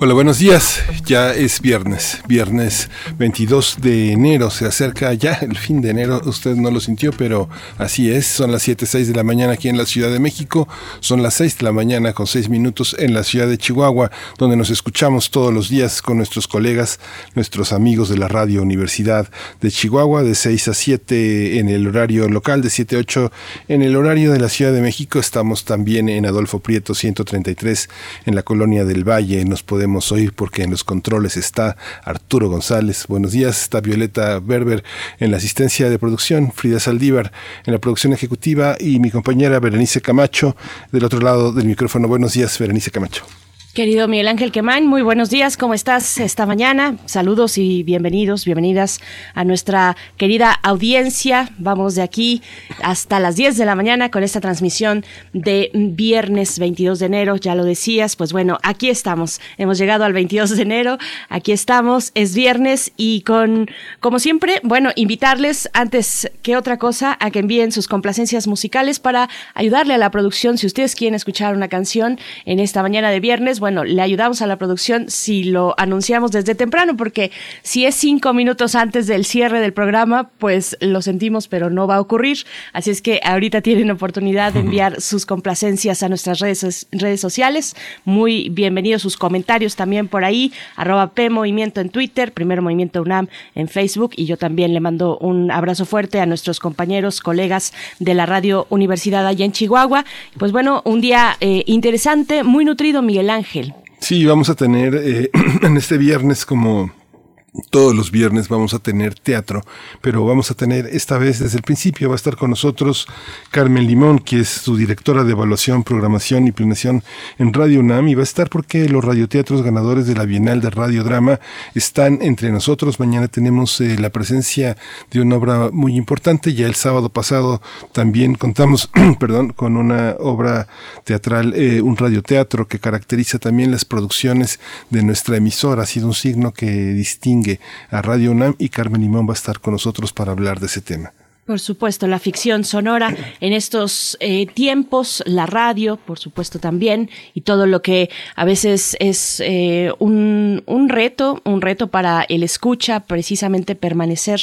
Hola, buenos días. Ya es viernes, viernes 22 de enero. Se acerca ya el fin de enero. Usted no lo sintió, pero así es. Son las 7, 6 de la mañana aquí en la Ciudad de México. Son las 6 de la mañana con 6 minutos en la ciudad de Chihuahua, donde nos escuchamos todos los días con nuestros colegas, nuestros amigos de la Radio Universidad de Chihuahua, de 6 a 7 en el horario local, de 7 a 8 en el horario de la Ciudad de México. Estamos también en Adolfo Prieto 133 en la colonia del Valle. Nos podemos oír porque en los controles está Arturo González. Buenos días, está Violeta Berber en la asistencia de producción, Frida Saldívar en la producción ejecutiva y mi compañera Berenice Camacho del otro lado del micrófono. Buenos días, Berenice Camacho. Querido Miguel Ángel Quemán, muy buenos días, ¿cómo estás esta mañana? Saludos y bienvenidos, bienvenidas a nuestra querida audiencia. Vamos de aquí hasta las 10 de la mañana con esta transmisión de viernes 22 de enero, ya lo decías, pues bueno, aquí estamos, hemos llegado al 22 de enero, aquí estamos, es viernes y con, como siempre, bueno, invitarles antes que otra cosa a que envíen sus complacencias musicales para ayudarle a la producción, si ustedes quieren escuchar una canción en esta mañana de viernes, bueno, le ayudamos a la producción si lo anunciamos desde temprano, porque si es cinco minutos antes del cierre del programa, pues lo sentimos, pero no va a ocurrir. Así es que ahorita tienen oportunidad de enviar sus complacencias a nuestras redes, redes sociales. Muy bienvenidos sus comentarios también por ahí, arroba P Movimiento en Twitter, Primero Movimiento UNAM en Facebook, y yo también le mando un abrazo fuerte a nuestros compañeros, colegas de la Radio Universidad allá en Chihuahua. Pues bueno, un día eh, interesante, muy nutrido, Miguel Ángel. Sí, vamos a tener eh, en este viernes como todos los viernes vamos a tener teatro, pero vamos a tener esta vez desde el principio va a estar con nosotros Carmen Limón, que es su directora de evaluación, programación y planeación en Radio UNAM y va a estar porque los radioteatros ganadores de la Bienal de Radiodrama están entre nosotros. Mañana tenemos eh, la presencia de una obra muy importante. Ya el sábado pasado también contamos, perdón, con una obra teatral, eh, un radioteatro que caracteriza también las producciones de nuestra emisora. Ha sido un signo que distingue a Radio UNAM y Carmen Limón va a estar con nosotros para hablar de ese tema. Por supuesto, la ficción sonora en estos eh, tiempos, la radio, por supuesto también, y todo lo que a veces es eh, un, reto, un reto para el escucha, precisamente permanecer,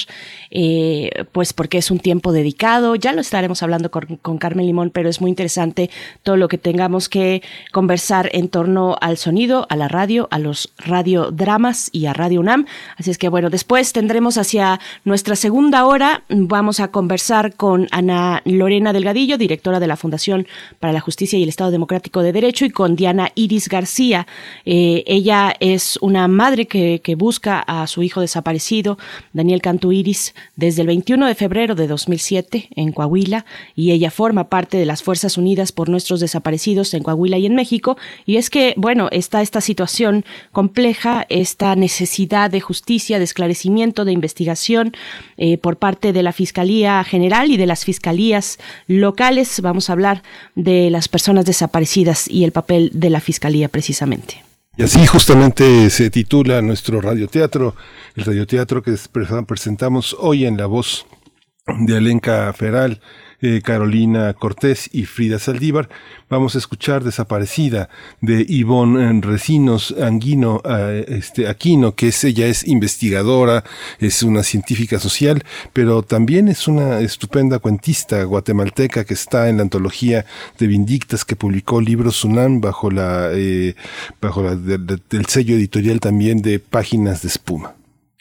eh, pues porque es un tiempo dedicado. Ya lo estaremos hablando con, con, Carmen Limón, pero es muy interesante todo lo que tengamos que conversar en torno al sonido, a la radio, a los radiodramas y a Radio UNAM. Así es que bueno, después tendremos hacia nuestra segunda hora, vamos a conversar con Ana Lorena Delgadillo, directora de la Fundación para la Justicia y el Estado Democrático de Derecho, y con Diana Iris García. Eh, ella es una madre que, busca a su hijo desaparecido, Daniel Cantu Iris, desde el 21 de febrero de 2007 en Coahuila, y ella forma parte de las Fuerzas Unidas por Nuestros Desaparecidos en Coahuila y en México. Y es que, bueno, está esta situación compleja, esta necesidad de justicia, de esclarecimiento, de investigación eh, por parte de la Fiscalía General y de las fiscalías locales. Vamos a hablar de las personas desaparecidas y el papel de la Fiscalía precisamente. Y así justamente se titula nuestro radioteatro, el radioteatro que presentamos hoy en la voz de Alenca Feral, eh, Carolina Cortés y Frida Saldívar. Vamos a escuchar Desaparecida de Ivonne Recinos Anguino, eh, este, Aquino, que es, ella es investigadora, es una científica social, pero también es una estupenda cuentista guatemalteca que está en la antología de Vindictas que publicó libros Sunam bajo la, eh, bajo la, sello editorial también de Páginas de Espuma.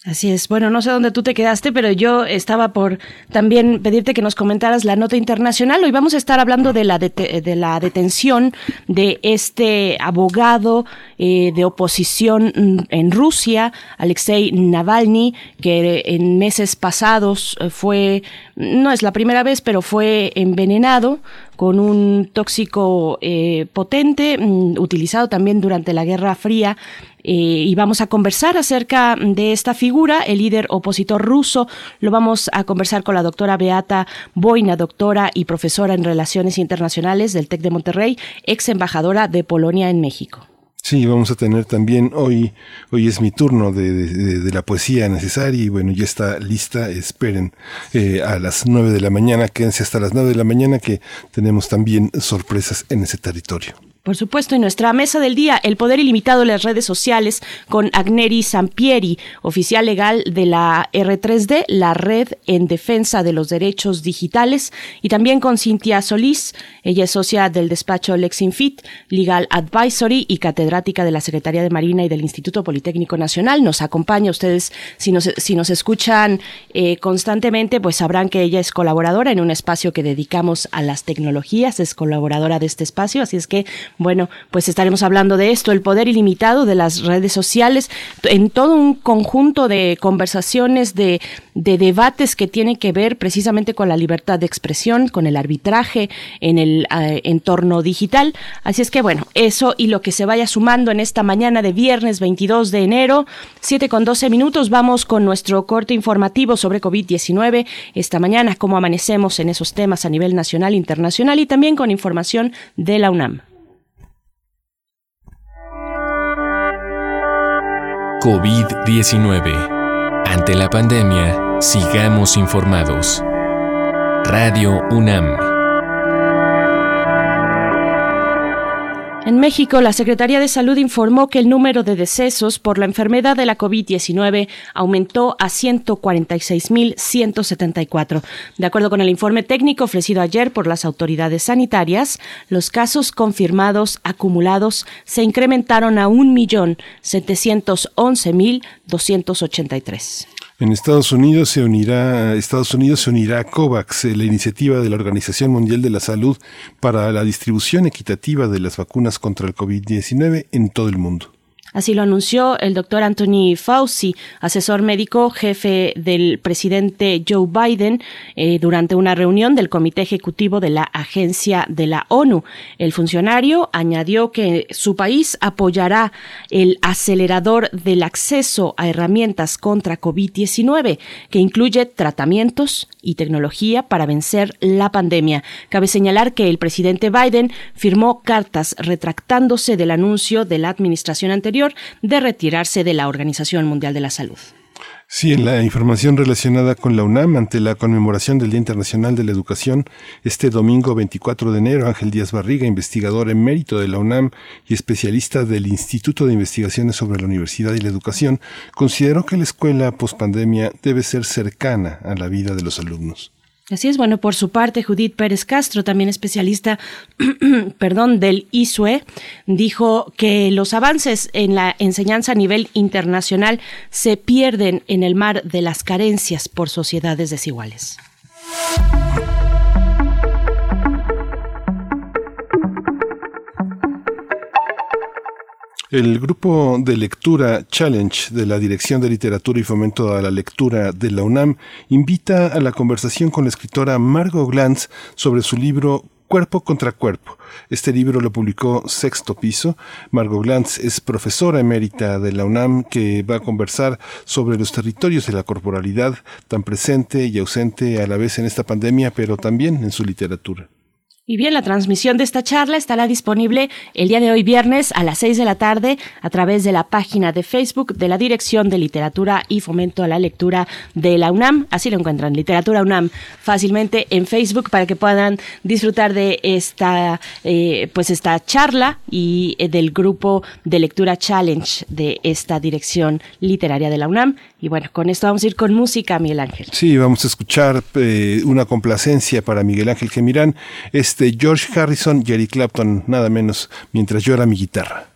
Así es. Bueno, no sé dónde tú te quedaste, pero yo estaba por también pedirte que nos comentaras la nota internacional. Hoy vamos a estar hablando de la, de la detención de este abogado eh, de oposición mm, en Rusia, Alexei Navalny, que en meses pasados eh, fue, no es la primera vez, pero fue envenenado con un tóxico eh, potente, mm, utilizado también durante la Guerra Fría y vamos a conversar acerca de esta figura, el líder opositor ruso. Lo vamos a conversar con la doctora Beata Boina, doctora y profesora en Relaciones Internacionales del TEC de Monterrey, ex embajadora de Polonia en México. Sí, vamos a tener también hoy, hoy es mi turno de, la poesía necesaria y bueno, ya está lista, esperen eh, a las nueve de la mañana, quédense hasta las nueve de la mañana que tenemos también sorpresas en ese territorio. Por supuesto, en nuestra mesa del día, el poder ilimitado de las redes sociales con Agneri Sampieri, oficial legal de la R3D, la Red en Defensa de los Derechos Digitales, y también con Cintia Solís, ella es socia del despacho Lexinfit, Legal Advisory y catedrática de la Secretaría de Marina y del Instituto Politécnico Nacional. Nos acompaña ustedes, si nos, si nos escuchan eh, constantemente, pues sabrán que ella es colaboradora en un espacio que dedicamos a las tecnologías, es colaboradora de este espacio, así es que bueno, pues estaremos hablando de esto, el poder ilimitado de las redes sociales, en todo un conjunto de conversaciones, de, debates que tienen que ver precisamente con la libertad de expresión, con el arbitraje en el eh, entorno digital. Así es que bueno, eso y lo que se vaya sumando en esta mañana de viernes 22 de enero, 7 con 12 minutos, vamos con nuestro corte informativo sobre COVID-19 esta mañana, cómo amanecemos en esos temas a nivel nacional, internacional y también con información de la UNAM. COVID-19. Ante la pandemia, sigamos informados. Radio UNAM. En México, la Secretaría de Salud informó que el número de decesos por la enfermedad de la COVID-19 aumentó a 146.174. De acuerdo con el informe técnico ofrecido ayer por las autoridades sanitarias, los casos confirmados acumulados se incrementaron a 1.711.283. En Estados Unidos se unirá, Estados Unidos se unirá a COVAX, eh, la iniciativa de la Organización Mundial de la Salud para la distribución equitativa de las vacunas contra el COVID-19 en todo el mundo. Así lo anunció el doctor Anthony Fauci, asesor médico jefe del presidente Joe Biden, eh, durante una reunión del Comité Ejecutivo de la Agencia de la ONU. El funcionario añadió que su país apoyará el acelerador del acceso a herramientas contra COVID-19, que incluye tratamientos y tecnología para vencer la pandemia. Cabe señalar que el presidente Biden firmó cartas retractándose del anuncio de la administración anterior de retirarse de la Organización Mundial de la Salud. Sí, en la información relacionada con la UNAM ante la conmemoración del Día Internacional de la Educación, este domingo 24 de enero, Ángel Díaz Barriga, investigador emérito de la UNAM y especialista del Instituto de Investigaciones sobre la Universidad y la Educación, consideró que la escuela pospandemia debe ser cercana a la vida de los alumnos. Así es, bueno, por su parte, Judith Pérez Castro, también especialista, perdón, del ISUE, dijo que los avances en la enseñanza a nivel internacional se pierden en el mar de las carencias por sociedades desiguales. El grupo de lectura Challenge de la Dirección de Literatura y Fomento a la Lectura de la UNAM invita a la conversación con la escritora Margot Glantz sobre su libro Cuerpo contra Cuerpo. Este libro lo publicó Sexto Piso. Margot Glantz es profesora emérita de la UNAM que va a conversar sobre los territorios de la corporalidad tan presente y ausente a la vez en esta pandemia, pero también en su literatura. Y bien, la transmisión de esta charla estará disponible el día de hoy viernes a las seis de la tarde a través de la página de Facebook de la Dirección de Literatura y Fomento a la Lectura de la UNAM. Así lo encuentran, Literatura UNAM, fácilmente en Facebook para que puedan disfrutar de esta, eh, pues esta charla y eh, del grupo de lectura Challenge de esta Dirección Literaria de la UNAM. Y bueno, con esto vamos a ir con música, Miguel Ángel. Sí, vamos a escuchar eh, una complacencia para Miguel Ángel Gemirán, este George Harrison, Jerry Clapton, nada menos, mientras llora mi guitarra.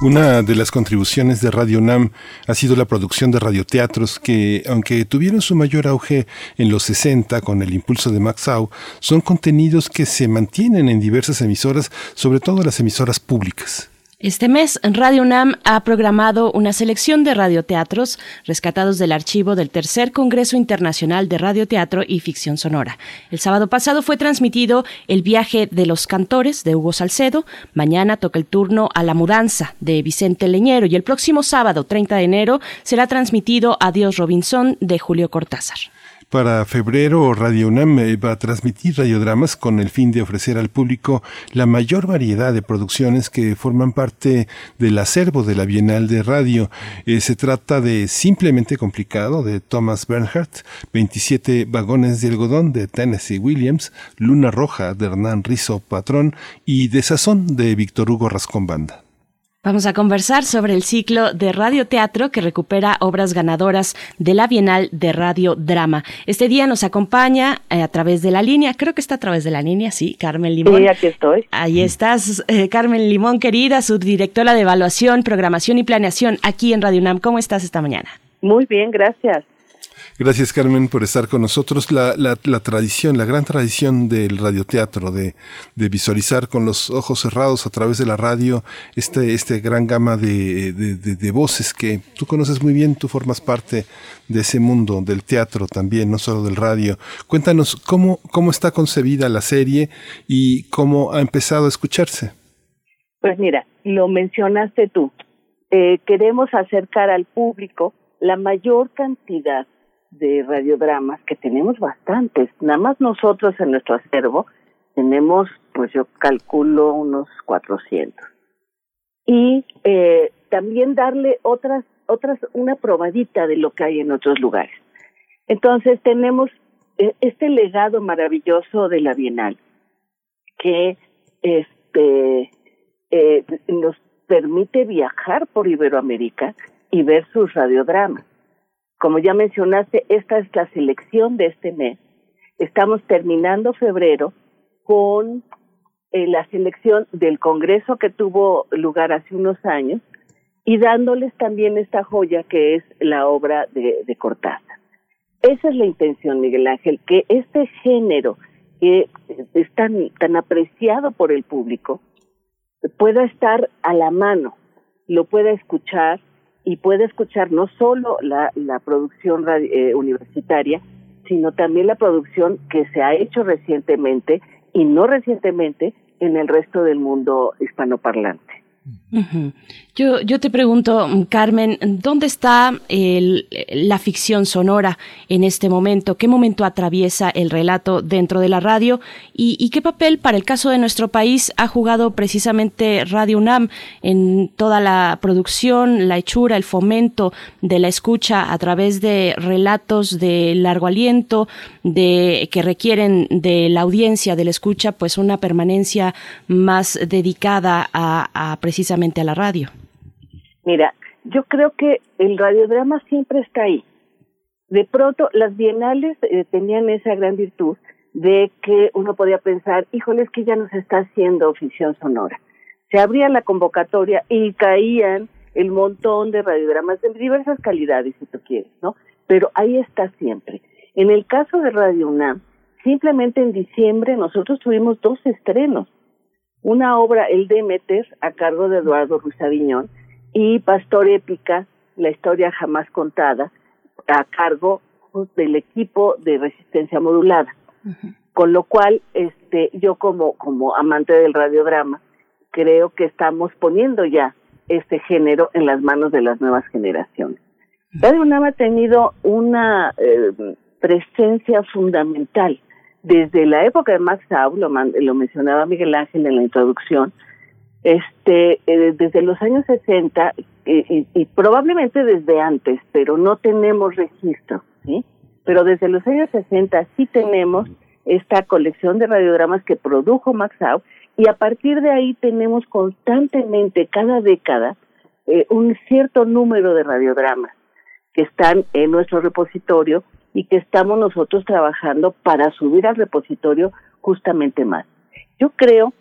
Una de las contribuciones de Radio NAM ha sido la producción de radioteatros que, aunque tuvieron su mayor auge en los 60 con el impulso de Max Au, son contenidos que se mantienen en diversas emisoras, sobre todo las emisoras públicas. Este mes, Radio UNAM ha programado una selección de radioteatros rescatados del archivo del Tercer Congreso Internacional de Radioteatro y Ficción Sonora. El sábado pasado fue transmitido El viaje de los cantores de Hugo Salcedo. Mañana toca el turno a La mudanza de Vicente Leñero y el próximo sábado, 30 de enero, será transmitido Adiós Robinson de Julio Cortázar. Para febrero, Radio UNAM eh, va a transmitir radiodramas con el fin de ofrecer al público la mayor variedad de producciones que forman parte del acervo de la Bienal de Radio. Eh, se trata de Simplemente Complicado de Thomas Bernhardt, 27 Vagones de Algodón de Tennessee Williams, Luna Roja de Hernán Rizo Patrón y Desazón de Víctor Hugo Rascón Banda. Vamos a conversar sobre el ciclo de radioteatro que recupera obras ganadoras de la Bienal de Radio Drama. Este día nos acompaña eh, a través de la línea, creo que está a través de la línea, sí, Carmen Limón. Sí, aquí estoy. Ahí estás, eh, Carmen Limón, querida, subdirectora de Evaluación, Programación y Planeación aquí en Radio UNAM. ¿Cómo estás esta mañana? Muy bien, gracias. Gracias Carmen por estar con nosotros. La, la, la tradición, la gran tradición del radioteatro, de, de, visualizar con los ojos cerrados a través de la radio este, este gran gama de, voces que tú conoces muy bien, tú formas parte de ese mundo del teatro también, no solo del radio. Cuéntanos cómo, cómo está concebida la serie y cómo ha empezado a escucharse. Pues mira, lo mencionaste tú. Eh, queremos acercar al público la mayor cantidad de radiodramas, que tenemos bastantes. Nada más nosotros en nuestro acervo tenemos, pues yo calculo unos 400. Y eh, también darle otras, otras, una probadita de lo que hay en otros lugares. Entonces tenemos eh, este legado maravilloso de la Bienal, que este eh, nos permite viajar por Iberoamérica y ver sus radiodramas. Como ya mencionaste, esta es la selección de este mes. Estamos terminando febrero con eh, la selección del Congreso que tuvo lugar hace unos años y dándoles también esta joya que es la obra de, de Cortázar. Esa es la intención, Miguel Ángel, que este género que es tan, tan apreciado por el público pueda estar a la mano, lo pueda escuchar y puede escuchar no solo la, producción eh, universitaria, sino también la producción que se ha hecho recientemente y no recientemente en el resto del mundo hispanoparlante. Yo, te pregunto, Carmen, ¿dónde está la ficción sonora en este momento? ¿Qué momento atraviesa el relato dentro de la radio? ¿Y, qué papel para el caso de nuestro país ha jugado precisamente Radio UNAM en toda la producción, la hechura, el fomento de la escucha a través de relatos de largo aliento, de que requieren de la audiencia, de la escucha, pues una permanencia más dedicada a precisamente a la radio? Mira, yo creo que el radiodrama siempre está ahí. De pronto, las bienales eh, tenían esa gran virtud de que uno podía pensar, híjole, es que ya no se está haciendo ficción sonora. Se abría la convocatoria y caían el montón de radiodramas de diversas calidades, si tú quieres, ¿no? Pero ahí está siempre. En el caso de Radio UNAM, simplemente en diciembre nosotros tuvimos dos estrenos. Una obra, El Demeter, a cargo de Eduardo Ruiz Aviñón, y Pastor Épica, la historia jamás contada, a cargo del equipo de resistencia modulada. Con lo cual, este, yo como, como amante del radiodrama, creo que estamos poniendo ya este género en las manos de las nuevas generaciones. Radio UNAM ha tenido una eh, presencia fundamental desde la época de Max Sau, lo, lo mencionaba Miguel Ángel en la introducción, este, eh, desde los años 60 y, y, probablemente desde antes, pero no tenemos registro, ¿sí? Pero desde los años 60 sí tenemos esta colección de radiodramas que produjo Max Au y a partir de ahí tenemos constantemente, cada década, eh, un cierto número de radiodramas que están en nuestro repositorio y que estamos nosotros trabajando para subir al repositorio justamente más. Yo creo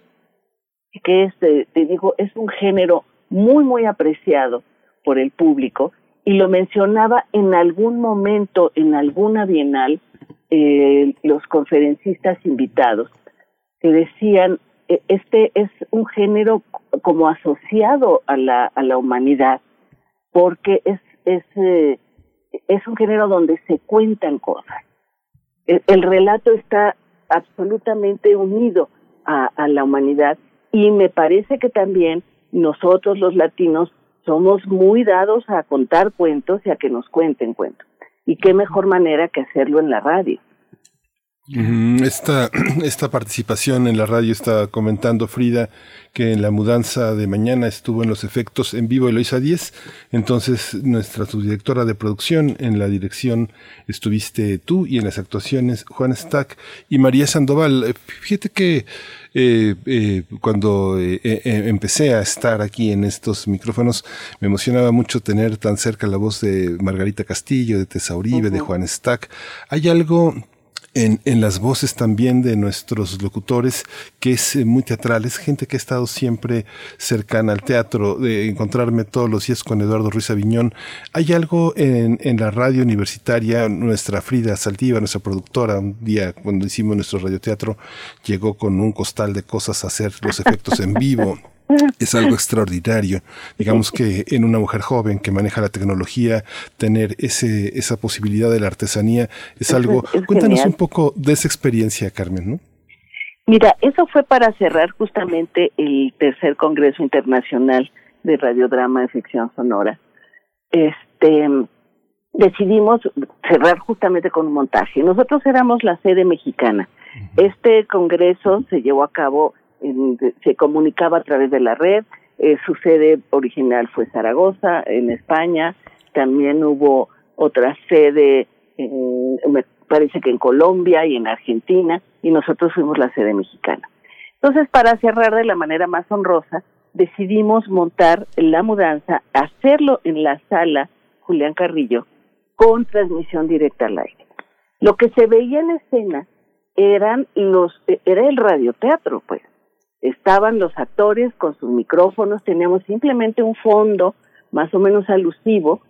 que este, te digo, es un género muy, muy apreciado por el público y lo mencionaba en algún momento, en alguna bienal, eh, los conferencistas invitados, que decían, e, este es un género como asociado a la, a la humanidad, porque es, es, eh, es un género donde se cuentan cosas. El, el relato está absolutamente unido a la humanidad y me parece que también nosotros los latinos somos muy dados a contar cuentos y a que nos cuenten cuentos. Y qué mejor manera que hacerlo en la radio. Esta, esta participación en la radio está comentando Frida que en la mudanza de mañana estuvo en los efectos en vivo Eloisa 10. Entonces, nuestra subdirectora de producción, en la dirección estuviste tú y en las actuaciones Juan Stack y María Sandoval. Eh, fíjate que eh, eh, cuando eh, empecé a estar aquí en estos micrófonos, me emocionaba mucho tener tan cerca la voz de Margarita Castillo, de Tesauribe, de Juan Stack. Hay algo en, en, las voces también de nuestros locutores, que es eh, muy teatral, es gente que ha estado siempre cercana al teatro, de encontrarme todos los días con Eduardo Ruiz Aviñón. Hay algo en, en la radio universitaria, nuestra Frida Saltiva, nuestra productora, un día cuando hicimos nuestro radioteatro, llegó con un costal de cosas a hacer los efectos en vivo es algo extraordinario. Digamos que en una mujer joven que maneja la tecnología, tener ese, esa posibilidad de la artesanía es algo. Cuéntanos un poco de esa experiencia, Carmen, ¿no? Mira, eso fue para cerrar justamente el tercer Congreso Internacional de Radiodrama de Ficción Sonora. Este, decidimos cerrar justamente con un montaje. Nosotros éramos la sede mexicana. Este congreso se llevó a cabo se comunicaba a través de la red. Eh, su sede original fue Zaragoza, en España. También hubo otra sede, me parece que en Colombia y en Argentina, y nosotros fuimos la sede mexicana. Entonces, para cerrar de la manera más honrosa, decidimos montar la mudanza, hacerlo en la sala Julián Carrillo, con transmisión directa al aire. Lo que se veía en escena eran los, era el radioteatro, pues estaban los actores con sus micrófonos, teníamos simplemente un fondo más o menos alusivo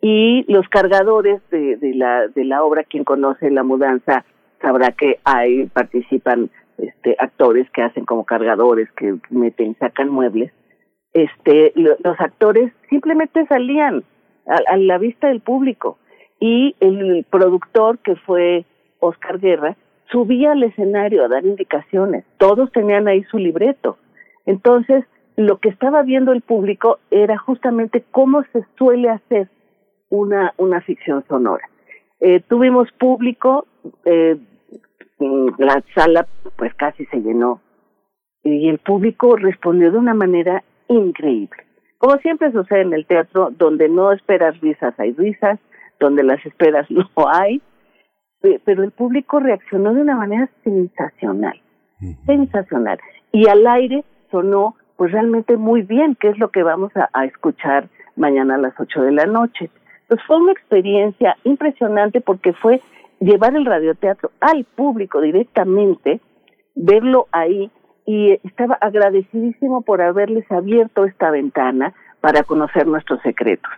y los cargadores de, de, la, de la obra, quien conoce la mudanza sabrá que hay, participan este, actores que hacen como cargadores, que meten, sacan muebles. Este, los actores simplemente salían a, a la vista del público y el productor que fue Oscar Guerra subía al escenario a dar indicaciones, todos tenían ahí su libreto. Entonces, lo que estaba viendo el público era justamente cómo se suele hacer una, una ficción sonora. Eh, tuvimos público, eh, la sala pues casi se llenó y el público respondió de una manera increíble. Como siempre sucede en el teatro, donde no esperas risas hay risas, donde las esperas no hay, pero el público reaccionó de una manera sensacional, sensacional. Y al aire sonó pues realmente muy bien, que es lo que vamos a, escuchar mañana a las 8 de la noche. Pues fue una experiencia impresionante porque fue llevar el radioteatro al público directamente, verlo ahí y estaba agradecidísimo por haberles abierto esta ventana para conocer nuestros secretos.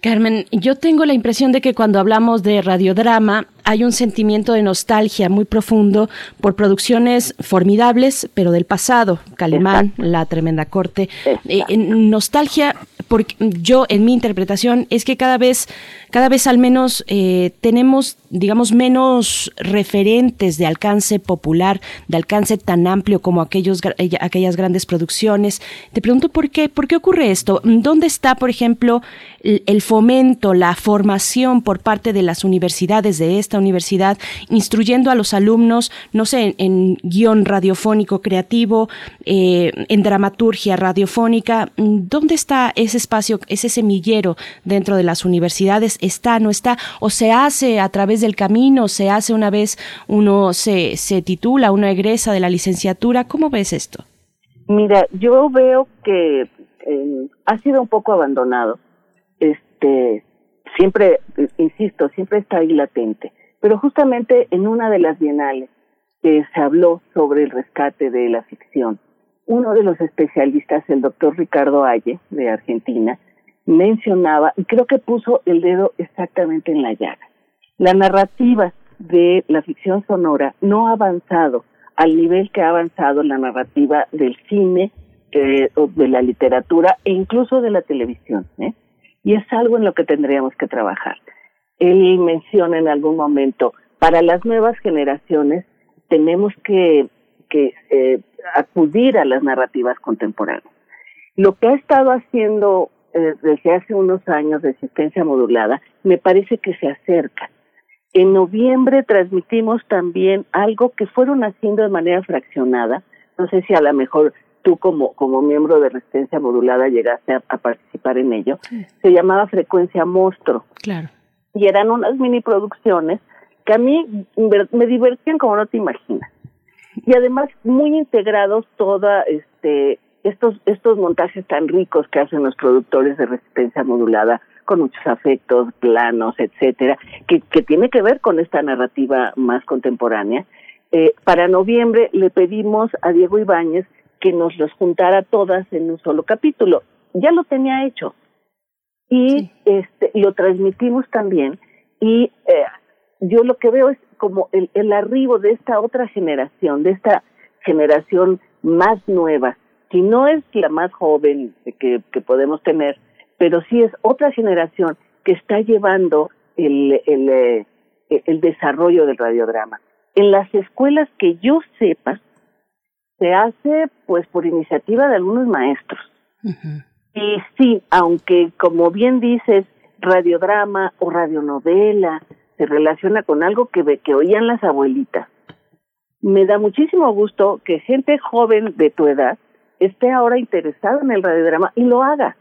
Carmen, yo tengo la impresión de que cuando hablamos de radiodrama hay un sentimiento de nostalgia muy profundo por producciones formidables, pero del pasado, Calimán, La Tremenda Corte. Eh, nostalgia, porque yo en mi interpretación es que cada vez, cada vez al menos eh, tenemos, digamos, menos referentes de alcance popular, de alcance tan amplio como aquellos, eh, aquellas grandes producciones. Te pregunto por qué, por qué ocurre esto. ¿Dónde está, por ejemplo, el fomento, la formación por parte de las universidades de esta universidad, instruyendo a los alumnos, no sé, en, guion radiofónico creativo, eh, en dramaturgia radiofónica. ¿Dónde está ese espacio, ese semillero dentro de las universidades? ¿Está, no está? ¿O se hace a través del camino? ¿Se hace una vez uno se, se titula, uno egresa de la licenciatura? ¿Cómo ves esto? Mira, yo veo que eh, ha sido un poco abandonado. este, siempre, insisto, siempre está ahí latente. Pero justamente en una de las bienales que se habló sobre el rescate de la ficción, uno de los especialistas, el doctor Ricardo Aye, de Argentina, mencionaba, y creo que puso el dedo exactamente en la llaga. La narrativa de la ficción sonora no ha avanzado al nivel que ha avanzado la narrativa del cine, eh, de la literatura e incluso de la televisión. ¿eh? Y es algo en lo que tendríamos que trabajar. Él menciona en algún momento, para las nuevas generaciones tenemos que, que eh, acudir a las narrativas contemporáneas. Lo que ha estado haciendo eh, desde hace unos años Resistencia Modulada me parece que se acerca. En noviembre transmitimos también algo que fueron haciendo de manera fraccionada. No sé si a lo mejor tú como, como miembro de Resistencia Modulada llegaste a, participar en ello. Se llamaba Frecuencia Monstruo. Claro. Y eran unas mini producciones que a mí me divertían como no te imaginas. Y además muy integrados toda este estos, estos montajes tan ricos que hacen los productores de resistencia modulada con muchos afectos, planos, etcétera, que, que tiene que ver con esta narrativa más contemporánea. Eh, para noviembre le pedimos a Diego Ibáñez que nos los juntara todas en un solo capítulo. Ya lo tenía hecho. Y este lo transmitimos también. Y eh, yo lo que veo es como el, el arribo de esta otra generación, de esta generación más nueva, si no es la más joven que, que podemos tener, pero sí es otra generación que está llevando el, el, eh, el desarrollo del radiodrama. En las escuelas que yo sepa, se hace pues por iniciativa de algunos maestros. Y sí, aunque como bien dices, radiodrama o radionovela se relaciona con algo que, que oían las abuelitas. Me da muchísimo gusto que gente joven de tu edad esté ahora interesado en el radiodrama y lo haga.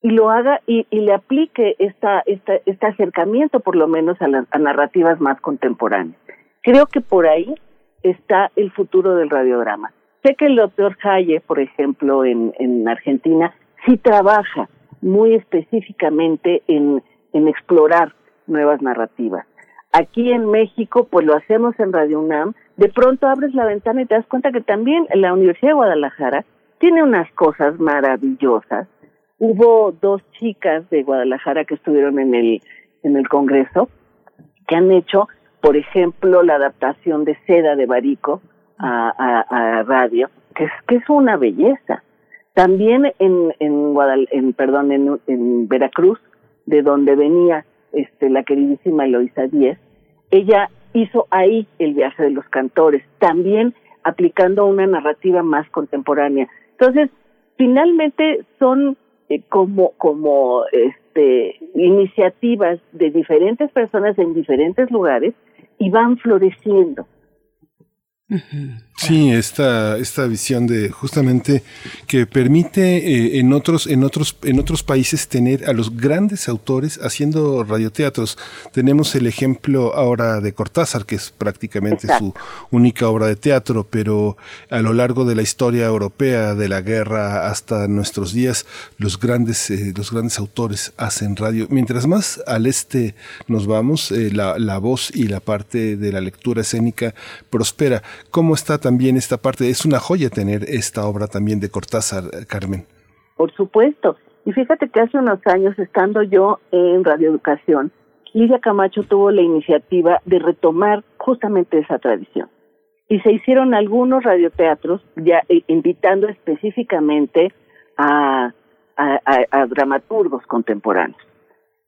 Y lo haga y, y le aplique esta, esta, este acercamiento, por lo menos, a las narrativas más contemporáneas. Creo que por ahí está el futuro del radiodrama. Sé que el doctor Haye, por ejemplo, en, en Argentina, sí trabaja muy específicamente en, en explorar nuevas narrativas. Aquí en México, pues lo hacemos en Radio UNAM, de pronto abres la ventana y te das cuenta que también la Universidad de Guadalajara tiene unas cosas maravillosas. Hubo dos chicas de Guadalajara que estuvieron en el, en el Congreso que han hecho, por ejemplo, la adaptación de Seda de Barico a, a, radio, que es, que es una belleza. También en, en, Guadal en perdón, en, en Veracruz, de donde venía este, la queridísima Eloisa Díez, ella hizo ahí el viaje de los cantores, también aplicando una narrativa más contemporánea. Entonces, finalmente son eh, como como este iniciativas de diferentes personas en diferentes lugares y van floreciendo. Sí, esta, esta visión de justamente que permite eh, en otros, en otros, en otros países tener a los grandes autores haciendo radioteatros. Tenemos el ejemplo ahora de Cortázar, que es prácticamente su única obra de teatro, pero a lo largo de la historia europea, de la guerra hasta nuestros días, los grandes, eh, los grandes autores hacen radio. Mientras más al este nos vamos, eh, la, la voz y la parte de la lectura escénica prospera. ¿Cómo está también también esta parte. Es una joya tener esta obra también de Cortázar, Carmen. Por supuesto. Y fíjate que hace unos años, estando yo en Radio Educación, Lidia Camacho tuvo la iniciativa de retomar justamente esa tradición. Y se hicieron algunos radioteatros, ya eh, invitando específicamente a, a, dramaturgos contemporáneos.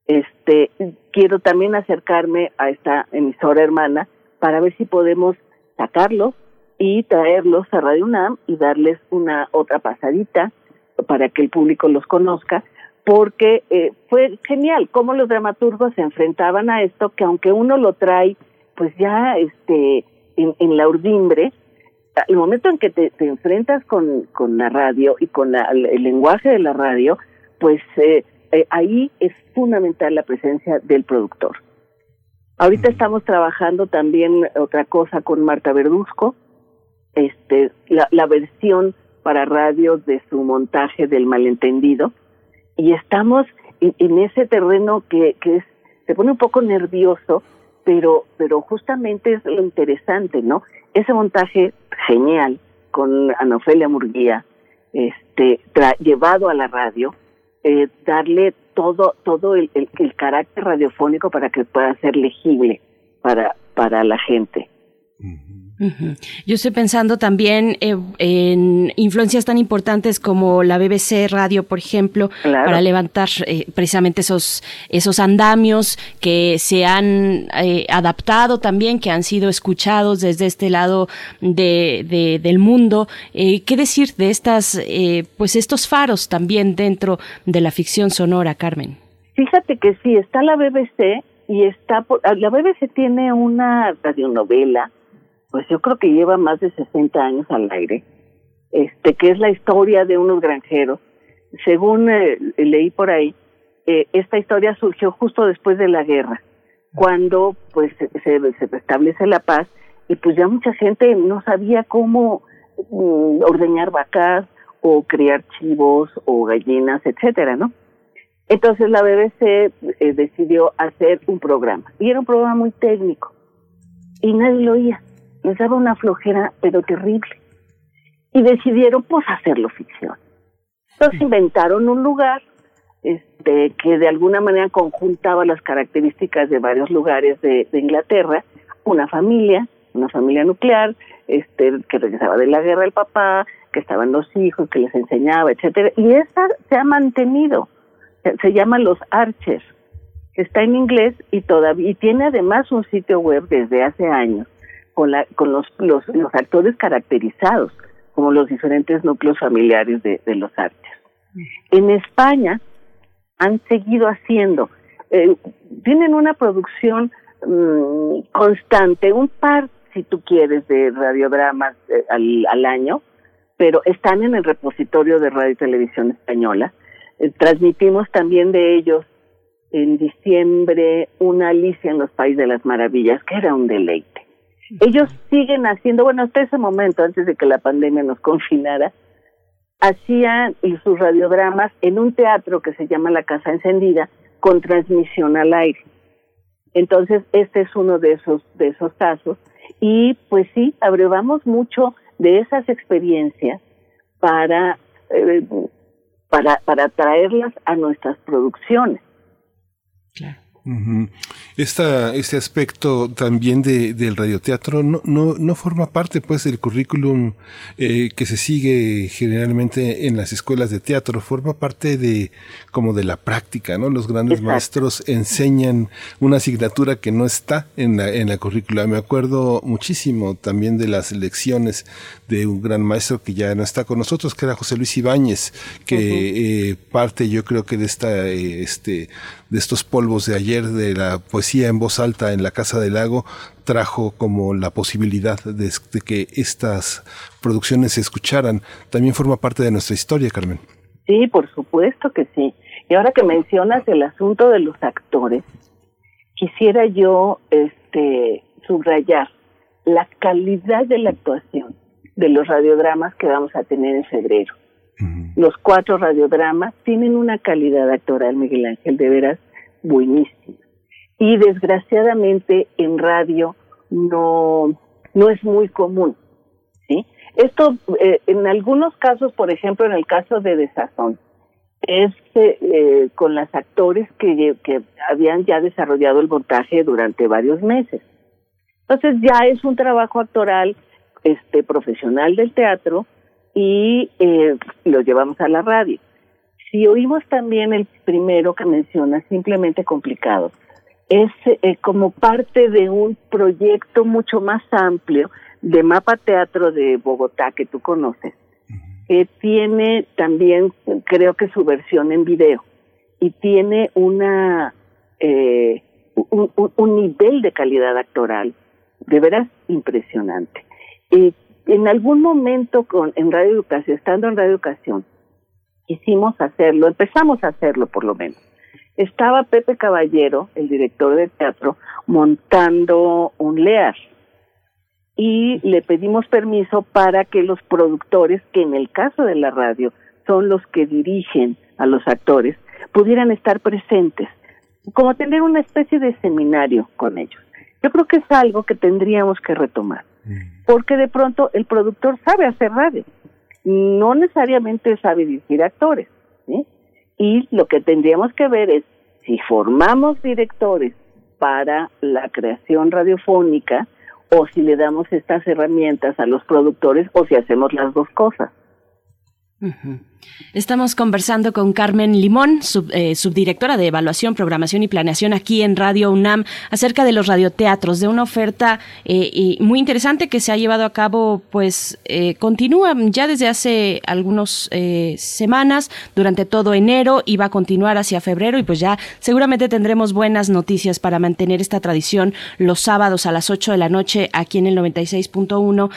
Este, quiero también acercarme a esta emisora hermana para ver si podemos sacarlo y traerlos a Radio UNAM y darles una otra pasadita para que el público los conozca, porque eh, fue genial cómo los dramaturgos se enfrentaban a esto, que aunque uno lo trae pues ya este en, en la urdimbre, el momento en que te, te enfrentas con, con la radio y con el lenguaje de la radio, pues eh, eh, ahí es fundamental la presencia del productor. Ahorita estamos trabajando también otra cosa con Marta Verduzco, este, la, la versión para radio de su montaje del malentendido y estamos en ese terreno que, que es, se pone un poco nervioso, pero, pero justamente es lo interesante, ¿no? Ese montaje genial con Anofelia Murguía, este, llevado a la radio, eh, darle todo, todo el, carácter radiofónico para que pueda ser legible para, para la gente. Yo estoy pensando también eh, en influencias tan importantes como la BBC Radio, por ejemplo, para levantar eh, precisamente esos, esos andamios que se han eh, adaptado también, que han sido escuchados desde este lado de, del mundo. ¿Qué decir de estas, pues estos faros también dentro de la ficción sonora, Carmen? Fíjate que sí, está la BBC y está, la BBC tiene una radionovela pues yo creo que lleva más de 60 años al aire, este, que es la historia de unos granjeros. Según eh, leí por ahí, eh, esta historia surgió justo después de la guerra, cuando pues se, se restablece la paz y pues ya mucha gente no sabía cómo mm, ordeñar vacas o criar chivos o gallinas, etcétera, ¿no? Entonces la BBC eh, decidió hacer un programa y era un programa muy técnico y nadie lo oía les daba una flojera, pero terrible. Y decidieron, pues, hacerlo ficción. Entonces inventaron un lugar este, que de alguna manera conjuntaba las características de varios lugares de, Inglaterra, una familia, una familia nuclear, este, que regresaba de la guerra el papá, que estaban los hijos, que les enseñaba, etcétera, y esa se ha mantenido, se, se llama Los Archers, está en inglés y todavía y tiene además un sitio web desde hace años con, la, con los, los, los actores caracterizados como los diferentes núcleos familiares de, de los artes. En España han seguido haciendo, eh, tienen una producción mm, constante, un par, si tú quieres, de radiodramas eh, al, al, año, pero están en el repositorio de Radio y Televisión Española. Eh, transmitimos también de ellos en diciembre una Alicia en los Países de las Maravillas, que era un deleite. Ellos siguen haciendo, bueno, hasta ese momento, antes de que la pandemia nos confinara, hacían sus radiodramas en un teatro que se llama La Casa Encendida, con transmisión al aire. Entonces, este es uno de esos, de esos casos. Y pues sí, abrevamos mucho de esas experiencias para, eh, para, para traerlas a nuestras producciones. Claro este aspecto también de, del radioteatro no, no, no forma parte pues del currículum eh, que se sigue generalmente en las escuelas de teatro, forma parte de como de la práctica, ¿no? Los grandes maestros enseñan una asignatura que no está en la, en la currícula. Me acuerdo muchísimo también de las lecciones de un gran maestro que ya no está con nosotros, que era José Luis Ibáñez, que eh, parte yo creo que de esta, eh, este, de estos polvos de ayer de la poesía en voz alta en la Casa del Lago trajo como la posibilidad de, que estas producciones se escucharan. También forma parte de nuestra historia, Carmen. Sí, por supuesto que sí. Y ahora que mencionas el asunto de los actores, quisiera yo este subrayar la calidad de la actuación de los radiodramas que vamos a tener en febrero. Los cuatro radiodramas tienen una calidad actoral, Miguel Ángel, de veras buenísima. Y desgraciadamente en radio no, no es muy común. ¿sí? Esto, eh, en algunos casos, por ejemplo, en el caso de Desazón, es eh, con las actores que, que habían ya desarrollado el montaje durante varios meses. Entonces ya es un trabajo actoral este profesional del teatro y eh, lo llevamos a la radio. Si oímos también el primero que menciona, simplemente complicado, es eh, como parte de un proyecto mucho más amplio de Mapa Teatro de Bogotá que tú conoces, que tiene también, creo que su versión en video, y tiene una eh, un, nivel de calidad actoral de veras impresionante. Y en algún momento con, en Radio Educación, estando en Radio Educación, quisimos hacerlo, empezamos a hacerlo por lo menos. Estaba Pepe Caballero, el director de teatro, montando un LEAR y le pedimos permiso para que los productores, que en el caso de la radio son los que dirigen a los actores, pudieran estar presentes, como tener una especie de seminario con ellos. Yo creo que es algo que tendríamos que retomar, mm. porque de pronto el productor sabe hacer radio, no necesariamente sabe dirigir actores, y lo que tendríamos que ver es si formamos directores para la creación radiofónica o si le damos estas herramientas a los productores o si hacemos las dos cosas. Estamos conversando con Carmen Limón, eh, subdirectora de Evaluación, Programación y Planeación aquí en Radio UNAM, acerca de los radioteatros, de una oferta eh, muy interesante que se ha llevado a cabo, pues eh, continúa ya desde hace algunas semanas, durante todo enero y va a continuar hacia febrero y pues ya seguramente tendremos buenas noticias para mantener esta tradición los sábados a las 8 de la noche aquí en el 96.1.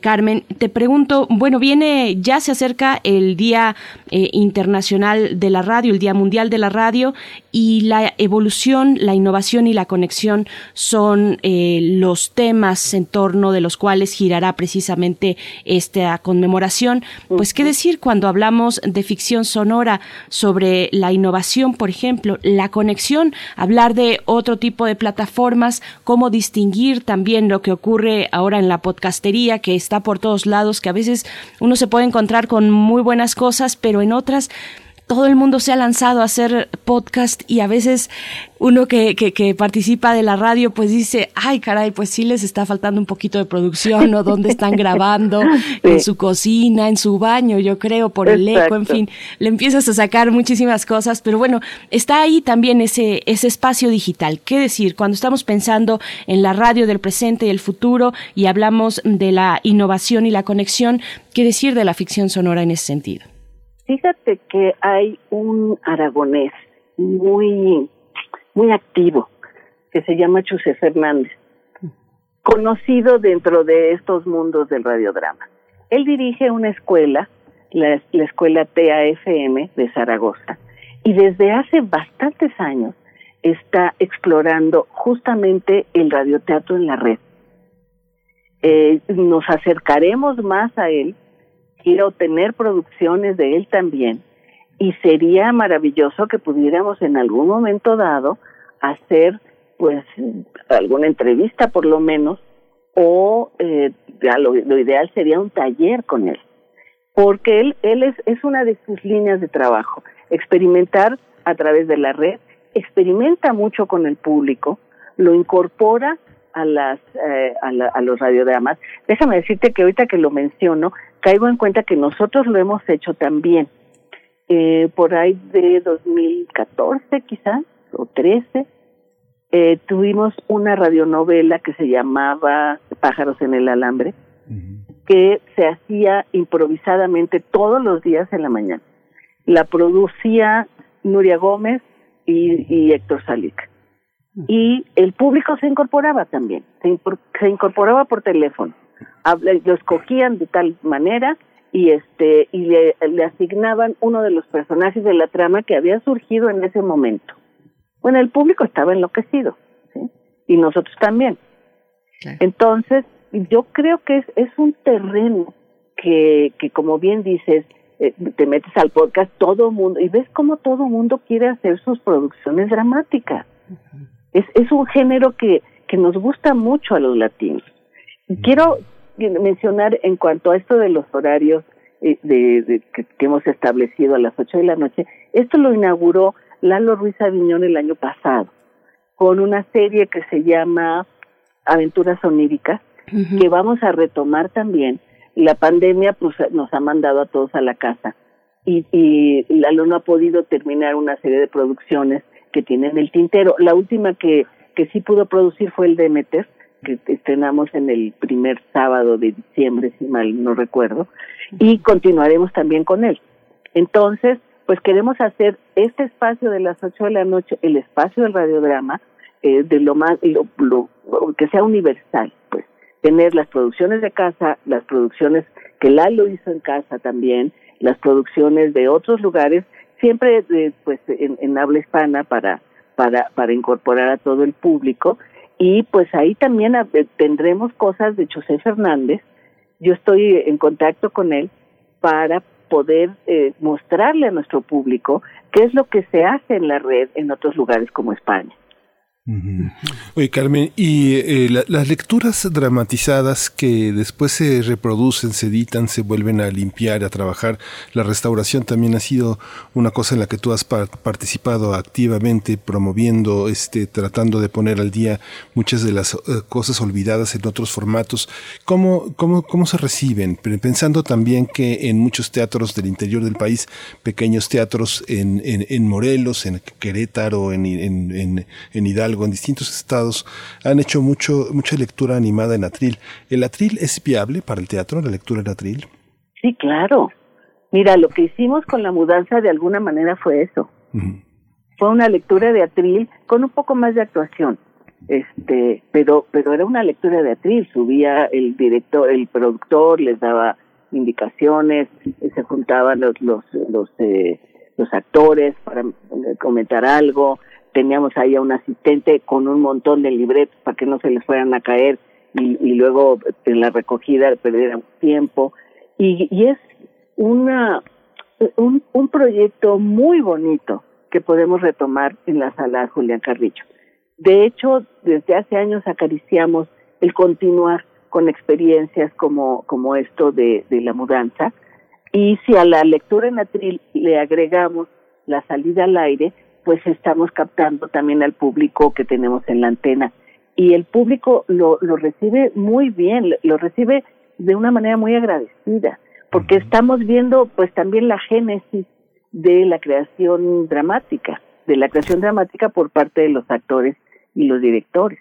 Carmen, te pregunto, bueno, viene, ya se acerca el día eh, Internacional de la Radio, el Día Mundial de la Radio, y la evolución, la innovación y la conexión son eh, los temas en torno de los cuales girará precisamente esta conmemoración. Pues qué decir cuando hablamos de ficción sonora sobre la innovación, por ejemplo, la conexión, hablar de otro tipo de plataformas, cómo distinguir también lo que ocurre ahora en la podcastería que está por todos lados, que a veces uno se puede encontrar con muy buenas cosas pero en otras todo el mundo se ha lanzado a hacer podcast y a veces uno que, que, participa de la radio pues dice, ay caray, pues sí les está faltando un poquito de producción o dónde están grabando, en su cocina, en su baño, yo creo, por el eco, en fin, le empiezas a sacar muchísimas cosas, pero bueno, está ahí también ese, ese espacio digital. ¿Qué decir? Cuando estamos pensando en la radio del presente y el futuro y hablamos de la innovación y la conexión, ¿qué decir de la ficción sonora en ese sentido? Fíjate que hay un aragonés muy, muy activo que se llama Chuse Fernández, conocido dentro de estos mundos del radiodrama. Él dirige una escuela, la, la escuela TAFM de Zaragoza, y desde hace bastantes años está explorando justamente el radioteatro en la red. Eh, nos acercaremos más a él quiero tener producciones de él también. Y sería maravilloso que pudiéramos en algún momento dado hacer pues alguna entrevista por lo menos o eh, lo, ideal sería un taller con él. Porque él él es es una de sus líneas de trabajo. Experimentar a través de la red experimenta mucho con el público lo incorpora a las eh, a, a los radiodramas déjame decirte que ahorita que lo menciono caigo en cuenta que nosotros lo hemos hecho también. Eh, por ahí de 2014 quizás, o 13, eh, tuvimos una radionovela que se llamaba Pájaros en el Alambre, que se hacía improvisadamente todos los días en la mañana. La producía Nuria Gómez y, y Héctor Salic. Y el público se incorporaba también, se incorporaba por teléfono lo escogían de tal manera y este y le, asignaban uno de los personajes de la trama que había surgido en ese momento. Bueno, el público estaba enloquecido, ¿sí? Y nosotros también. Entonces, yo creo que es, es un terreno que, que como bien dices, eh, te metes al podcast todo mundo y ves cómo todo mundo quiere hacer sus producciones dramáticas. Es, es un género que, que nos gusta mucho a los latinos. Quiero mencionar en cuanto a esto de los horarios eh, de, que, hemos establecido a las 8 de la noche, esto lo inauguró Lalo Ruiz Aviñón el año pasado con una serie que se llama Aventuras Oníricas, que vamos a retomar también. La pandemia pues, nos ha mandado a todos a la casa y, y Lalo no ha podido terminar una serie de producciones que tienen el tintero. La última que, que sí pudo producir fue el Demeter, que estrenamos en el primer sábado de diciembre, si mal no recuerdo, y continuaremos también con él. Entonces, pues queremos hacer este espacio de las ocho de la noche, el espacio del radiodrama, eh, de lo más, lo, que sea universal, pues, tener las producciones de casa, las producciones que Lalo hizo en casa también, las producciones de otros lugares, siempre eh, pues en, en habla hispana para, para, para incorporar a todo el público y pues ahí también tendremos cosas de José Fernández. Yo estoy en contacto con él para poder eh, mostrarle a nuestro público qué es lo que se hace en la red en otros lugares como España. Oye, Carmen, y eh, las lecturas dramatizadas que después se reproducen, se editan, se vuelven a limpiar, a trabajar, la restauración también ha sido una cosa en la que tú has participado activamente, promoviendo, este, tratando de poner al día muchas de las eh, cosas olvidadas en otros formatos. ¿Cómo, cómo, ¿Cómo se reciben? Pensando también que en muchos teatros del interior del país, pequeños teatros en, en, en Morelos, en Querétaro, en, en, en Hidalgo, en distintos estados han hecho mucho, mucha lectura animada en atril. ¿El atril es viable para el teatro, la lectura en atril? Sí, claro. Mira, lo que hicimos con la mudanza de alguna manera fue eso. Fue una lectura de atril con un poco más de actuación. Este, pero pero era una lectura de atril, subía el director, el productor les daba indicaciones, se juntaban los los los eh, los actores para comentar algo, teníamos ahí a un asistente con un montón de libretos para que no se les fueran a caer y, luego en la recogida perdiéramos tiempo. Y, y es una, un, un proyecto muy bonito que podemos retomar en la sala Julián Carrillo. De hecho, desde hace años acariciamos el continuar con experiencias como, como esto de, de la mudanza. Y si a la lectura en atril le agregamos la salida al aire, pues estamos captando también al público que tenemos en la antena. Y el público lo, lo recibe muy bien, lo recibe de una manera muy agradecida, porque estamos viendo pues también la génesis de la creación dramática, de la creación dramática por parte de los actores y los directores.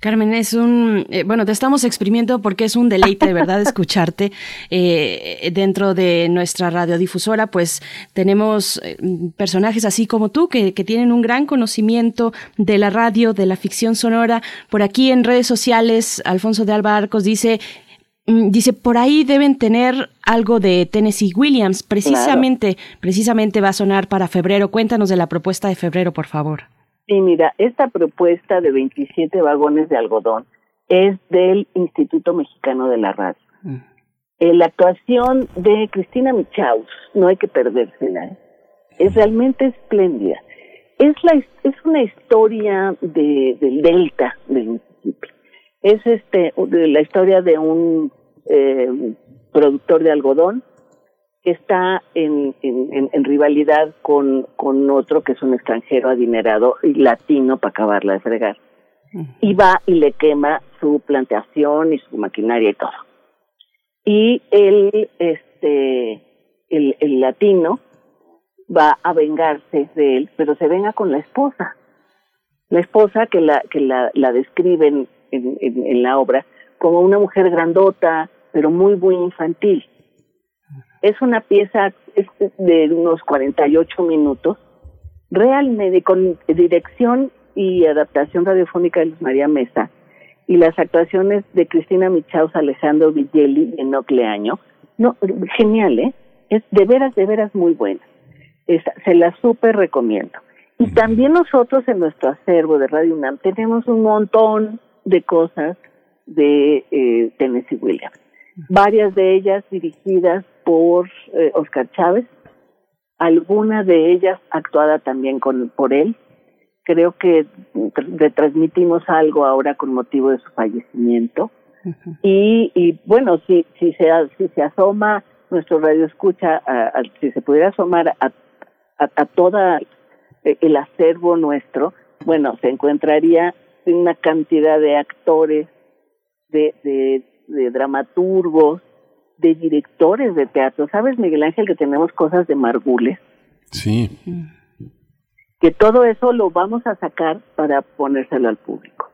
Carmen, es un, eh, bueno, te estamos exprimiendo porque es un deleite de verdad escucharte eh, dentro de nuestra radiodifusora, pues tenemos eh, personajes así como tú que, que, tienen un gran conocimiento de la radio, de la ficción sonora. Por aquí en redes sociales, Alfonso de Alba Arcos dice, mm, dice, por ahí deben tener algo de Tennessee Williams, precisamente, precisamente va a sonar para febrero. Cuéntanos de la propuesta de febrero, por favor. Sí, mira, esta propuesta de 27 vagones de algodón es del Instituto Mexicano de la Radio. Mm. Eh, la actuación de Cristina Michaus, no hay que perdérsela, ¿eh? es realmente espléndida. Es, la, es una historia de, del delta del Mississippi. Es este, de la historia de un eh, productor de algodón que está en, en, en, rivalidad con, con otro que es un extranjero adinerado y latino para acabarla de fregar. Y va y le quema su plantación y su maquinaria y todo. Y él, este, el, el latino va a vengarse de él, pero se venga con la esposa. La esposa que la, que la, la describen en, en, en la obra como una mujer grandota, pero muy, muy infantil es una pieza de unos 48 minutos, realmente con dirección y adaptación radiofónica de Luz María Mesa y las actuaciones de Cristina Michaus, Alejandro Villeli y Enoch Leaño. No, genial, ¿eh? Es de veras, de veras muy buena. se la súper recomiendo. Y también nosotros en nuestro acervo de Radio UNAM tenemos un montón de cosas de eh, Tennessee Williams. Varias de ellas dirigidas por eh, Oscar Chávez, alguna de ellas actuada también con, por él. Creo que retransmitimos algo ahora con motivo de su fallecimiento. y, y bueno, si, si, se, si se asoma nuestro radio escucha, si se pudiera asomar a, a, a toda eh, el acervo nuestro, bueno, se encontraría una cantidad de actores, de, de, de dramaturgos, de directores de teatro. ¿Sabes, Miguel Ángel, que tenemos cosas de Margules? Sí. Que todo eso lo vamos a sacar para ponérselo al público.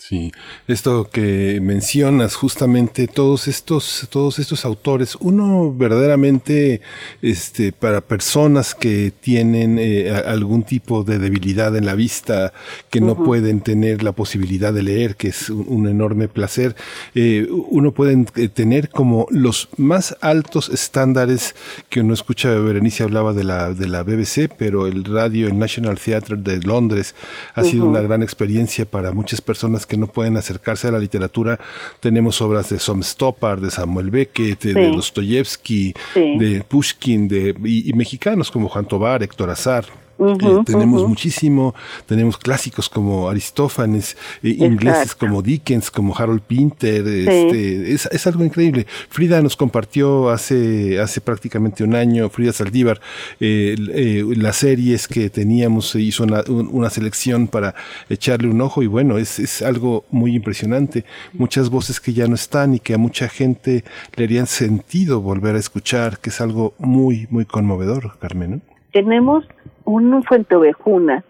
Sí, esto que mencionas justamente todos estos todos estos autores, uno verdaderamente este para personas que tienen eh, algún tipo de debilidad en la vista, que no pueden tener la posibilidad de leer, que es un, enorme placer, eh, uno puede eh, tener como los más altos estándares que uno escucha. Berenice hablaba de la de la BBC, pero el radio, el National Theatre de Londres ha sido una gran experiencia para muchas personas que no pueden acercarse a la literatura, tenemos obras de Som Stoppard, de Samuel Beckett, de, Dostoyevsky, de Pushkin, de, y, mexicanos como Juan Tobar, Héctor Azar. Eh, tenemos muchísimo, tenemos clásicos como Aristófanes, eh, ingleses como Dickens, como Harold Pinter, este, es, es, algo increíble. Frida nos compartió hace, hace prácticamente un año, Frida Saldívar, eh, las series que teníamos, hizo una, una, selección para echarle un ojo y bueno, es, es algo muy impresionante. Muchas voces que ya no están y que a mucha gente le harían sentido volver a escuchar, que es algo muy, muy conmovedor, Carmen. Tenemos un Fuente Ovejuna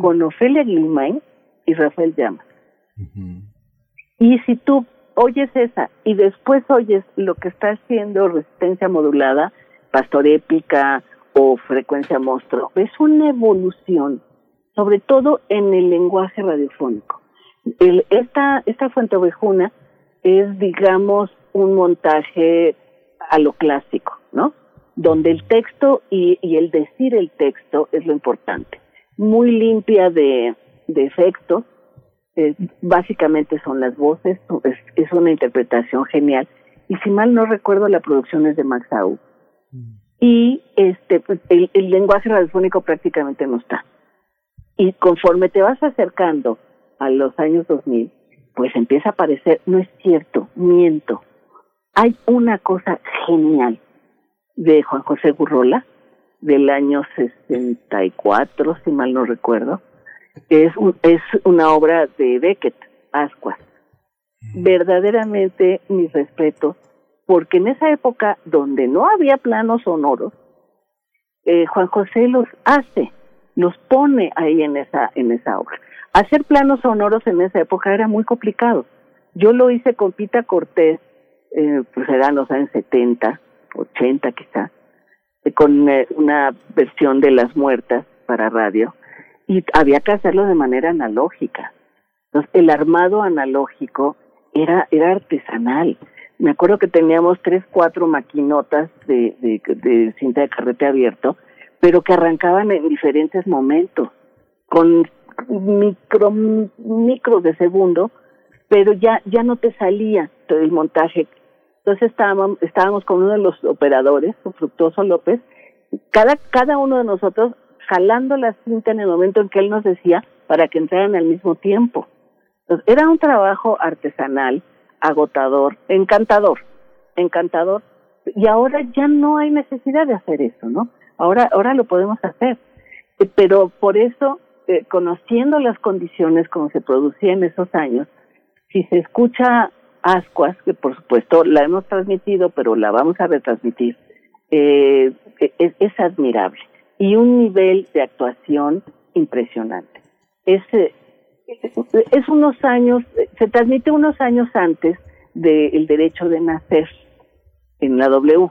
con Ofelia Guilmain y Rafael Llama. Y si tú oyes esa y después oyes lo que está haciendo resistencia modulada, pastor épica o frecuencia monstruo, es una evolución, sobre todo en el lenguaje radiofónico. El, esta, esta fuente ovejuna es, digamos, un montaje a lo clásico, ¿no? Donde el texto y, el decir el texto es lo importante. Muy limpia de, de efectos, eh, básicamente son las voces, es, una interpretación genial. Y si mal no recuerdo, la producción es de Max Au. Mm. Y este, pues, el, el lenguaje radiofónico prácticamente no está. Y conforme te vas acercando a los años 2000, pues empieza a aparecer, no es cierto, miento. Hay una cosa genial de Juan José Gurrola, del año 64, si mal no recuerdo, es, es una obra de Beckett, Ascuas. Verdaderamente mi respeto, porque en esa época donde no había planos sonoros, eh, Juan José los hace, los pone ahí en esa, en esa obra. Hacer planos sonoros en esa época era muy complicado. Yo lo hice con Pita Cortés, eh, pues eran los años 70, 80 quizá, eh, con eh, una versión de Las Muertas para radio, y había que hacerlo de manera analógica. Entonces, el armado analógico era, era artesanal. Me acuerdo que teníamos tres, cuatro maquinotas de, de, cinta de carrete abierto, pero que arrancaban en diferentes momentos, con micro, micros de segundo, pero ya, ya no te salía todo el montaje entonces estábamos, estábamos con uno de los operadores, Fructuoso López, cada, cada uno de nosotros jalando la cinta en el momento en que él nos decía para que entraran al mismo tiempo. Entonces, era un trabajo artesanal, agotador, encantador, encantador. Y ahora ya no hay necesidad de hacer eso, ¿no? Ahora, ahora lo podemos hacer. Pero por eso, eh, conociendo las condiciones como se producía en esos años, si se escucha ascuas, que por supuesto la hemos transmitido, pero la vamos a retransmitir, eh, es, admirable y un nivel de actuación impresionante. Es, eh, es unos años, se transmite unos años antes del derecho de nacer en la W.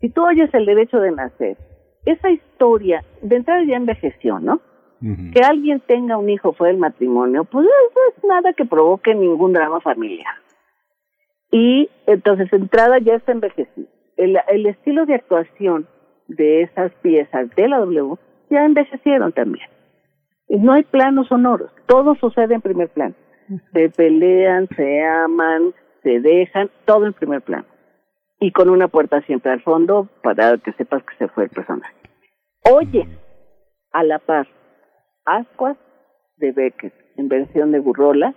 Si tú oyes el derecho de nacer, esa historia de entrada ya envejeció, ¿no? Que alguien tenga un hijo fuera del matrimonio, pues no es nada que provoque ningún drama familiar y entonces entrada ya está envejecido. El, el estilo de actuación de esas piezas de la W ya envejecieron también. Y no hay planos sonoros, todo sucede en primer plano. Se pelean, se aman, se dejan, todo en primer plano. Y con una puerta siempre al fondo para que sepas que se fue el personaje. Oye, a la par, Ascuas de Beckett en versión de Burrola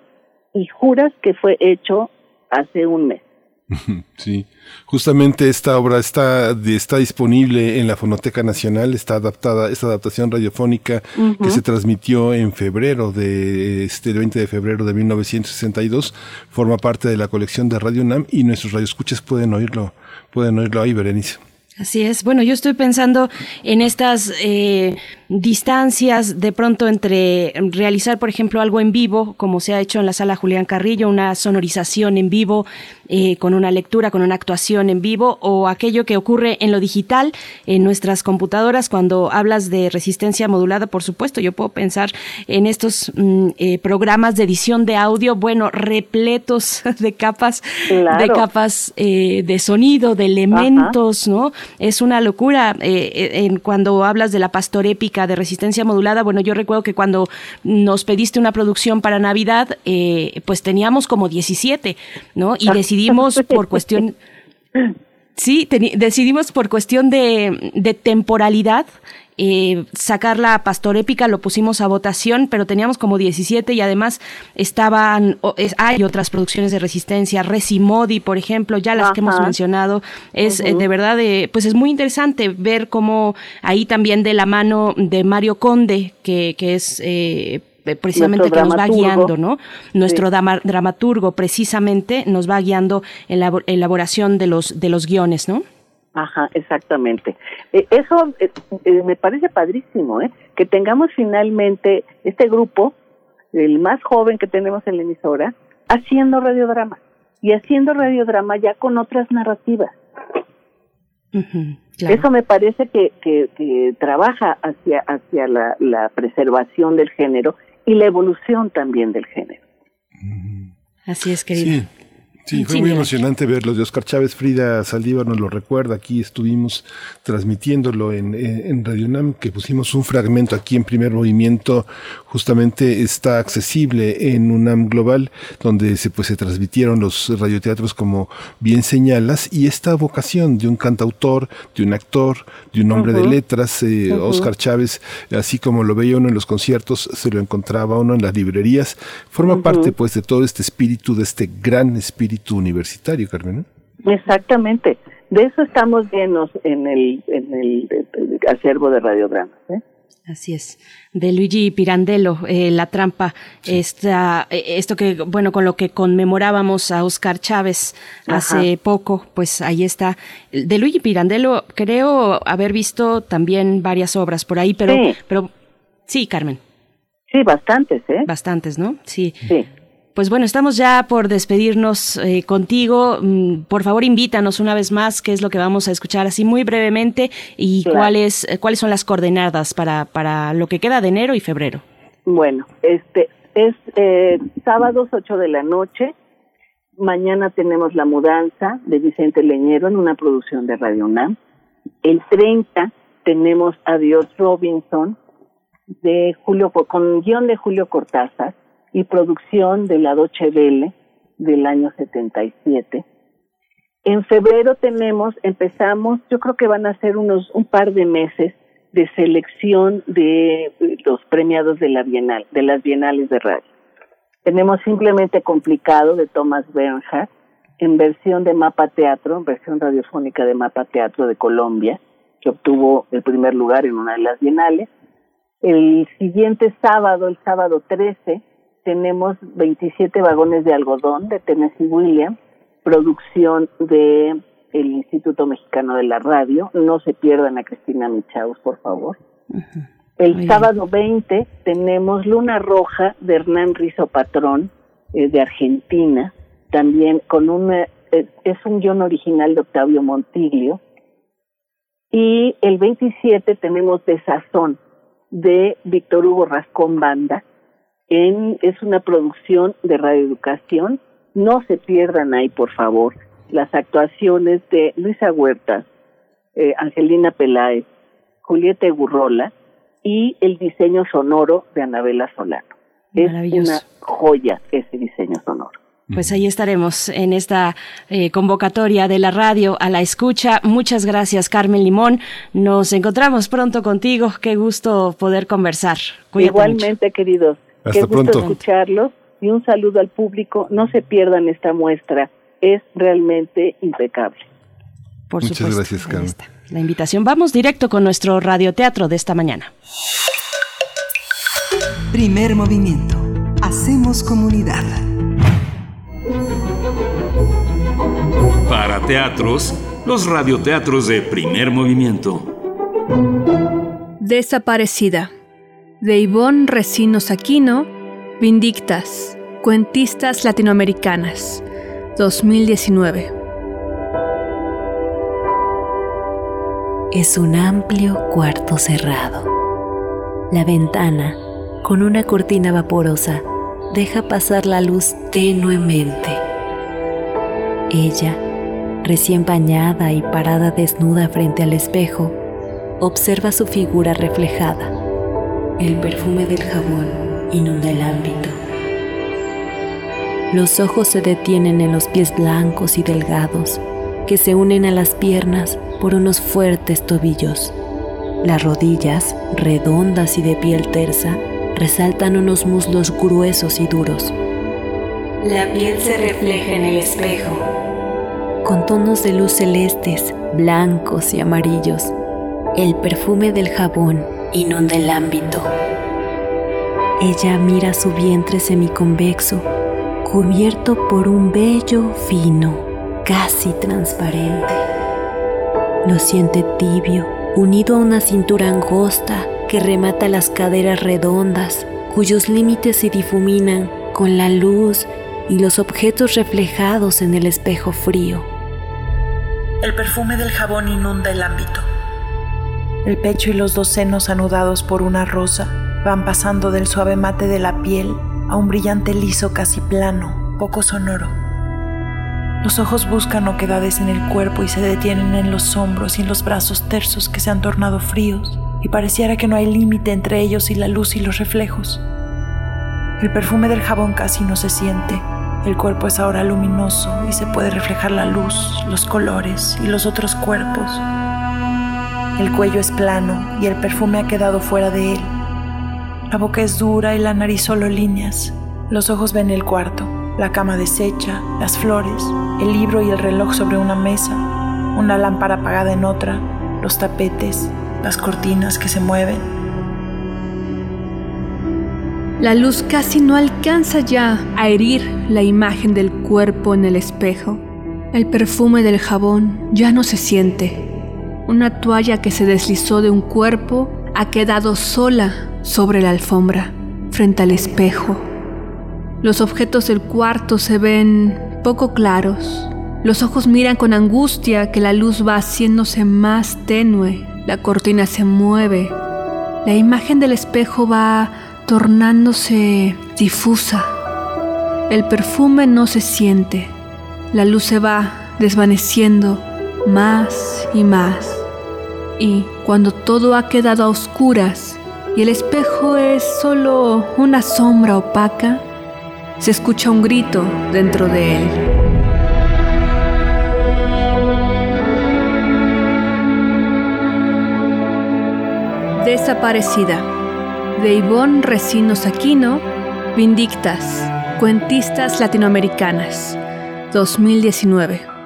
y juras que fue hecho hace un mes. Sí, justamente esta obra está, está disponible en la Fonoteca Nacional, está adaptada, esta adaptación radiofónica que se transmitió en febrero de este 20 de febrero de 1962, forma parte de la colección de Radio UNAM y nuestros radioescuchas pueden oírlo, pueden oírlo ahí, Berenice. Así es. Bueno, yo estoy pensando en estas eh, distancias de pronto entre realizar, por ejemplo, algo en vivo, como se ha hecho en la sala Julián Carrillo, una sonorización en vivo, eh, con una lectura, con una actuación en vivo, o aquello que ocurre en lo digital, en nuestras computadoras, cuando hablas de resistencia modulada, por supuesto, yo puedo pensar en estos mm, eh, programas de edición de audio, bueno, repletos de capas, de capas eh, de sonido, de elementos, ¿no? Es una locura. en, cuando hablas de la pastorépica de resistencia modulada, bueno, yo recuerdo que cuando nos pediste una producción para Navidad, pues teníamos como 17, ¿no? Y decidimos por cuestión... Sí, decidimos por cuestión de, de temporalidad eh, sacar la pastor épica, lo pusimos a votación, pero teníamos como 17 y además estaban, hay otras producciones de resistencia, Resimodi, por ejemplo, ya las que hemos mencionado. Es eh, de verdad, pues es muy interesante ver cómo ahí también de la mano de Mario Conde, que, que es eh, precisamente que nos va guiando, ¿no? Nuestro dramaturgo precisamente nos va guiando en la elaboración de los, de los guiones, ¿no? Ajá, exactamente. Eh, eso eh, eh, me parece padrísimo, ¿eh? Que tengamos finalmente este grupo, el más joven que tenemos en la emisora, haciendo radiodrama y haciendo radiodrama ya con otras narrativas. Eso me parece que, que, trabaja hacia, hacia la, la preservación del género y la evolución también del género. Así es, querido. Sí, fue muy emocionante verlos de Oscar Chávez. Frida Saldívar nos lo recuerda. Aquí estuvimos transmitiéndolo en, en Radio UNAM, que pusimos un fragmento aquí en primer movimiento. Justamente está accesible en UNAM Global, donde se, pues, se transmitieron los radioteatros como bien señalas. Y esta vocación de un cantautor, de un actor, de un hombre de letras, eh, Oscar Chávez, así como lo veía uno en los conciertos, se lo encontraba uno en las librerías. Forma parte pues de todo este espíritu, de este gran espíritu universitario, Carmen. Exactamente. De eso estamos llenos en el, en el, acervo de radiodramas. ¿eh? Así es. De Luigi Pirandello, eh, La Trampa, esta, eh, esto que, bueno, con lo que conmemorábamos a Oscar Chávez hace poco, pues ahí está. De Luigi Pirandello, creo haber visto también varias obras por ahí, pero sí, pero, sí Carmen. Sí, bastantes, ¿eh? Bastantes, ¿no? Sí. Sí. Pues bueno, estamos ya por despedirnos eh, contigo. Mm, por favor, invítanos una vez más qué es lo que vamos a escuchar así muy brevemente y cuáles eh, cuáles son las coordenadas para, para lo que queda de enero y febrero. Bueno, este es eh, sábados 8 de la noche. Mañana tenemos La Mudanza de Vicente Leñero en una producción de Radio UNAM. El 30 tenemos Adiós Robinson de Julio con guion de Julio Cortázar y producción de la Doche Vele del año 77. En febrero tenemos, empezamos, yo creo que van a ser unos un par de meses de selección de los premiados de la Bienal, de las Bienales de Radio. Tenemos simplemente complicado de Thomas Bernhardt en versión de Mapa Teatro, en versión radiofónica de Mapa Teatro de Colombia, que obtuvo el primer lugar en una de las Bienales. El siguiente sábado, el sábado 13, tenemos 27 vagones de algodón de Tennessee Williams, producción de el Instituto Mexicano de la Radio. No se pierdan a Cristina Michaus, por favor. El sábado 20 tenemos Luna Roja de Hernán Rizo Patrón, eh, de Argentina, también con un, eh, es un guion original de Octavio Montiglio. Y el 27 tenemos De Sazón, de Víctor Hugo Rascón Banda, es una producción de radioeducación. No se pierdan ahí, por favor, las actuaciones de Luisa Huerta, eh, Angelina Peláez, Julieta Gurrola y el diseño sonoro de Anabela Solano. Es una joya ese diseño sonoro. Pues ahí estaremos en esta eh, convocatoria de la radio a la escucha. Muchas gracias, Carmen Limón. Nos encontramos pronto contigo. Qué gusto poder conversar. Igualmente, queridos. Hasta pronto. escucharlos y un saludo al público. No se pierdan esta muestra. Es realmente impecable. Por Muchas gracias, Carmen. La invitación. Vamos directo con nuestro radioteatro de esta mañana. Primer movimiento. Hacemos comunidad. Para teatros, los radioteatros de primer movimiento. Desaparecida de Ivonne Recinos Aquino, Vindictas, Cuentistas Latinoamericanas. 2019. Es un amplio cuarto cerrado. La ventana, con una cortina vaporosa, deja pasar la luz tenuemente. Ella, recién bañada y parada desnuda frente al espejo, observa su figura reflejada. El perfume del jabón inunda el ámbito. Los ojos se detienen en los pies blancos y delgados que se unen a las piernas por unos fuertes tobillos. Las rodillas, redondas y de piel tersa, resaltan unos muslos gruesos y duros. La piel se refleja en el espejo, con tonos de luz celestes, blancos y amarillos. El perfume del jabón inunda el ámbito. Ella mira su vientre semiconvexo cubierto por un vello fino, casi transparente. Lo siente tibio, unido a una cintura angosta que remata las caderas redondas, cuyos límites se difuminan con la luz y los objetos reflejados en el espejo frío. El perfume del jabón inunda el ámbito. El pecho y los dos senos anudados por una rosa van pasando del suave mate de la piel a un brillante liso casi plano, poco sonoro. Los ojos buscan oquedades en el cuerpo y se detienen en los hombros y en los brazos tersos que se han tornado fríos y pareciera que no hay límite entre ellos y la luz y los reflejos. El perfume del jabón casi no se siente. El cuerpo es ahora luminoso y se puede reflejar la luz, los colores y los otros cuerpos. El cuello es plano y el perfume ha quedado fuera de él la boca es dura y la nariz solo líneas. Los ojos ven el cuarto, la cama deshecha, las flores, el libro y el reloj sobre una mesa, una lámpara apagada en otra, los tapetes, las cortinas que se mueven. La luz casi no alcanza ya a herir la imagen del cuerpo en el espejo. El perfume del jabón ya no se siente. Una toalla que se deslizó de un cuerpo ha quedado sola sobre la alfombra, frente al espejo. Los objetos del cuarto se ven poco claros. Los ojos miran con angustia que la luz va haciéndose más tenue, la cortina se mueve, la imagen del espejo va tornándose difusa. El perfume no se siente, la luz se va desvaneciendo más y más. Y cuando todo ha quedado a oscuras, y el espejo es solo una sombra opaca, se escucha un grito dentro de él. Desaparecida, de Ivonne Recinos Aquino, Vindictas, Cuentistas Latinoamericanas, 2019.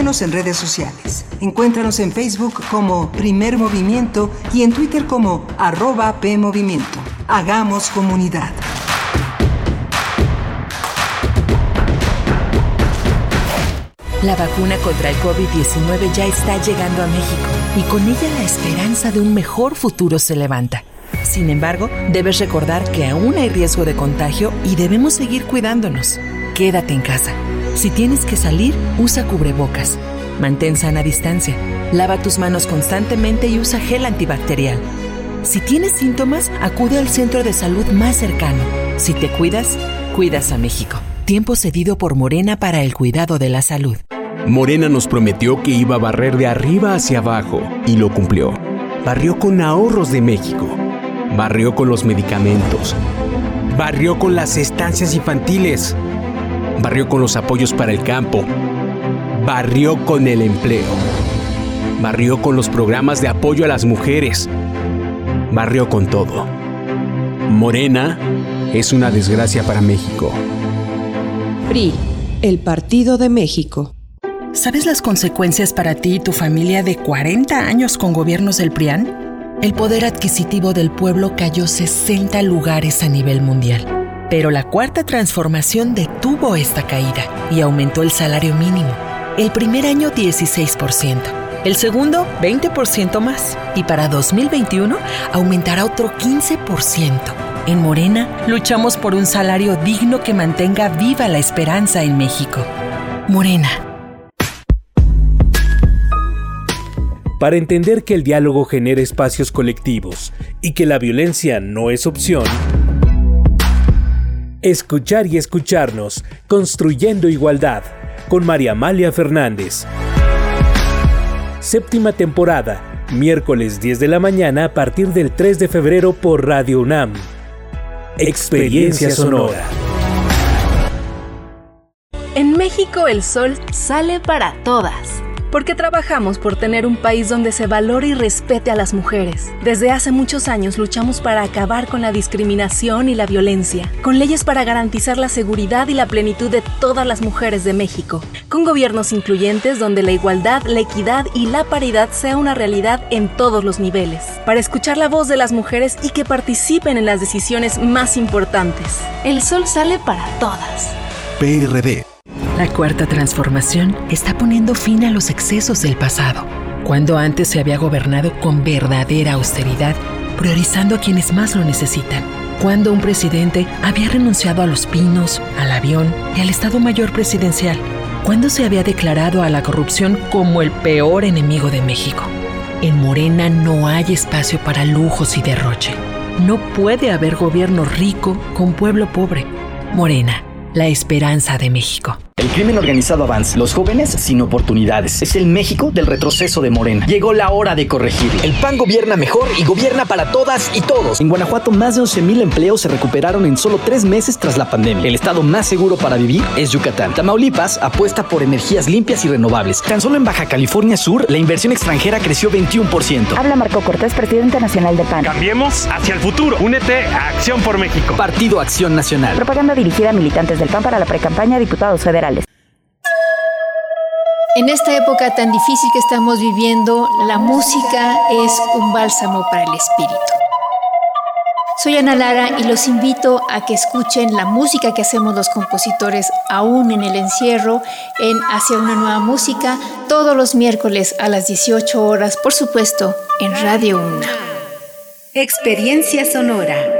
En redes sociales. Encuéntranos en Facebook como Primer Movimiento y en Twitter como arroba PMovimiento. Hagamos comunidad. La vacuna contra el COVID-19 ya está llegando a México y con ella la esperanza de un mejor futuro se levanta. Sin embargo, debes recordar que aún hay riesgo de contagio y debemos seguir cuidándonos. Quédate en casa. Si tienes que salir, usa cubrebocas. Mantén sana distancia. Lava tus manos constantemente y usa gel antibacterial. Si tienes síntomas, acude al centro de salud más cercano. Si te cuidas, cuidas a México. Tiempo cedido por Morena para el cuidado de la salud. Morena nos prometió que iba a barrer de arriba hacia abajo y lo cumplió. Barrió con ahorros de México. Barrió con los medicamentos. Barrió con las estancias infantiles barrió con los apoyos para el campo, barrió con el empleo, barrió con los programas de apoyo a las mujeres, barrió con todo. Morena es una desgracia para México. PRI, el Partido de México. ¿Sabes las consecuencias para ti y tu familia de 40 años con gobiernos del PRIAN? El poder adquisitivo del pueblo cayó 60 lugares a nivel mundial pero la cuarta transformación detuvo esta caída y aumentó el salario mínimo. El primer año 16%, el segundo 20% más y para 2021 aumentará otro 15%. En Morena luchamos por un salario digno que mantenga viva la esperanza en México. Morena. Para entender que el diálogo genera espacios colectivos y que la violencia no es opción, escuchar y escucharnos, construyendo igualdad, con María Amalia Fernández. Séptima temporada, miércoles 10 de la mañana a partir del 3 de febrero por Radio UNAM. Experiencia Sonora. En México el sol sale para todas porque trabajamos por tener un país donde se valore y respete a las mujeres. Desde hace muchos años luchamos para acabar con la discriminación y la violencia, con leyes para garantizar la seguridad y la plenitud de todas las mujeres de México, con gobiernos incluyentes donde la igualdad, la equidad y la paridad sea una realidad en todos los niveles, para escuchar la voz de las mujeres y que participen en las decisiones más importantes. El sol sale para todas. PRD la cuarta transformación está poniendo fin a los excesos del pasado, cuando antes se había gobernado con verdadera austeridad, priorizando a quienes más lo necesitan, cuando un presidente había renunciado a los pinos, al avión y al Estado Mayor Presidencial, cuando se había declarado a la corrupción como el peor enemigo de México. En Morena no hay espacio para lujos y derroche. No puede haber gobierno rico con pueblo pobre. Morena, la esperanza de México. Crimen organizado avanza, los jóvenes sin oportunidades. Es el México del retroceso de Morena. Llegó la hora de corregirlo. El PAN gobierna mejor y gobierna para todas y todos. En Guanajuato, más de 11.000 empleos se recuperaron en solo tres meses tras la pandemia. El estado más seguro para vivir es Yucatán. Tamaulipas apuesta por energías limpias y renovables. Tan solo en Baja California Sur, la inversión extranjera creció 21%. Habla Marco Cortés, presidente nacional de PAN. Cambiemos hacia el futuro. Únete a Acción por México. Partido Acción Nacional. Propaganda dirigida a militantes del PAN para la precampaña a diputados federales. En esta época tan difícil que estamos viviendo, la música es un bálsamo para el espíritu. Soy Ana Lara y los invito a que escuchen la música que hacemos los compositores aún en el encierro en Hacia una nueva música todos los miércoles a las 18 horas, por supuesto, en Radio Una. Experiencia sonora.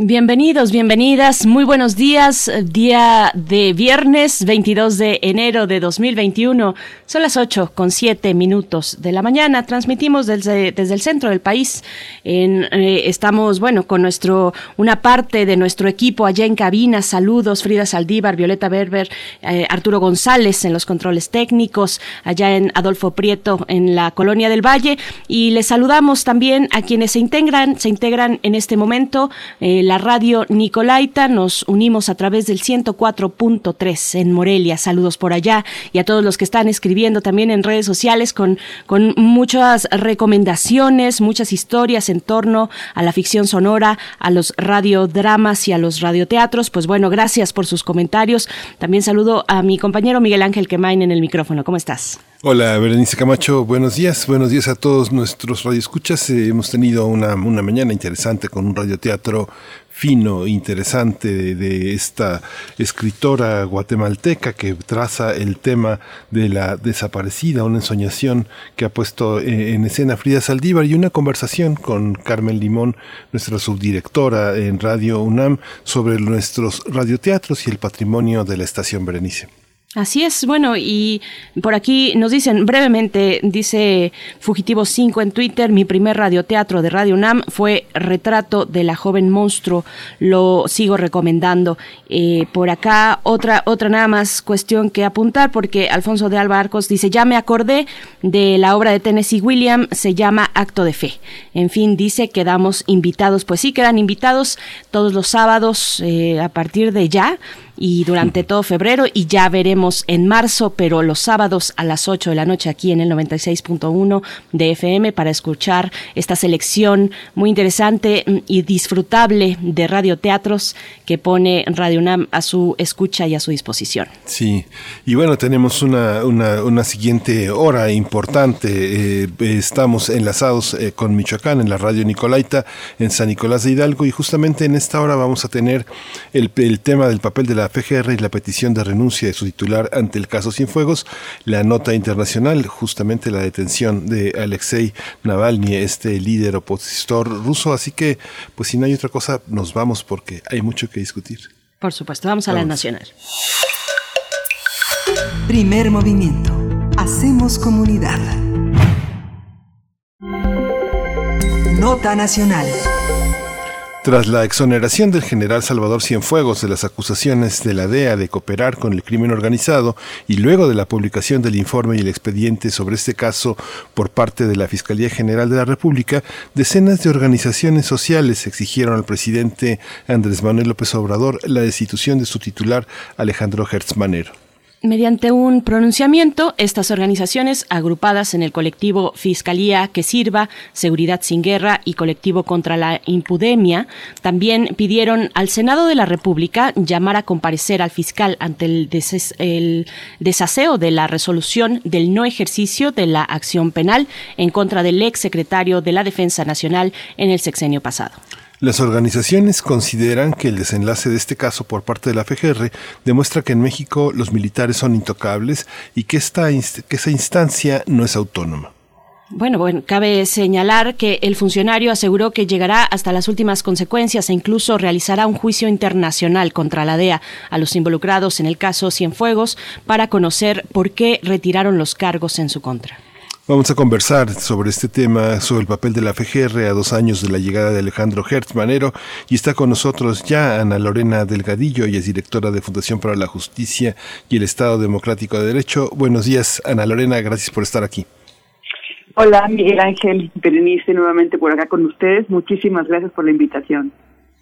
Bienvenidos, bienvenidas, muy buenos días. Día de viernes 22 de enero de 2021. Son las 8 con 7 minutos de la mañana. Transmitimos desde, desde el centro del país. Eh, estamos, bueno, con nuestro, una parte de nuestro equipo allá en cabina. Saludos, Frida Saldívar, Violeta Berber, eh, Arturo González en los controles técnicos, allá en Adolfo Prieto en la Colonia del Valle. Y les saludamos también a quienes se integran, se integran en este momento. Eh, la radio Nicolaita. Nos unimos a través del 104.3 en Morelia. Saludos por allá y a todos los que están escribiendo también en redes sociales con, con muchas recomendaciones, muchas historias en torno a la ficción sonora, a los radiodramas y a los radioteatros. Pues bueno, gracias por sus comentarios. También saludo a mi compañero Miguel Ángel Quemain en el micrófono. ¿Cómo estás? Hola, Berenice Camacho, buenos días, buenos días a todos nuestros radioescuchas. Eh, hemos tenido una, una mañana interesante con un radioteatro fino, interesante de, esta escritora guatemalteca que traza el tema de la desaparecida, una ensoñación que ha puesto eh, en escena Frida Saldívar y una conversación con Carmen Limón, nuestra subdirectora en Radio UNAM, sobre nuestros radioteatros y el patrimonio de la estación Berenice. Así es, bueno, y por aquí nos dicen brevemente, dice Fugitivo 5 en Twitter, mi primer radioteatro de Radio UNAM fue Retrato de la joven monstruo, lo sigo recomendando. Eh, por acá otra, otra nada más cuestión que apuntar, porque Alfonso de Alba Arcos dice, ya me acordé de la obra de Tennessee William, se llama Acto de Fe. En fin, dice, quedamos invitados, pues sí, quedan invitados todos los sábados eh, a partir de ya y durante todo febrero y ya veremos en marzo, pero los sábados a las 8 de la noche aquí en el 96.1 de FM para escuchar esta selección muy interesante mm, y disfrutable de radioteatros que pone Radio UNAM a su escucha y a su disposición. Sí, y bueno, tenemos una, una, siguiente hora importante. Eh, estamos enlazados eh, con Michoacán en la radio Nicolaita en San Nicolás de Hidalgo y justamente en esta hora vamos a tener el, el tema del papel de la PGR y la petición de renuncia de su titular ante el caso Cienfuegos, la nota internacional, justamente la detención de Alexei Navalny, este líder opositor ruso. Así que, pues si no hay otra cosa, nos vamos porque hay mucho que discutir. Por supuesto, vamos a la nacional. Primer movimiento. Hacemos comunidad. Nota nacional. Tras la exoneración del general Salvador Cienfuegos de las acusaciones de la DEA de cooperar con el crimen organizado y luego de la publicación del informe y el expediente sobre este caso por parte de la Fiscalía General de la República, decenas de organizaciones sociales exigieron al presidente Andrés Manuel López Obrador la destitución de su titular Alejandro Hertz Manero. Mediante un pronunciamiento, estas organizaciones, agrupadas en el colectivo Fiscalía que Sirva, Seguridad sin Guerra y Colectivo contra la Impudemia, también pidieron al Senado de la República llamar a comparecer al fiscal ante el, el desaseo de la resolución del no ejercicio de la acción penal en contra del ex secretario de la Defensa Nacional en el sexenio pasado. Las organizaciones consideran que el desenlace de este caso por parte de la FGR demuestra que en México los militares son intocables y que, esta, que esa instancia no es autónoma. Bueno, bueno, cabe señalar que el funcionario aseguró que llegará hasta las últimas consecuencias e incluso realizará un juicio internacional contra la DEA a los involucrados en el caso Cienfuegos para conocer por qué retiraron los cargos en su contra. Vamos a conversar sobre este tema, sobre el papel de la FGR a dos años de la llegada de Alejandro Hertz Manero y está con nosotros ya Ana Lorena Delgadillo, y es directora de Fundación para la Justicia y el Estado Democrático de Derecho. Buenos días, Ana Lorena, gracias por estar aquí. Hola, Miguel Ángel Berenice, nuevamente por acá con ustedes. Muchísimas gracias por la invitación.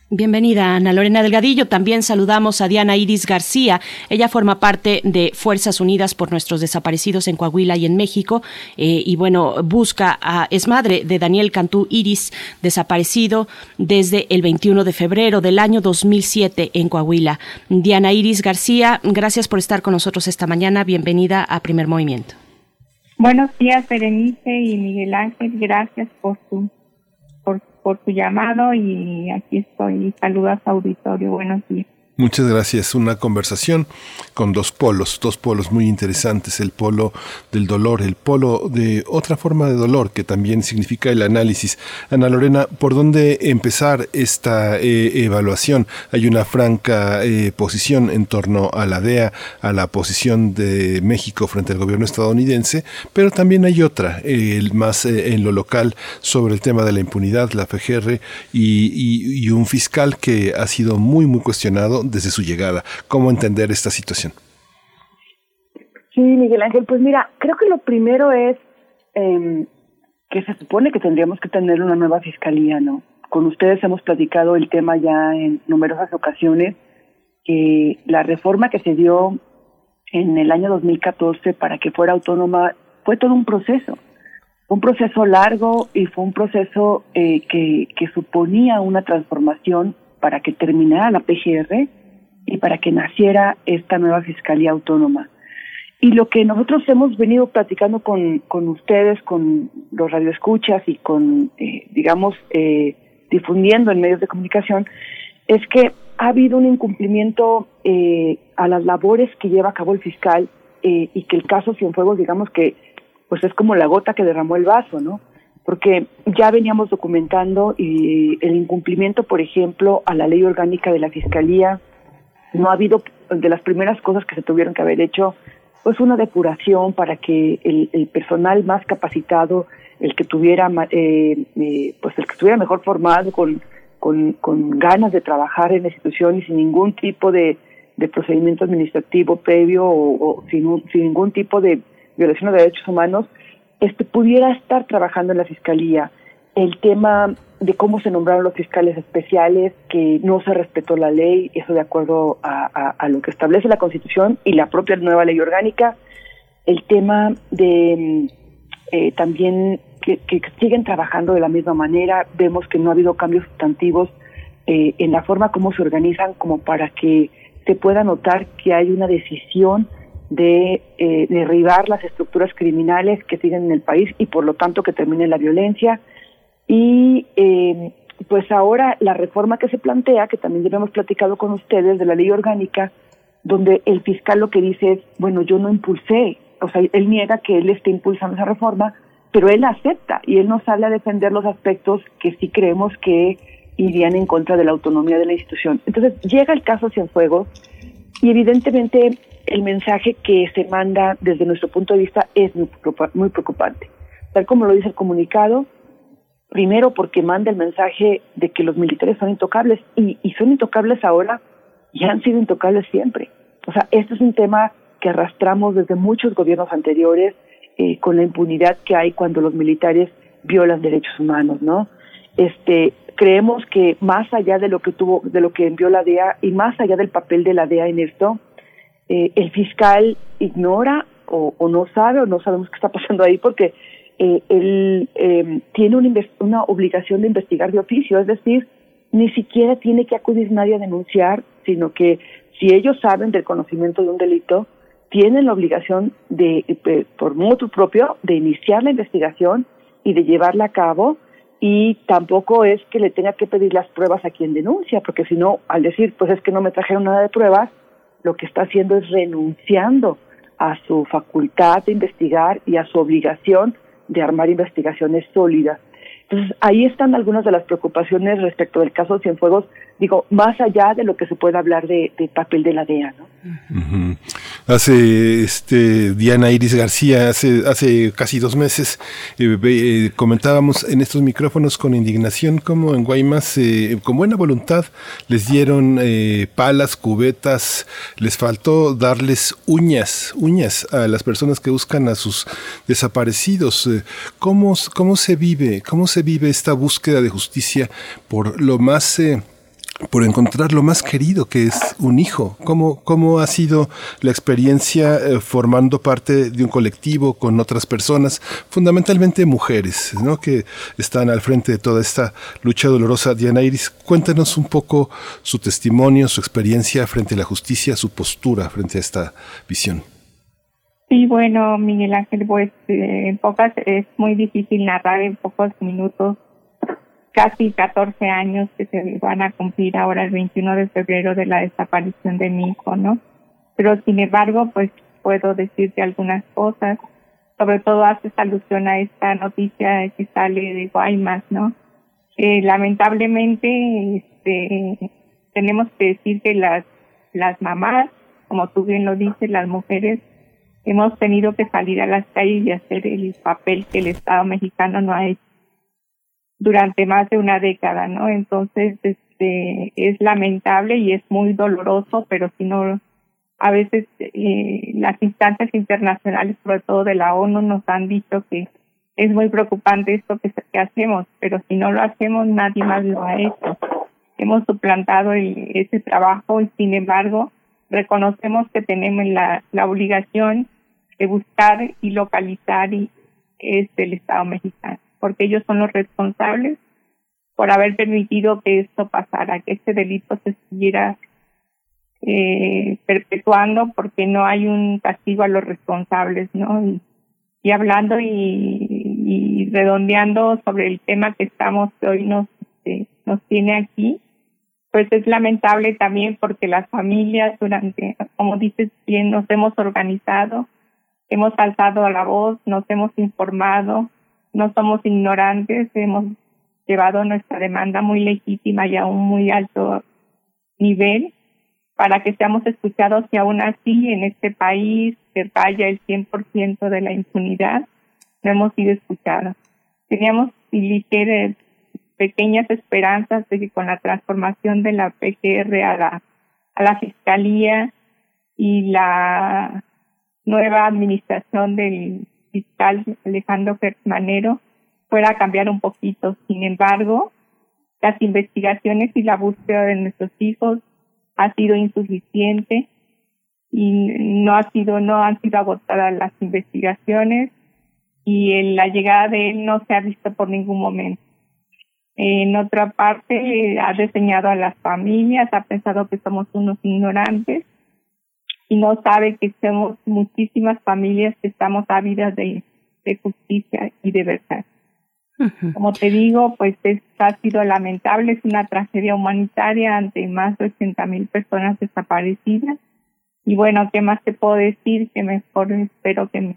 Bienvenida, Ana Lorena Delgadillo. También saludamos a Diana Iris García. Ella forma parte de Fuerzas Unidas por nuestros desaparecidos en Coahuila y en México. Eh, y bueno, busca a, es madre de Daniel Cantú Iris, desaparecido desde el 21 de febrero del año 2007 en Coahuila. Diana Iris García, gracias por estar con nosotros esta mañana. Bienvenida a Primer Movimiento. Buenos días, Berenice y Miguel Ángel. Gracias por su por su llamado y aquí estoy. Saludos auditorio. Buenos días. Muchas gracias. Una conversación con dos polos, dos polos muy interesantes. El polo del dolor, el polo de otra forma de dolor que también significa el análisis. Ana Lorena, ¿por dónde empezar esta eh, evaluación? Hay una franca eh, posición en torno a la DEA, a la posición de México frente al gobierno estadounidense, pero también hay otra, más eh, en lo local, sobre el tema de la impunidad, la FGR y un fiscal que ha sido muy, muy cuestionado desde su llegada. ¿Cómo entender esta situación? Sí, Miguel Ángel, pues mira, creo que lo primero es eh, que se supone que tendríamos que tener una nueva fiscalía, ¿no? Con ustedes hemos platicado el tema ya en numerosas ocasiones, que la reforma que se dio en el año 2014 para que fuera autónoma fue todo un proceso, un proceso largo y fue un proceso eh, que, que suponía una transformación para que terminara la PGR y para que naciera esta nueva Fiscalía Autónoma. Y lo que nosotros hemos venido platicando con, con ustedes, con los radioescuchas y con, eh, digamos, eh, difundiendo en medios de comunicación, es que ha habido un incumplimiento eh, a las labores que lleva a cabo el fiscal y que el caso Cienfuegos, digamos que, pues es como la gota que derramó el vaso, ¿no? Porque ya veníamos documentando y el incumplimiento, por ejemplo, a la ley orgánica de la Fiscalía, no ha habido de las primeras cosas que se tuvieron que haber hecho pues una depuración para que el, personal más capacitado el que tuviera eh, eh, pues el que estuviera mejor formado con, con, ganas de trabajar en la institución y sin ningún tipo de, procedimiento administrativo previo o, sin, sin ningún tipo de violación de derechos humanos este pudiera estar trabajando en la fiscalía el tema de cómo se nombraron los fiscales especiales, que no se respetó la ley, eso de acuerdo a, lo que establece la Constitución y la propia nueva ley orgánica. El tema de eh, también que, siguen trabajando de la misma manera, vemos que no ha habido cambios sustantivos eh, en la forma como se organizan como para que se pueda notar que hay una decisión de eh, derribar las estructuras criminales que siguen en el país y por lo tanto que termine la violencia. Y eh, pues ahora la reforma que se plantea, que también ya hemos platicado con ustedes, de la ley orgánica, donde el fiscal lo que dice es, bueno, yo no impulsé, o sea, él niega que él esté impulsando esa reforma, pero él acepta y él no sale a defender los aspectos que sí creemos que irían en contra de la autonomía de la institución. Entonces llega el caso Cienfuegos y evidentemente el mensaje que se manda desde nuestro punto de vista es muy preocupante. Tal como lo dice el comunicado, primero porque manda el mensaje de que los militares son intocables y, son intocables ahora y han sido intocables siempre. O sea, este es un tema que arrastramos desde muchos gobiernos anteriores eh, con la impunidad que hay cuando los militares violan derechos humanos, ¿no? Este, creemos que más allá de lo que tuvo, de lo que envió la DEA y más allá del papel de la DEA en esto, eh, el fiscal ignora o, no sabe o no sabemos qué está pasando ahí porque eh, él em, tiene una, una obligación de investigar de oficio, es decir, ni siquiera tiene que acudir nadie a denunciar, sino que si ellos saben del conocimiento de un delito, tienen la obligación de, por mutuo propio, de iniciar la investigación y de llevarla a cabo y tampoco es que le tenga que pedir las pruebas a quien denuncia, porque si no, al decir, pues es que no me trajeron nada de pruebas, lo que está haciendo es renunciando a su facultad de investigar y a su obligación de armar investigaciones sólidas. Entonces, ahí están algunas de las preocupaciones respecto del caso Cienfuegos, digo, más allá de lo que se pueda hablar de, papel de la DEA, ¿no? Hace este Diana Iris García, hace, hace casi dos meses, eh, eh, comentábamos en estos micrófonos con indignación como en Guaymas, eh, con buena voluntad, les dieron palas, cubetas, les faltó darles uñas, uñas a las personas que buscan a sus desaparecidos. ¿Cómo, cómo se vive? ¿Cómo se vive esta búsqueda de justicia por lo más por encontrar lo más querido que es un hijo. ¿Cómo, cómo ha sido la experiencia eh, formando parte de un colectivo con otras personas, fundamentalmente mujeres, ¿no? que están al frente de toda esta lucha dolorosa? Diana Iris, cuéntanos un poco su testimonio, su experiencia frente a la justicia, su postura frente a esta visión. Sí, bueno, Miguel Ángel, pues eh, en pocas es muy difícil narrar en pocos minutos casi 14 años que se van a cumplir ahora el 21 de febrero de la desaparición de mi hijo, ¿no? Pero sin embargo, pues puedo decirte algunas cosas, sobre todo haces alusión a esta noticia que sale de Guaymas, ¿no? Lamentablemente, este, tenemos que decir que las, las mamás, como tú bien lo dices, las mujeres, hemos tenido que salir a las calles y hacer el papel que el Estado mexicano no ha hecho durante más de una década, ¿no? Entonces, este, es lamentable y es muy doloroso, pero si no, a veces eh, las instancias internacionales, sobre todo de la ONU, nos han dicho que es muy preocupante esto que, que hacemos, pero si no lo hacemos, nadie más lo ha hecho. Hemos suplantado ese trabajo y, sin embargo, reconocemos que tenemos la, la obligación de buscar y localizar y, este, el Estado mexicano porque ellos son los responsables por haber permitido que esto pasara, que este delito se siguiera eh, perpetuando porque no hay un castigo a los responsables, ¿no? Y, hablando y, redondeando sobre el tema que estamos hoy nos este, nos tiene aquí, pues es lamentable también porque las familias durante, como dices bien, nos hemos organizado, hemos alzado la voz, nos hemos informado, no somos ignorantes, hemos llevado nuestra demanda muy legítima y a un muy alto nivel para que seamos escuchados y aún así en este país que vaya el 100% de la impunidad, no hemos sido escuchados. Teníamos pequeñas esperanzas de que con la transformación de la PGR a la, a la Fiscalía y la nueva administración del fiscal Alejandro Manero fuera a cambiar un poquito. Sin embargo, las investigaciones y la búsqueda de nuestros hijos ha sido insuficiente y no ha sido no han sido agotadas las investigaciones y la llegada de él no se ha visto por ningún momento. En otra parte, ha diseñado a las familias, ha pensado que somos unos ignorantes y no sabe que somos muchísimas familias que estamos ávidas de, de justicia y de verdad. Como te digo, pues es, ha sido lamentable, es una tragedia humanitaria ante más de 80 mil personas desaparecidas. Y bueno, ¿qué más te puedo decir? Que mejor espero que me,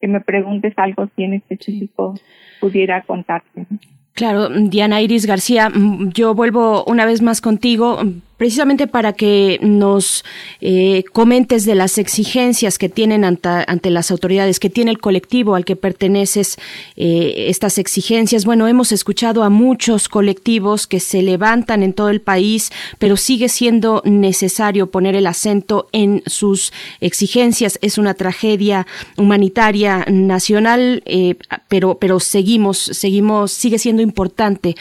que me preguntes algo si en específico pudiera contarte. Claro, Diana Iris García, mm, yo vuelvo una vez más contigo precisamente para que nos eh, comentes de las exigencias que tienen ante, las autoridades, que tiene el colectivo al que perteneces, eh, estas exigencias. Bueno, hemos escuchado a muchos colectivos que se levantan en todo el país, pero sigue siendo necesario poner el acento en sus exigencias. Es una tragedia humanitaria nacional, eh, pero, pero seguimos, seguimos, sigue siendo importante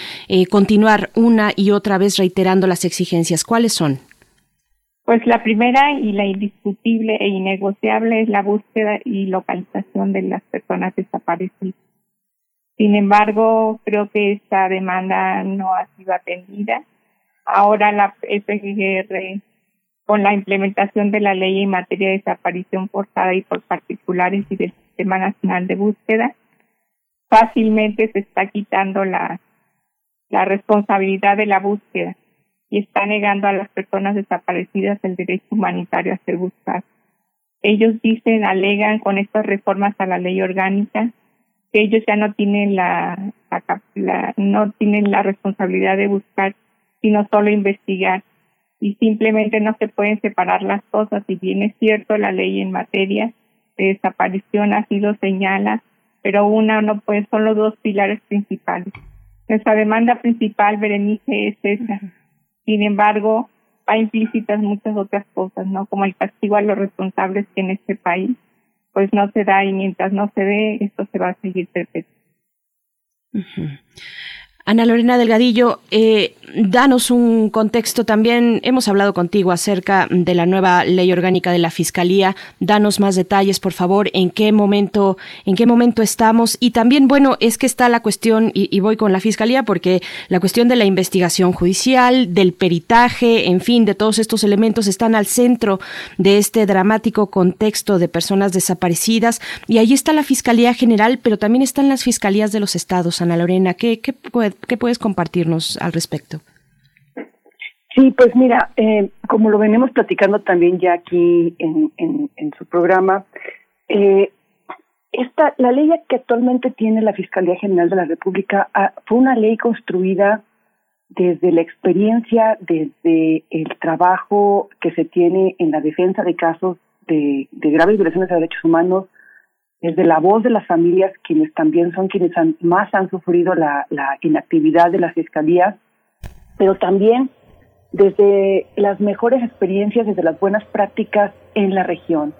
continuar una y otra vez reiterando las exigencias. ¿Cuáles son? Pues la primera y la indiscutible e innegociable es la búsqueda y localización de las personas desaparecidas. Sin embargo, creo que esta demanda no ha sido atendida. Ahora la FGR, con la implementación de la ley en materia de desaparición forzada y por particulares y del Sistema Nacional de Búsqueda, fácilmente se está quitando la, la responsabilidad de la búsqueda y está negando a las personas desaparecidas el derecho humanitario a ser buscadas. Ellos dicen, alegan con estas reformas a la ley orgánica que ellos ya no tienen la, no tienen la responsabilidad de buscar, sino solo investigar y simplemente no se pueden separar las cosas. Si bien es cierto, la ley en materia de desaparición ha sido señala, pero una no puede, son los dos pilares principales. Nuestra demanda principal, Berenice, es esa, sin embargo, va implícitas muchas otras cosas, ¿no? Como el castigo a los responsables que en este país pues no se da y mientras no se dé, esto se va a seguir perpetuando. Ana Lorena Delgadillo, eh, danos un contexto también. Hemos hablado contigo acerca de la nueva ley orgánica de la Fiscalía. Danos más detalles, por favor, en qué momento, en qué momento estamos. Y también, bueno, es que está la cuestión, y, voy con la Fiscalía, porque la cuestión de la investigación judicial, del peritaje, en fin, de todos estos elementos están al centro de este dramático contexto de personas desaparecidas. Y ahí está la Fiscalía General, pero también están las Fiscalías de los Estados. Ana Lorena, ¿qué, qué ¿Qué puedes compartirnos al respecto? Sí, pues mira, eh, como lo venimos platicando también ya aquí en, su programa, eh, esta, la ley que actualmente tiene la Fiscalía General de la República ah, fue una ley construida desde la experiencia, desde el trabajo que se tiene en la defensa de casos de, de graves violaciones de derechos humanos, desde la voz de las familias, quienes también son quienes más han sufrido la, inactividad de las fiscalías, pero también desde las mejores experiencias, desde las buenas prácticas en la región.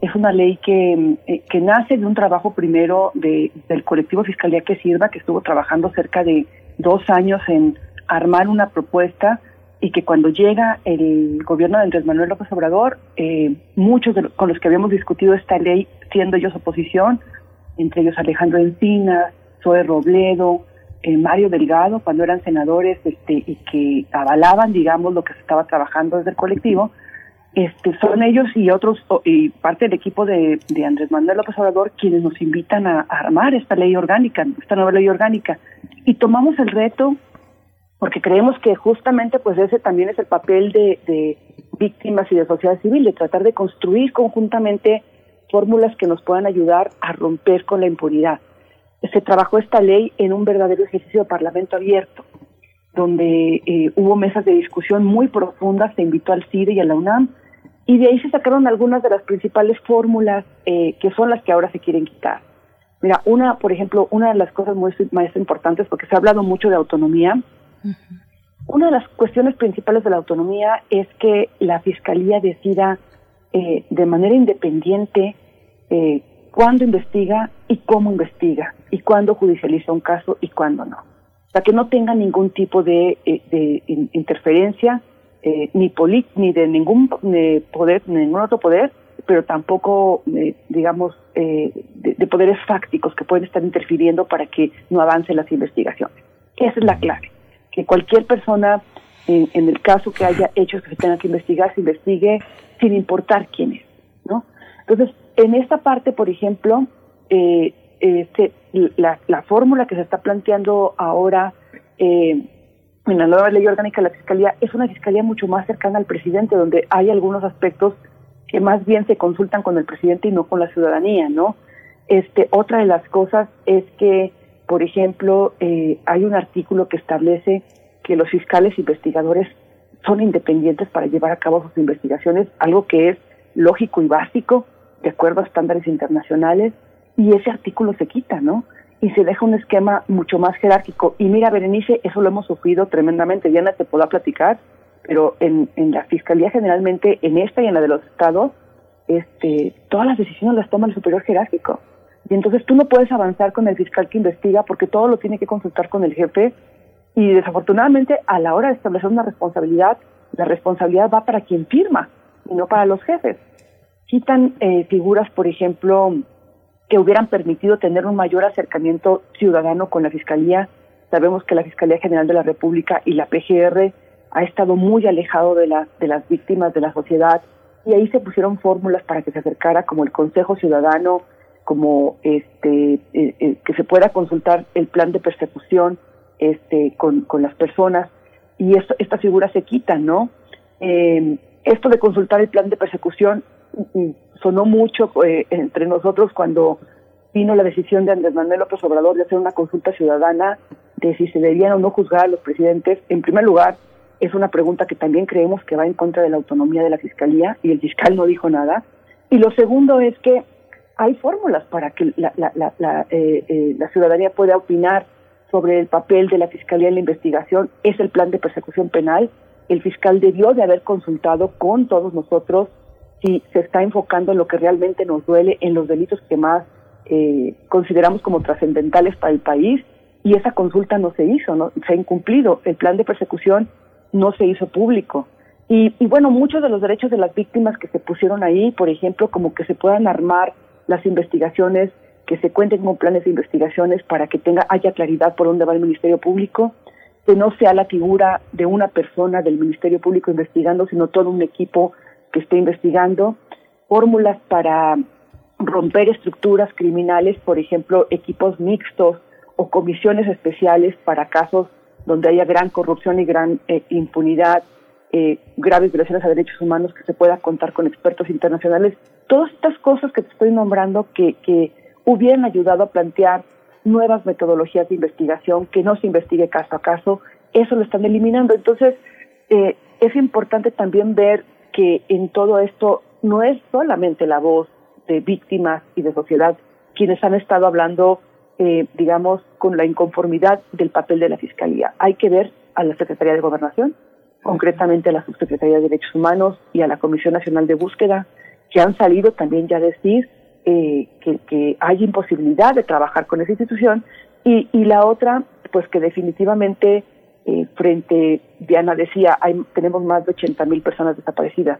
Es una ley que, eh, que nace de un trabajo primero de, del colectivo Fiscalía que Sirva, que estuvo trabajando cerca de dos años en armar una propuesta y que cuando llega el gobierno de Andrés Manuel López Obrador, eh, muchos de con los que habíamos discutido esta ley, siendo ellos oposición, entre ellos Alejandro Encinas, Zoe Robledo, eh, Mario Delgado, cuando eran senadores este, y que avalaban, digamos, lo que se estaba trabajando desde el colectivo, este, son ellos y otros, y parte del equipo de, de Andrés Manuel López Obrador, quienes nos invitan a armar esta ley orgánica, esta nueva ley orgánica. Y tomamos el reto porque creemos que justamente pues ese también es el papel de, víctimas y de sociedad civil, de tratar de construir conjuntamente fórmulas que nos puedan ayudar a romper con la impunidad. Se trabajó esta ley en un verdadero ejercicio de parlamento abierto, donde eh, hubo mesas de discusión muy profundas, se invitó al CIDE y a la UNAM, y de ahí se sacaron algunas de las principales fórmulas eh, que son las que ahora se quieren quitar. Mira, una, por ejemplo, una de las cosas muy más importantes, porque se ha hablado mucho de autonomía, una de las cuestiones principales de la autonomía es que la Fiscalía decida eh, de manera independiente eh, cuándo investiga y cómo investiga, y cuándo judicializa un caso y cuándo no. O sea, que no tenga ningún tipo de, de interferencia eh, ni, ni de ningún poder, ningún otro poder, pero tampoco, eh, digamos, eh, de, poderes fácticos que pueden estar interfiriendo para que no avancen las investigaciones. Esa es la clave, que cualquier persona, en, el caso que haya hechos que se tengan que investigar, se investigue sin importar quién es, ¿no? Entonces, en esta parte, por ejemplo, la, la fórmula que se está planteando ahora eh, en la nueva ley orgánica de la Fiscalía es una Fiscalía mucho más cercana al presidente, donde hay algunos aspectos que más bien se consultan con el presidente y no con la ciudadanía, ¿no? Este, otra de las cosas es que, por ejemplo, eh, hay un artículo que establece que los fiscales investigadores son independientes para llevar a cabo sus investigaciones, algo que es lógico y básico, de acuerdo a estándares internacionales, y ese artículo se quita, ¿no? y se deja un esquema mucho más jerárquico. Y mira, Berenice, eso lo hemos sufrido tremendamente. Diana te puedo platicar, pero en, en la Fiscalía generalmente, en esta y en la de los estados, este, todas las decisiones las toma el superior jerárquico. Y entonces tú no puedes avanzar con el fiscal que investiga porque todo lo tiene que consultar con el jefe y desafortunadamente a la hora de establecer una responsabilidad, la responsabilidad va para quien firma y no para los jefes. Quitan eh, figuras, por ejemplo, que hubieran permitido tener un mayor acercamiento ciudadano con la Fiscalía. Sabemos que la Fiscalía General de la República y la PGR ha estado muy alejado de, la, de las víctimas de la sociedad y ahí se pusieron fórmulas para que se acercara como el Consejo Ciudadano, como este eh, eh, que se pueda consultar el plan de persecución este con, con las personas y esto, esta figura se quita, ¿no? Eh, esto de consultar el plan de persecución sonó mucho eh, entre nosotros cuando vino la decisión de Andrés Manuel López Obrador de hacer una consulta ciudadana de si se debían o no juzgar a los presidentes. En primer lugar, es una pregunta que también creemos que va en contra de la autonomía de la Fiscalía y el fiscal no dijo nada. Y lo segundo es que hay fórmulas para que la, la, la, eh, eh, la ciudadanía pueda opinar sobre el papel de la Fiscalía en la investigación. Es el plan de persecución penal. El fiscal debió de haber consultado con todos nosotros si se está enfocando en lo que realmente nos duele, en los delitos que más eh, consideramos como trascendentales para el país, y esa consulta no se hizo, no se ha incumplido. El plan de persecución no se hizo público. Y, y bueno, muchos de los derechos de las víctimas que se pusieron ahí, por ejemplo, como que se puedan armar las investigaciones, que se cuenten con planes de investigaciones para que tenga haya claridad por dónde va el Ministerio Público, que no sea la figura de una persona del Ministerio Público investigando, sino todo un equipo que esté investigando, fórmulas para romper estructuras criminales, por ejemplo, equipos mixtos o comisiones especiales para casos donde haya gran corrupción y gran eh, impunidad, eh, graves violaciones a derechos humanos, que se pueda contar con expertos internacionales. Todas estas cosas que te estoy nombrando que, que hubieran ayudado a plantear nuevas metodologías de investigación, que no se investigue caso a caso, eso lo están eliminando. Entonces, eh, es importante también ver que en todo esto no es solamente la voz de víctimas y de sociedad quienes han estado hablando, eh, digamos, con la inconformidad del papel de la Fiscalía. Hay que ver a la Secretaría de Gobernación, concretamente a la Subsecretaría de Derechos Humanos y a la Comisión Nacional de Búsqueda, que han salido también ya a decir eh, que, hay imposibilidad de trabajar con esa institución, y, y la otra, pues que definitivamente eh, frente, Diana decía, hay, tenemos más de 80 mil personas desaparecidas.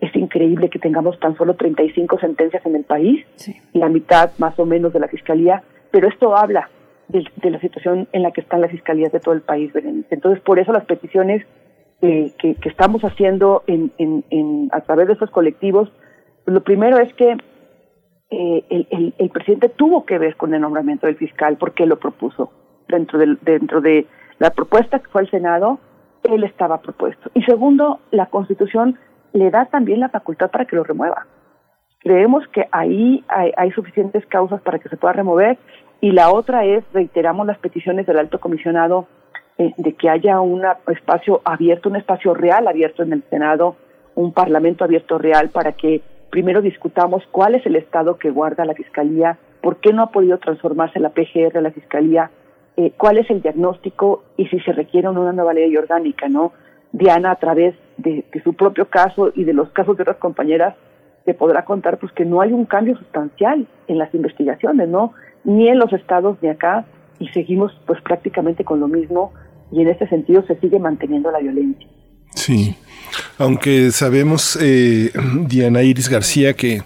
Es increíble que tengamos tan solo 35 sentencias en el país, la mitad más o menos de la fiscalía, pero esto habla de, la situación en la que están las fiscalías de todo el país, Entonces, por eso las peticiones eh, que, estamos haciendo en, en, a través de estos colectivos, lo primero es que eh, el, presidente tuvo que ver con el nombramiento del fiscal porque lo propuso dentro del, dentro de la propuesta que fue al Senado, él estaba propuesto. Y segundo, la Constitución le da también la facultad para que lo remueva. Creemos que ahí hay, suficientes causas para que se pueda remover y la otra es, reiteramos las peticiones del alto comisionado eh, de que haya un espacio abierto, un espacio real abierto en el Senado, un parlamento abierto real para que primero discutamos cuál es el estado que guarda la Fiscalía, por qué no ha podido transformarse la PGR a la Fiscalía, eh, cuál es el diagnóstico y si se requiere una nueva ley orgánica, ¿no? Diana, a través de, su propio caso y de los casos de otras compañeras, te podrá contar pues que no hay un cambio sustancial en las investigaciones, ¿no? Ni en los estados ni acá y seguimos pues prácticamente con lo mismo y en este sentido se sigue manteniendo la violencia. Sí, aunque sabemos, eh, Diana Iris García, que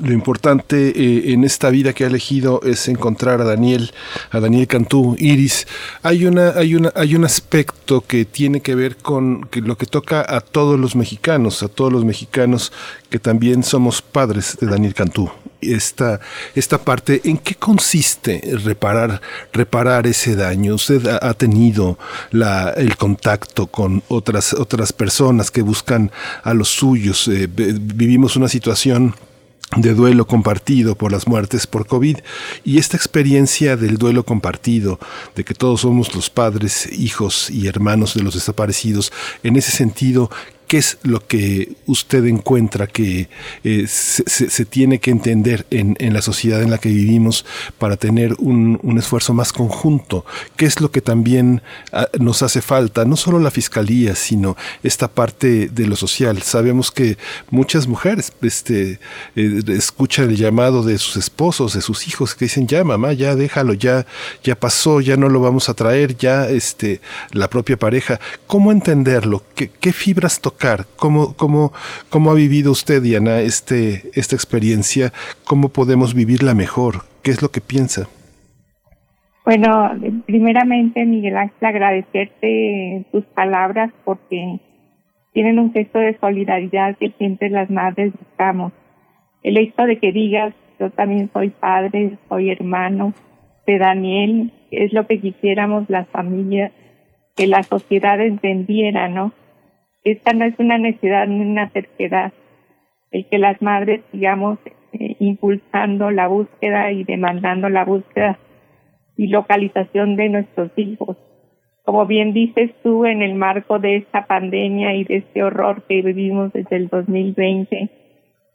lo importante eh, en esta vida que ha elegido es encontrar a Daniel, a Daniel Cantú, Iris. Hay una, hay una, hay un aspecto que tiene que ver con lo que toca a todos los mexicanos, a todos los mexicanos que también somos padres de Daniel Cantú. Esta, esta parte, ¿en qué consiste reparar, reparar ese daño? Usted ha, tenido el contacto con otras, otras personas que buscan a los suyos. Eh, vivimos una situación de duelo compartido por las muertes por COVID. Y esta experiencia del duelo compartido, de que todos somos los padres, hijos y hermanos de los desaparecidos, en ese sentido, ¿Qué es lo que usted encuentra que eh, se, tiene que entender en, la sociedad en la que vivimos para tener un, esfuerzo más conjunto? ¿Qué es lo que también ah, nos hace falta? No solo la fiscalía, sino esta parte de lo social. Sabemos que muchas mujeres este, eh, escuchan el llamado de sus esposos, de sus hijos, que dicen, ya mamá, ya déjalo, ya, ya pasó, ya no lo vamos a traer, ya este, la propia pareja. ¿Cómo entenderlo? ¿Qué, qué fibras tocar? ¿Cómo, cómo, cómo ha vivido usted, Diana, este, esta experiencia? ¿Cómo podemos vivirla mejor? ¿Qué es lo que piensa? Bueno, primeramente, Miguel Ángel, agradecerte tus palabras porque tienen un gesto de solidaridad que siempre las madres buscamos. El hecho de que digas, yo también soy padre, soy hermano de Daniel, es lo que quisiéramos las familias, que la sociedad entendiera, ¿no? Esta no es una necesidad ni una terquedad, el que las madres sigamos eh, impulsando la búsqueda y demandando la búsqueda y localización de nuestros hijos. Como bien dices tú, en el marco de esta pandemia y de este horror que vivimos desde el 2020,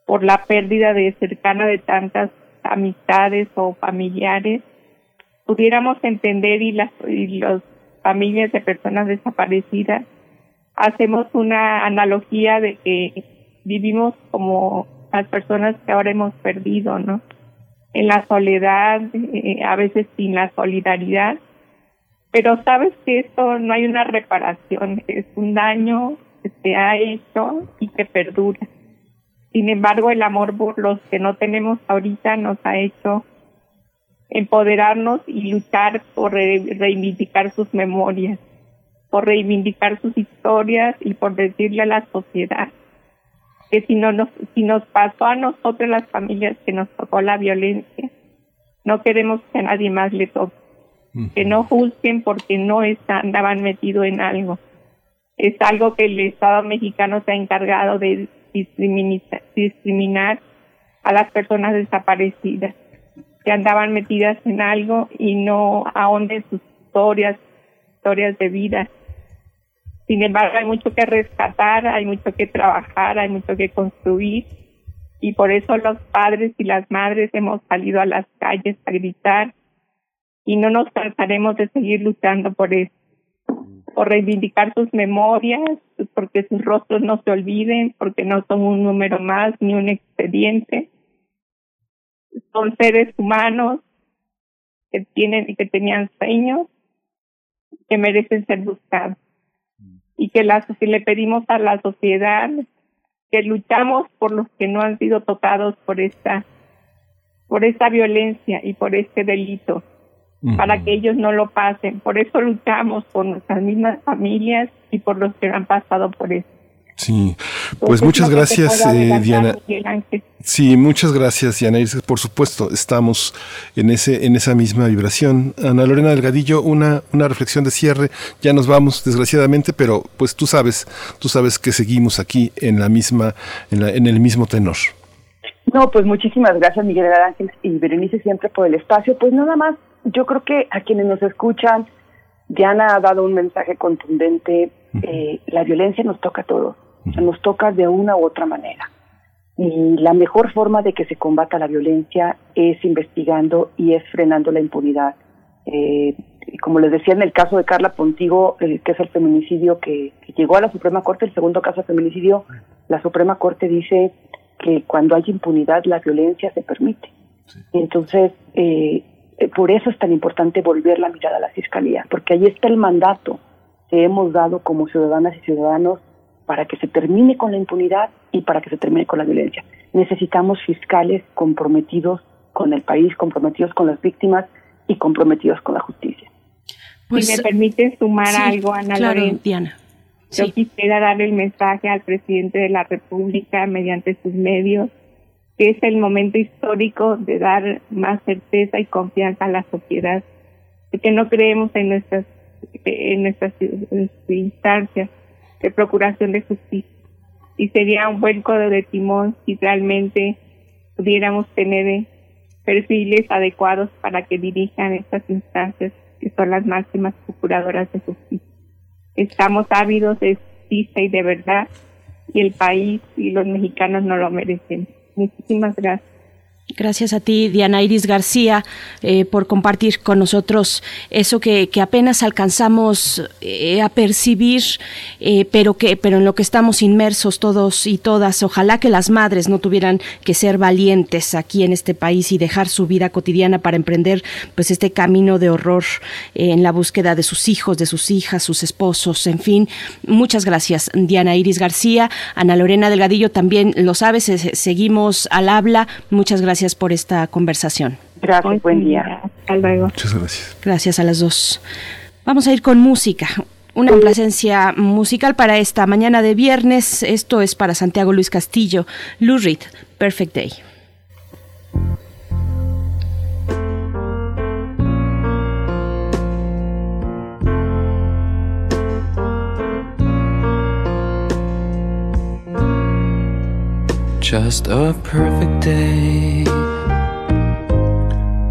por la pérdida de cercana de tantas amistades o familiares, pudiéramos entender y las, y las familias de personas desaparecidas hacemos una analogía de que vivimos como las personas que ahora hemos perdido, ¿no? En la soledad, eh, a veces sin la solidaridad, pero sabes que esto no hay una reparación, es un daño que se ha hecho y que perdura. Sin embargo, el amor por los que no tenemos ahorita nos ha hecho empoderarnos y luchar por reivindicar sus memorias por reivindicar sus historias y por decirle a la sociedad que si no nos, si nos pasó a nosotros las familias que nos tocó la violencia, no queremos que a nadie más le toque. Que no juzguen porque no están, andaban metidos en algo. Es algo que el Estado mexicano se ha encargado de discriminar, discriminar a las personas desaparecidas, que andaban metidas en algo y no ahonden sus historias, historias de vida sin embargo, hay mucho que rescatar, hay mucho que trabajar, hay mucho que construir y por eso los padres y las madres hemos salido a las calles a gritar y no nos cansaremos de seguir luchando por eso, por reivindicar sus memorias, porque sus rostros no se olviden, porque no son un número más ni un expediente. Son seres humanos que tienen y que tenían sueños que merecen ser buscados y que, la, que le pedimos a la sociedad que luchamos por los que no han sido tocados por esta por esta violencia y por este delito para que ellos no lo pasen. Por eso luchamos por nuestras mismas familias y por los que han pasado por eso. Sí, pues muchas gracias, eh, Diana. Sí, muchas gracias, Diana. Por supuesto, estamos en ese en esa misma vibración. Ana Lorena Delgadillo, una una reflexión de cierre. Ya nos vamos, desgraciadamente, pero pues tú sabes, tú sabes que seguimos aquí en la misma en, la, en el mismo tenor. No, pues muchísimas gracias, Miguel Ángel y Berenice siempre por el espacio. Pues nada más, yo creo que a quienes nos escuchan, Diana ha dado un mensaje contundente. Eh, la violencia nos toca a todos nos toca de una u otra manera. Y la mejor forma de que se combata la violencia es investigando y es frenando la impunidad. Eh, como les decía en el caso de Carla Pontigo, eh, que es el feminicidio que, llegó a la Suprema Corte, el segundo caso de feminicidio, la Suprema Corte dice que cuando hay impunidad la violencia se permite. Entonces, eh, eh, por eso es tan importante volver la mirada a la Fiscalía, porque ahí está el mandato que hemos dado como ciudadanas y ciudadanos para que se termine con la impunidad y para que se termine con la violencia. Necesitamos fiscales comprometidos con el país, comprometidos con las víctimas y comprometidos con la justicia. Pues, si me permite sumar algo, Ana claro, Diana. Yo quisiera dar el mensaje al presidente de la República mediante sus medios que es el momento histórico de dar más certeza y confianza a la sociedad, que no creemos en nuestras en nuestras instancias de procuración de justicia. Y sería un buen codo de timón si realmente pudiéramos tener perfiles adecuados para que dirijan estas instancias que son las máximas procuradoras de justicia. Estamos ávidos de justicia y de verdad y el país y los mexicanos no lo merecen. Muchísimas gracias. Gracias a ti, Diana Iris García, eh, por compartir con nosotros eso que, apenas alcanzamos eh, a percibir, eh, pero que, pero en lo que estamos inmersos todos y todas. Ojalá que las madres no tuvieran que ser valientes aquí en este país y dejar su vida cotidiana para emprender, pues, este camino de horror en la búsqueda de sus hijos, de sus hijas, sus esposos, en fin. Muchas gracias, Diana Iris García, Ana Lorena Delgadillo también lo sabes. Seguimos al habla. Muchas gracias gracias por esta conversación. Gracias, buen día. Hasta luego. Muchas gracias. Gracias a las dos. Vamos a ir con música. Una complacencia musical para esta mañana de viernes. Esto es para Santiago Luis Castillo. Lou Reed, Perfect Day. Just a perfect day.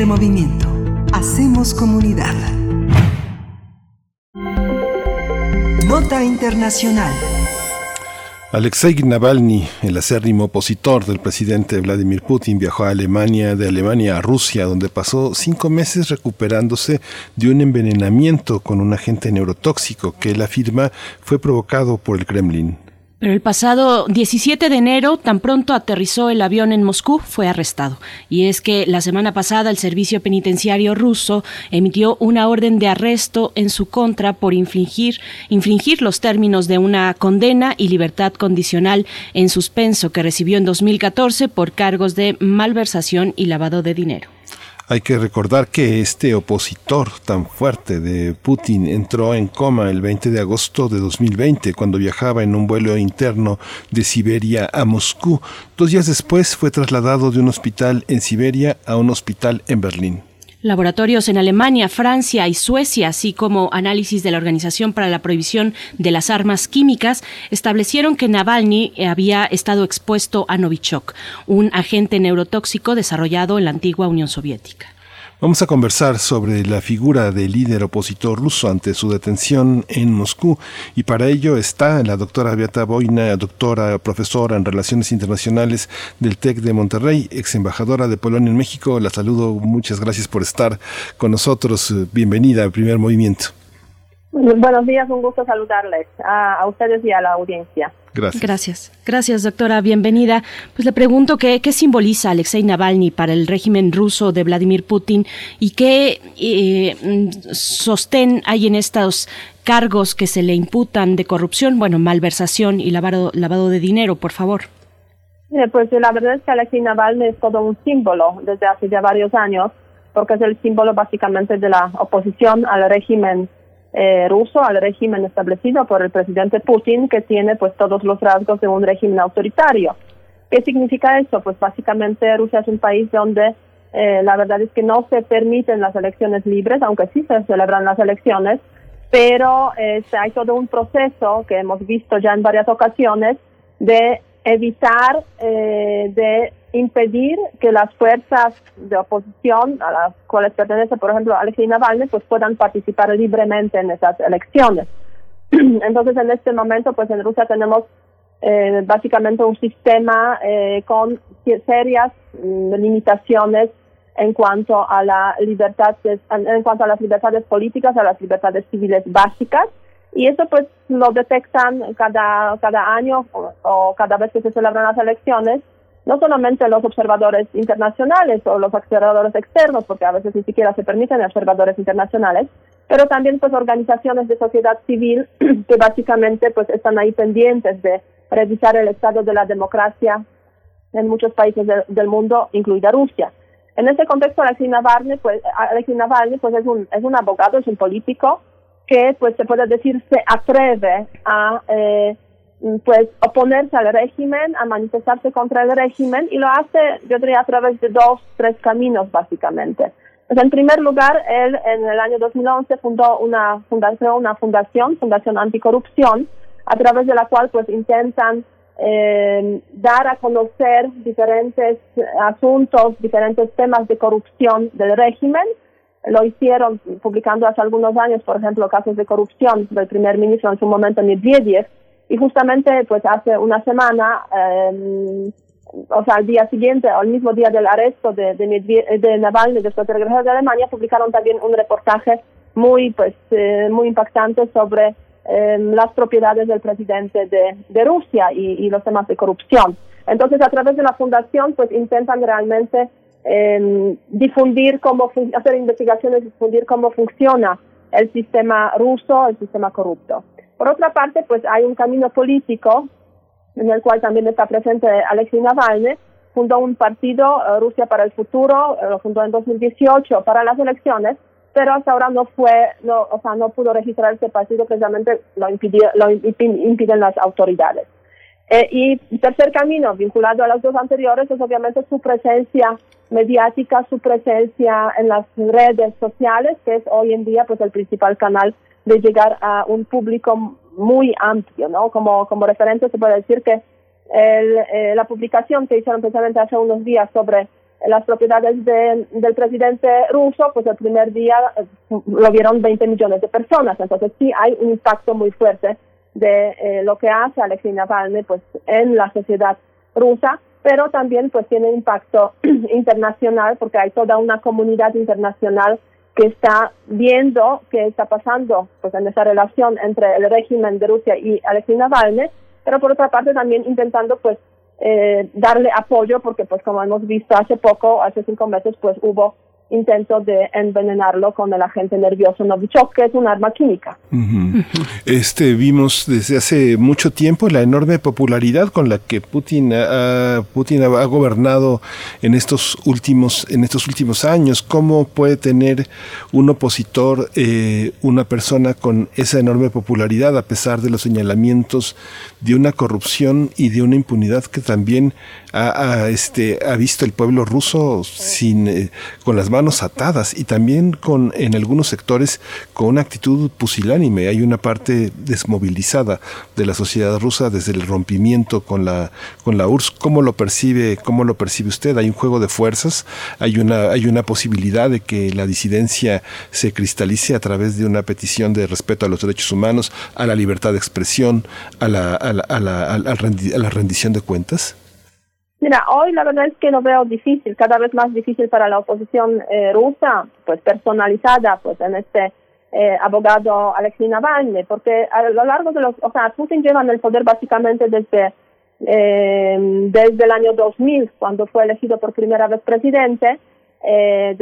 Movimiento. Hacemos comunidad. Nota Internacional. Alexei Navalny, el acérrimo opositor del presidente Vladimir Putin, viajó a Alemania, de Alemania a Rusia, donde pasó cinco meses recuperándose de un envenenamiento con un agente neurotóxico que él afirma fue provocado por el Kremlin. Pero el pasado 17 de enero, tan pronto aterrizó el avión en Moscú, fue arrestado. Y es que la semana pasada el servicio penitenciario ruso emitió una orden de arresto en su contra por infringir, infringir los términos de una condena y libertad condicional en suspenso que recibió en 2014 por cargos de malversación y lavado de dinero. Hay que recordar que este opositor tan fuerte de Putin entró en coma el 20 de agosto de 2020 cuando viajaba en un vuelo interno de Siberia a Moscú. Dos días después fue trasladado de un hospital en Siberia a un hospital en Berlín. Laboratorios en Alemania, Francia y Suecia, así como análisis de la Organización para la Prohibición de las Armas Químicas, establecieron que Navalny había estado expuesto a Novichok, un agente neurotóxico desarrollado en la antigua Unión Soviética. Vamos a conversar sobre la figura del líder opositor ruso ante su detención en Moscú y para ello está la doctora Beata Boina, doctora profesora en Relaciones Internacionales del TEC de Monterrey, ex embajadora de Polonia en México. La saludo, muchas gracias por estar con nosotros. Bienvenida al primer movimiento. Buenos días, un gusto saludarles a, ustedes y a la audiencia. Gracias. Gracias. Gracias, doctora. Bienvenida. Pues le pregunto qué, qué simboliza Alexei Navalny para el régimen ruso de Vladimir Putin y qué eh, sostén hay en estos cargos que se le imputan de corrupción, bueno, malversación y lavado, lavado de dinero, por favor. Pues la verdad es que Alexei Navalny es todo un símbolo desde hace ya varios años, porque es el símbolo básicamente de la oposición al régimen eh, ruso al régimen establecido por el presidente Putin, que tiene pues todos los rasgos de un régimen autoritario. ¿Qué significa eso? Pues básicamente Rusia es un país donde eh, la verdad es que no se permiten las elecciones libres, aunque sí se celebran las elecciones, pero este, hay todo un proceso que hemos visto ya en varias ocasiones de evitar, eh, de impedir que las fuerzas de oposición a las cuales pertenece, por ejemplo, Alexei Navalny, pues puedan participar libremente en esas elecciones. Entonces, en este momento, pues en Rusia tenemos eh, básicamente un sistema eh, con serias mm, limitaciones en cuanto a la libertad, en cuanto a las libertades políticas, a las libertades civiles básicas. Y eso pues lo detectan cada, cada año o cada vez que se celebran las elecciones no solamente los observadores internacionales o los observadores externos, porque a veces ni siquiera se permiten observadores internacionales, pero también pues organizaciones de sociedad civil que básicamente pues están ahí pendientes de revisar el estado de la democracia en muchos países del mundo, incluida Rusia. En ese contexto, Alexei Navalny, pues, Alexei Navalny, pues es un, es un abogado, es un político que, pues, se puede decir, se atreve a eh, pues oponerse al régimen, a manifestarse contra el régimen y lo hace, yo diría, a través de dos, tres caminos básicamente. Pues en primer lugar, él en el año 2011 fundó una fundación, una fundación, Fundación Anticorrupción, a través de la cual pues intentan eh, dar a conocer diferentes asuntos, diferentes temas de corrupción del régimen. Lo hicieron publicando hace algunos años, por ejemplo, casos de corrupción del primer ministro en su momento Medvedev, y justamente, pues hace una semana, eh, o sea, al día siguiente, al mismo día del arresto de, de, de Navalny de regresar de Alemania, publicaron también un reportaje muy, pues, eh, muy impactante sobre eh, las propiedades del presidente de, de Rusia y, y, los temas de corrupción. Entonces, a través de la fundación, pues intentan realmente eh, difundir cómo, hacer investigaciones, difundir cómo funciona el sistema ruso, el sistema corrupto. Por otra parte, pues hay un camino político en el cual también está presente Alexei Navalny, fundó un partido, eh, Rusia para el Futuro, eh, lo fundó en 2018 para las elecciones, pero hasta ahora no fue, no, o sea, no pudo registrar ese partido, precisamente lo, impidió, lo impiden las autoridades. Eh, y tercer camino, vinculado a los dos anteriores, es obviamente su presencia mediática, su presencia en las redes sociales, que es hoy en día pues el principal canal de llegar a un público muy amplio, ¿no? Como, como referente se puede decir que el, eh, la publicación que hicieron precisamente hace unos días sobre las propiedades del presidente ruso, pues el primer día eh, lo vieron 20 millones de personas. Entonces sí hay un impacto muy fuerte de eh, lo que hace Alexei Navalny pues, en la sociedad rusa, pero también pues tiene impacto internacional porque hay toda una comunidad internacional que está viendo qué está pasando pues en esa relación entre el régimen de Rusia y Alexei Navalny, pero por otra parte también intentando pues eh, darle apoyo porque pues como hemos visto hace poco, hace cinco meses pues hubo intento de envenenarlo con el agente nervioso Novichok, que es un arma química. Este vimos desde hace mucho tiempo la enorme popularidad con la que Putin ha, Putin ha gobernado en estos últimos en estos últimos años. ¿Cómo puede tener un opositor, eh, una persona con esa enorme popularidad a pesar de los señalamientos de una corrupción y de una impunidad que también ha, este ha visto el pueblo ruso sin eh, con las manos atadas y también con en algunos sectores con una actitud pusilánime. Hay una parte desmovilizada de la sociedad rusa desde el rompimiento con la con la URSS. ¿Cómo lo percibe? ¿Cómo lo percibe usted? Hay un juego de fuerzas, hay una hay una posibilidad de que la disidencia se cristalice a través de una petición de respeto a los derechos humanos, a la libertad de expresión, a la, a la, a la, a la rendición de cuentas. Mira, hoy la verdad es que lo veo difícil, cada vez más difícil para la oposición eh, rusa, pues personalizada pues en este eh, abogado Alexei Navalny, porque a lo largo de los, o sea, Putin lleva en el poder básicamente desde eh, desde el año 2000, cuando fue elegido por primera vez presidente, eh,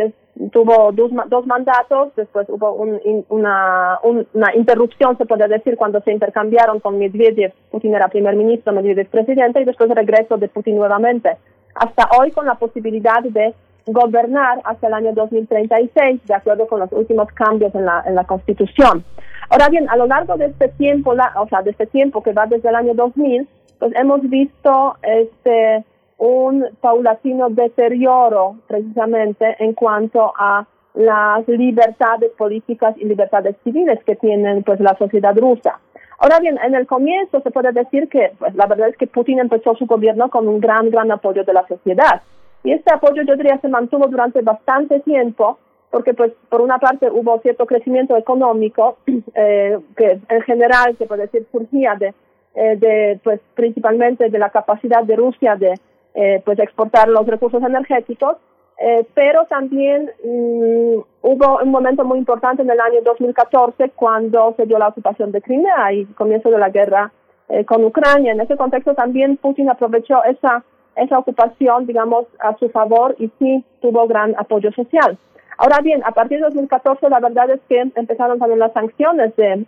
tuvo dos, dos mandatos, después hubo un, una, una interrupción, se puede decir, cuando se intercambiaron con Medvedev, Putin era primer ministro, Medvedev presidente, y después regreso de Putin nuevamente. Hasta hoy con la posibilidad de gobernar hasta el año 2036, de acuerdo con los últimos cambios en la, en la Constitución. Ahora bien, a lo largo de este tiempo, la, o sea, de este tiempo que va desde el año 2000, pues hemos visto este un paulatino deterioro precisamente en cuanto a las libertades políticas y libertades civiles que tienen pues la sociedad rusa. Ahora bien, en el comienzo se puede decir que pues, la verdad es que Putin empezó su gobierno con un gran, gran apoyo de la sociedad. Y este apoyo yo diría se mantuvo durante bastante tiempo porque pues por una parte hubo cierto crecimiento económico eh, que en general se puede decir surgía de, eh, de pues principalmente de la capacidad de Rusia de eh, pues exportar los recursos energéticos, eh, pero también mm, hubo un momento muy importante en el año 2014 cuando se dio la ocupación de Crimea y comienzo de la guerra eh, con Ucrania. En ese contexto también Putin aprovechó esa, esa ocupación, digamos, a su favor y sí tuvo gran apoyo social. Ahora bien, a partir de 2014 la verdad es que empezaron también las sanciones, de,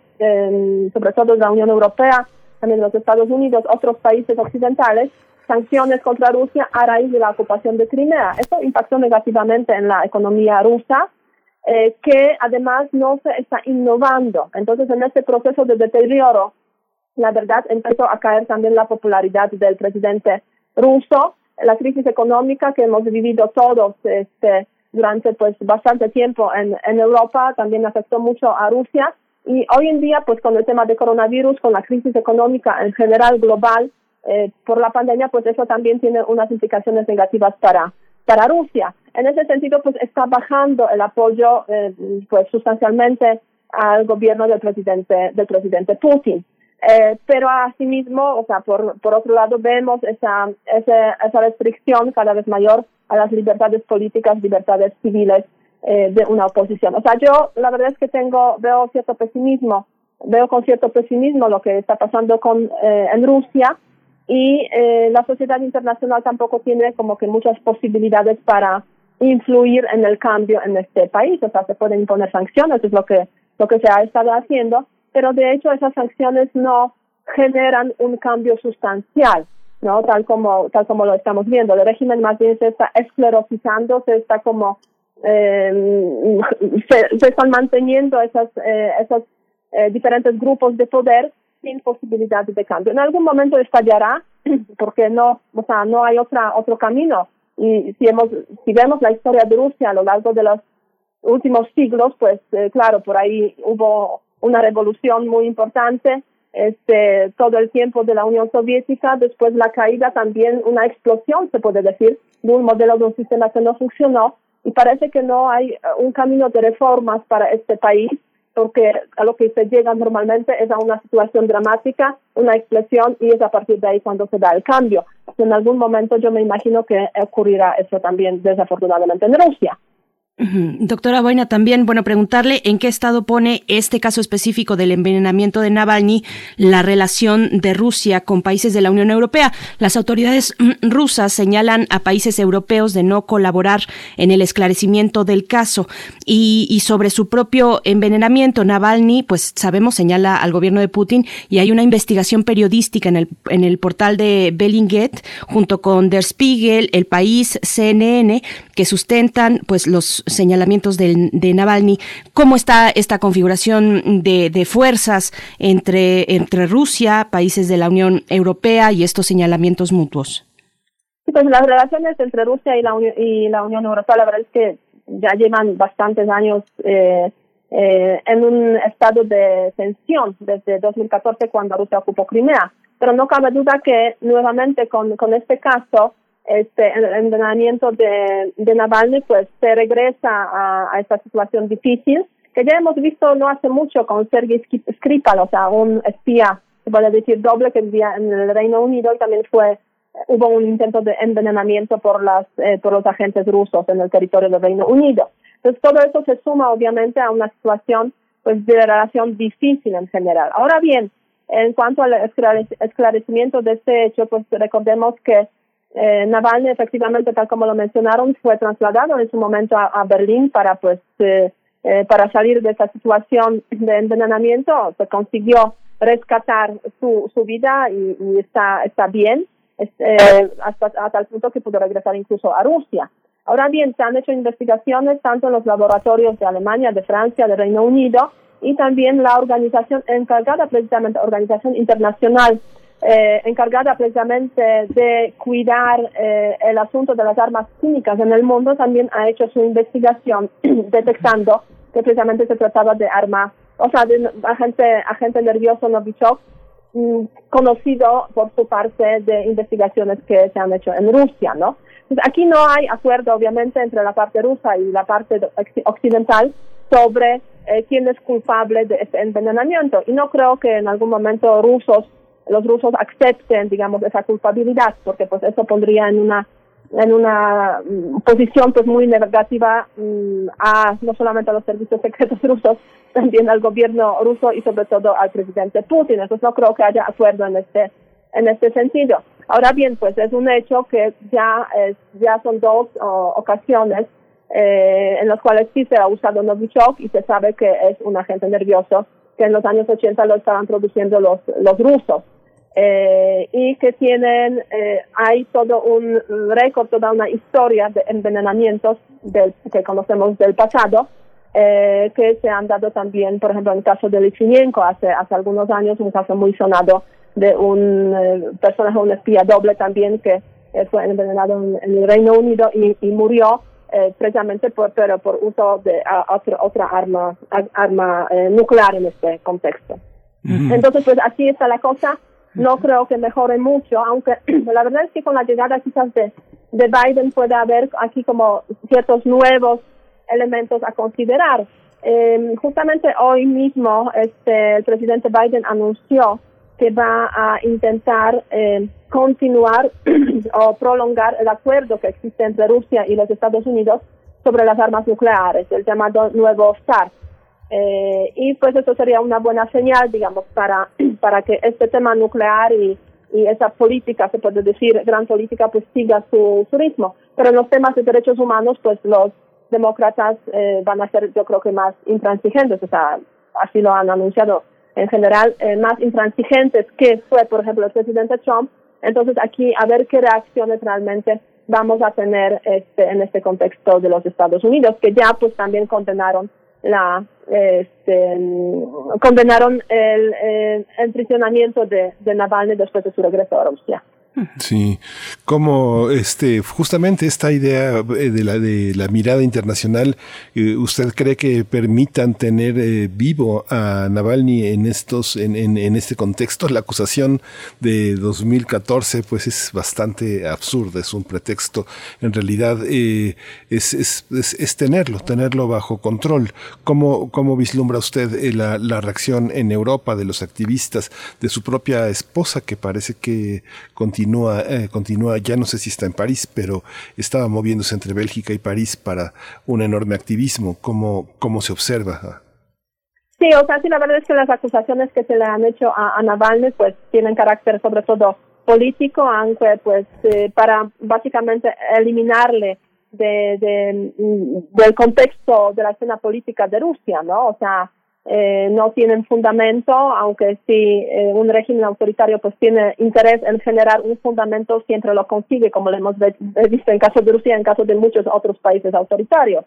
sobre todo de la Unión Europea, también de los Estados Unidos, otros países occidentales, sanciones contra Rusia a raíz de la ocupación de Crimea. Esto impactó negativamente en la economía rusa, eh, que además no se está innovando. Entonces, en este proceso de deterioro, la verdad empezó a caer también la popularidad del presidente ruso. La crisis económica que hemos vivido todos este, durante pues bastante tiempo en, en Europa también afectó mucho a Rusia. Y hoy en día, pues con el tema de coronavirus, con la crisis económica en general global, eh, por la pandemia, pues eso también tiene unas implicaciones negativas para, para Rusia. En ese sentido, pues está bajando el apoyo eh, pues sustancialmente al gobierno del presidente del presidente Putin. Eh, pero asimismo, o sea, por, por otro lado, vemos esa, esa, esa restricción cada vez mayor a las libertades políticas, libertades civiles eh, de una oposición. O sea, yo la verdad es que tengo, veo cierto pesimismo, veo con cierto pesimismo lo que está pasando con, eh, en Rusia, y eh, la sociedad internacional tampoco tiene como que muchas posibilidades para influir en el cambio en este país, o sea, se pueden imponer sanciones, es lo que lo que se ha estado haciendo, pero de hecho esas sanciones no generan un cambio sustancial, ¿no? Tal como tal como lo estamos viendo, el régimen más bien se está esclerosizando, se está como eh, se, se, están manteniendo esas eh, esos eh, diferentes grupos de poder sin posibilidad de cambio. En algún momento estallará, porque no, o sea, no hay otra, otro camino. Y si, hemos, si vemos la historia de Rusia a lo largo de los últimos siglos, pues eh, claro, por ahí hubo una revolución muy importante este, todo el tiempo de la Unión Soviética, después la caída también una explosión, se puede decir, de un modelo de un sistema que no funcionó y parece que no hay eh, un camino de reformas para este país porque a lo que se llega normalmente es a una situación dramática, una explosión y es a partir de ahí cuando se da el cambio. En algún momento yo me imagino que ocurrirá eso también desafortunadamente en Rusia. Doctora Boina, también, bueno, preguntarle en qué estado pone este caso específico del envenenamiento de Navalny la relación de Rusia con países de la Unión Europea. Las autoridades mm, rusas señalan a países europeos de no colaborar en el esclarecimiento del caso y, sobre su propio envenenamiento. Navalny, pues sabemos, señala al gobierno de Putin y hay una investigación periodística en el, en el portal de Bellinget junto con Der Spiegel, El País, CNN, que sustentan pues los señalamientos de, de Navalny. ¿Cómo está esta configuración de, de, fuerzas entre, entre Rusia, países de la Unión Europea y estos señalamientos mutuos? Pues las relaciones entre Rusia y la, y la Unión Europea, la verdad es que ya llevan bastantes años eh, eh, en un estado de tensión desde 2014 cuando Rusia ocupó Crimea. Pero no cabe duda que nuevamente con, con este caso este, el de, de Navalny, pues se regresa a, esta situación difícil que ya hemos visto no hace mucho con Sergei Skripal, o sea, un espía, se puede decir doble que vivía en el Reino Unido y también fue hubo un intento de envenenamiento por las eh, por los agentes rusos en el territorio del Reino Unido. Entonces todo eso se suma obviamente a una situación pues de relación difícil en general. Ahora bien, en cuanto al esclarecimiento de este hecho, pues recordemos que eh, Navalny efectivamente, tal como lo mencionaron, fue trasladado en su momento a, Berlín para pues eh, eh, para salir de esa situación de envenenamiento. Se consiguió rescatar su, su vida y, está está bien este, hasta, hasta el punto que pudo regresar incluso a Rusia. Ahora bien, se han hecho investigaciones tanto en los laboratorios de Alemania, de Francia, de Reino Unido y también la organización encargada precisamente, Organización Internacional eh, encargada precisamente de cuidar eh, el asunto de las armas químicas en el mundo, también ha hecho su investigación detectando que precisamente se trataba de arma, o sea, de agente, agente nervioso Novichok, mm, conocido por su parte de investigaciones que se han hecho en Rusia, ¿no? aquí no hay acuerdo, obviamente, entre la parte rusa y la parte occidental sobre eh, quién es culpable de este envenenamiento. Y no creo que en algún momento rusos los rusos acepten, digamos, esa culpabilidad, porque pues eso pondría en una en una mm, posición pues muy negativa mm, a no solamente a los servicios secretos rusos, también al gobierno ruso y sobre todo al presidente Putin. Entonces no creo que haya acuerdo en este en este sentido. Ahora bien, pues es un hecho que ya es, ya son dos ocasiones eh, en las cuales sí se ha usado Novichok y se sabe que es un agente nervioso que en los años 80 lo estaban produciendo los, los rusos. Eh, y que tienen, eh, hay todo un récord, toda una historia de envenenamientos del, que conocemos del pasado, eh, que se han dado también, por ejemplo, en el caso de Litvinenko, hace, hace algunos años, un caso muy sonado de un eh, personaje, un espía doble también, que fue envenenado en, el Reino Unido y, y murió precisamente por, pero por uso de otra, otra arma, arma nuclear en este contexto. Entonces, pues así está la cosa no creo que mejore mucho, aunque la verdad es que con la llegada quizás de, de Biden puede haber aquí como ciertos nuevos elementos a considerar. Eh, justamente hoy mismo este, el presidente Biden anunció que va a intentar eh, continuar o prolongar el acuerdo que existe entre Rusia y los Estados Unidos sobre las armas nucleares, el llamado nuevo START. Eh, y pues eso sería una buena señal, digamos, para, para que este tema nuclear y, y esa política, se puede decir, gran política, pues siga su, su ritmo. Pero en los temas de derechos humanos, pues los demócratas eh, van a ser, yo creo que más intransigentes, o sea, así lo han anunciado en general, eh, más intransigentes que fue, por ejemplo, el presidente Trump. Entonces, aquí a ver qué reacciones realmente vamos a tener este, en este contexto de los Estados Unidos, que ya pues también condenaron la este, condenaron el, el, de, de, Navalny después de su regreso a Rusia. Sí, como este, justamente esta idea eh, de la, de la mirada internacional, eh, ¿usted cree que permitan tener eh, vivo a Navalny en estos, en, en, en, este contexto? La acusación de 2014, pues es bastante absurda, es un pretexto. En realidad es, es, es, es, tenerlo, tenerlo bajo control. ¿Cómo, cómo vislumbra usted la, la reacción en Europa de los activistas, de su propia esposa, que parece que continúa continúa, eh, continúa, ya no sé si está en París, pero estaba moviéndose entre Bélgica y París para un enorme activismo. ¿Cómo, cómo se observa? Sí, o sea, sí, la verdad es que las acusaciones que se le han hecho a, a Navalny, pues tienen carácter sobre todo político, aunque pues eh, para básicamente eliminarle de, de, del contexto de la escena política de Rusia, ¿no? O sea, eh, no tienen fundamento, aunque sí eh, un régimen autoritario pues tiene interés en generar un fundamento, siempre lo consigue, como lo hemos visto en caso de Rusia, en caso de muchos otros países autoritarios.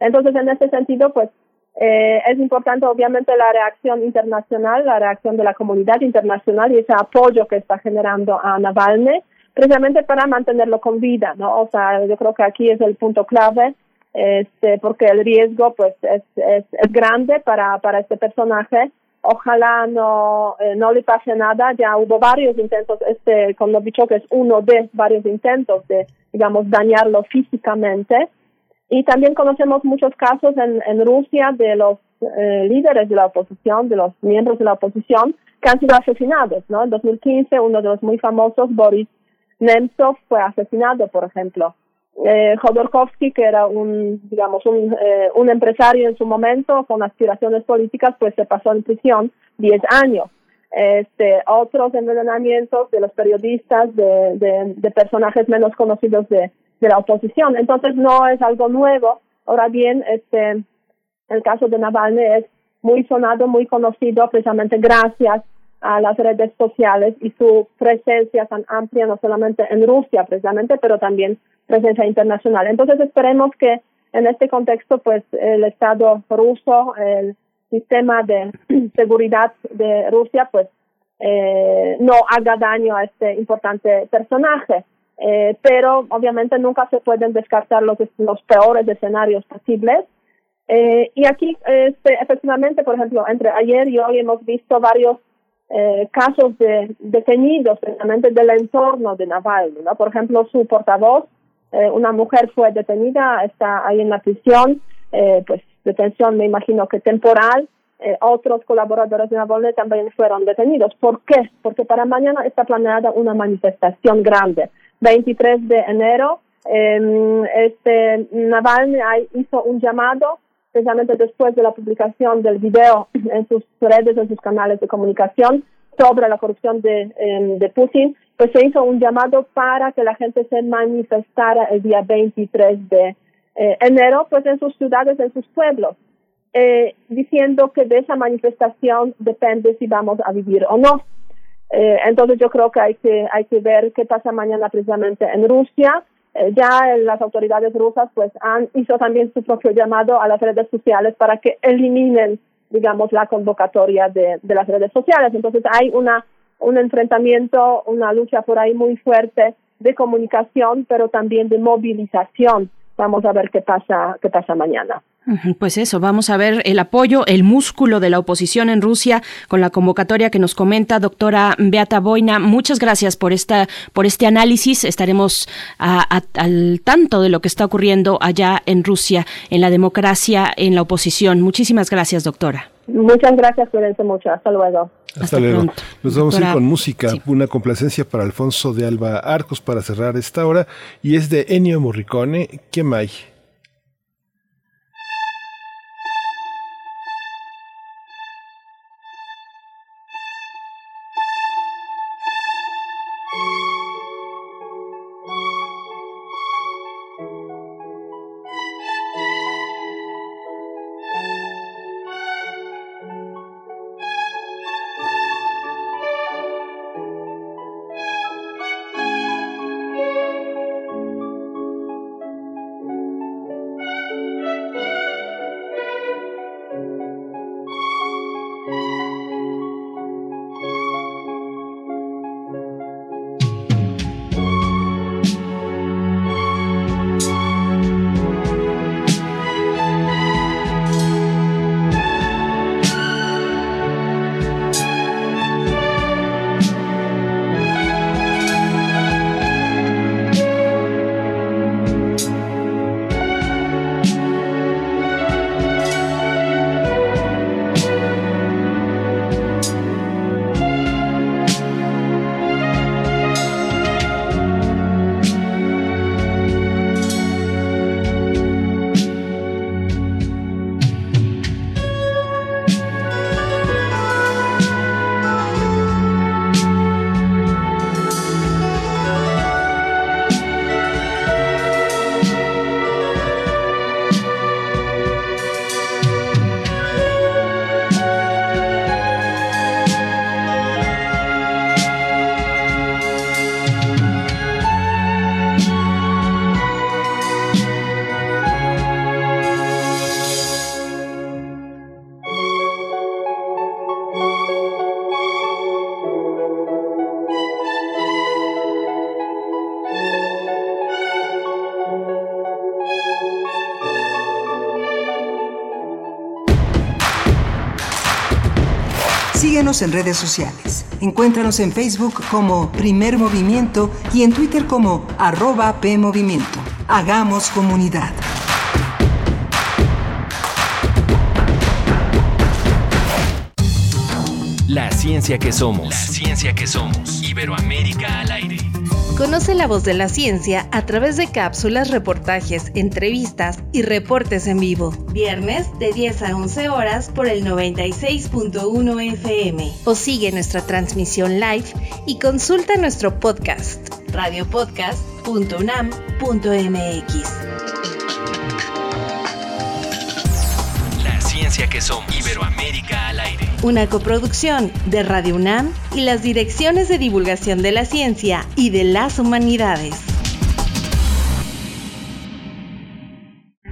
Entonces, en ese sentido, pues eh, es importante obviamente la reacción internacional, la reacción de la comunidad internacional y ese apoyo que está generando a Navalny, precisamente para mantenerlo con vida, ¿no? O sea, yo creo que aquí es el punto clave este, porque el riesgo pues es, es, es grande para, para este personaje. Ojalá no, eh, no le pase nada. Ya hubo varios intentos, este, como dicho, que es uno de varios intentos de, digamos, dañarlo físicamente. Y también conocemos muchos casos en, en Rusia de los eh, líderes de la oposición, de los miembros de la oposición, que han sido asesinados, ¿no? En 2015, uno de los muy famosos, Boris Nemtsov, fue asesinado, por ejemplo eh, Jodorkovsky, que era un, digamos, un, eh, un empresario en su momento con aspiraciones políticas, pues se pasó en prisión 10 años. Este, otros envenenamientos de los periodistas, de, de, de personajes menos conocidos de, de, la oposición. Entonces no es algo nuevo. Ahora bien, este, el caso de Navalny es muy sonado, muy conocido, precisamente gracias a las redes sociales y su presencia tan amplia, no solamente en Rusia, precisamente, pero también presencia internacional. Entonces esperemos que en este contexto, pues el Estado ruso, el sistema de seguridad de Rusia, pues eh, no haga daño a este importante personaje. Eh, pero obviamente nunca se pueden descartar los, los peores escenarios posibles. Eh, y aquí, este, efectivamente, por ejemplo, entre ayer y hoy hemos visto varios eh, casos de detenidos precisamente del entorno de Navalny. ¿no? Por ejemplo, su portavoz eh, una mujer fue detenida, está ahí en la prisión, eh, pues detención me imagino que temporal. Eh, otros colaboradores de Navalny también fueron detenidos. ¿Por qué? Porque para mañana está planeada una manifestación grande. 23 de enero, eh, este Navalny hizo un llamado precisamente después de la publicación del video en sus redes, en sus canales de comunicación sobre la corrupción de, em, Putin, pues se hizo un llamado para que la gente se manifestara el día 23 de eh, enero, pues en sus ciudades, en sus pueblos, eh, diciendo que de esa manifestación depende si vamos a vivir o no. Eh, entonces yo creo que hay que hay que ver qué pasa mañana precisamente en Rusia. Ya las autoridades rusas pues han hizo también su propio llamado a las redes sociales para que eliminen digamos la convocatoria de, de las redes sociales. Entonces hay una un enfrentamiento, una lucha por ahí muy fuerte de comunicación, pero también de movilización. Vamos a ver qué pasa, qué pasa mañana. Pues eso, vamos a ver el apoyo, el músculo de la oposición en Rusia con la convocatoria que nos comenta doctora Beata Boina. Muchas gracias por esta, por este análisis. Estaremos al tanto de lo que está ocurriendo allá en Rusia, en la democracia, en la oposición. Muchísimas gracias, doctora. Muchas gracias, cuídense mucho. Hasta luego. Hasta, luego. Nos vamos a ir con música, una complacencia para Alfonso de Alba Arcos para cerrar esta hora y es de Ennio Morricone, ¿qué hay? En redes sociales. Encuéntranos en Facebook como Primer Movimiento y en Twitter como arroba PMovimiento. Hagamos comunidad. La ciencia que somos. La ciencia que somos. Iberoamérica al aire. Conoce la voz de la ciencia a través de cápsulas, reportajes, entrevistas y reportes en vivo. Viernes de 10 a 11 horas por el 96.1 FM. O sigue nuestra transmisión live y consulta nuestro podcast radiopodcast.unam.mx. La ciencia que somos. Iberoamérica al aire. Una coproducción de Radio UNAM y las direcciones de divulgación de la ciencia y de las humanidades.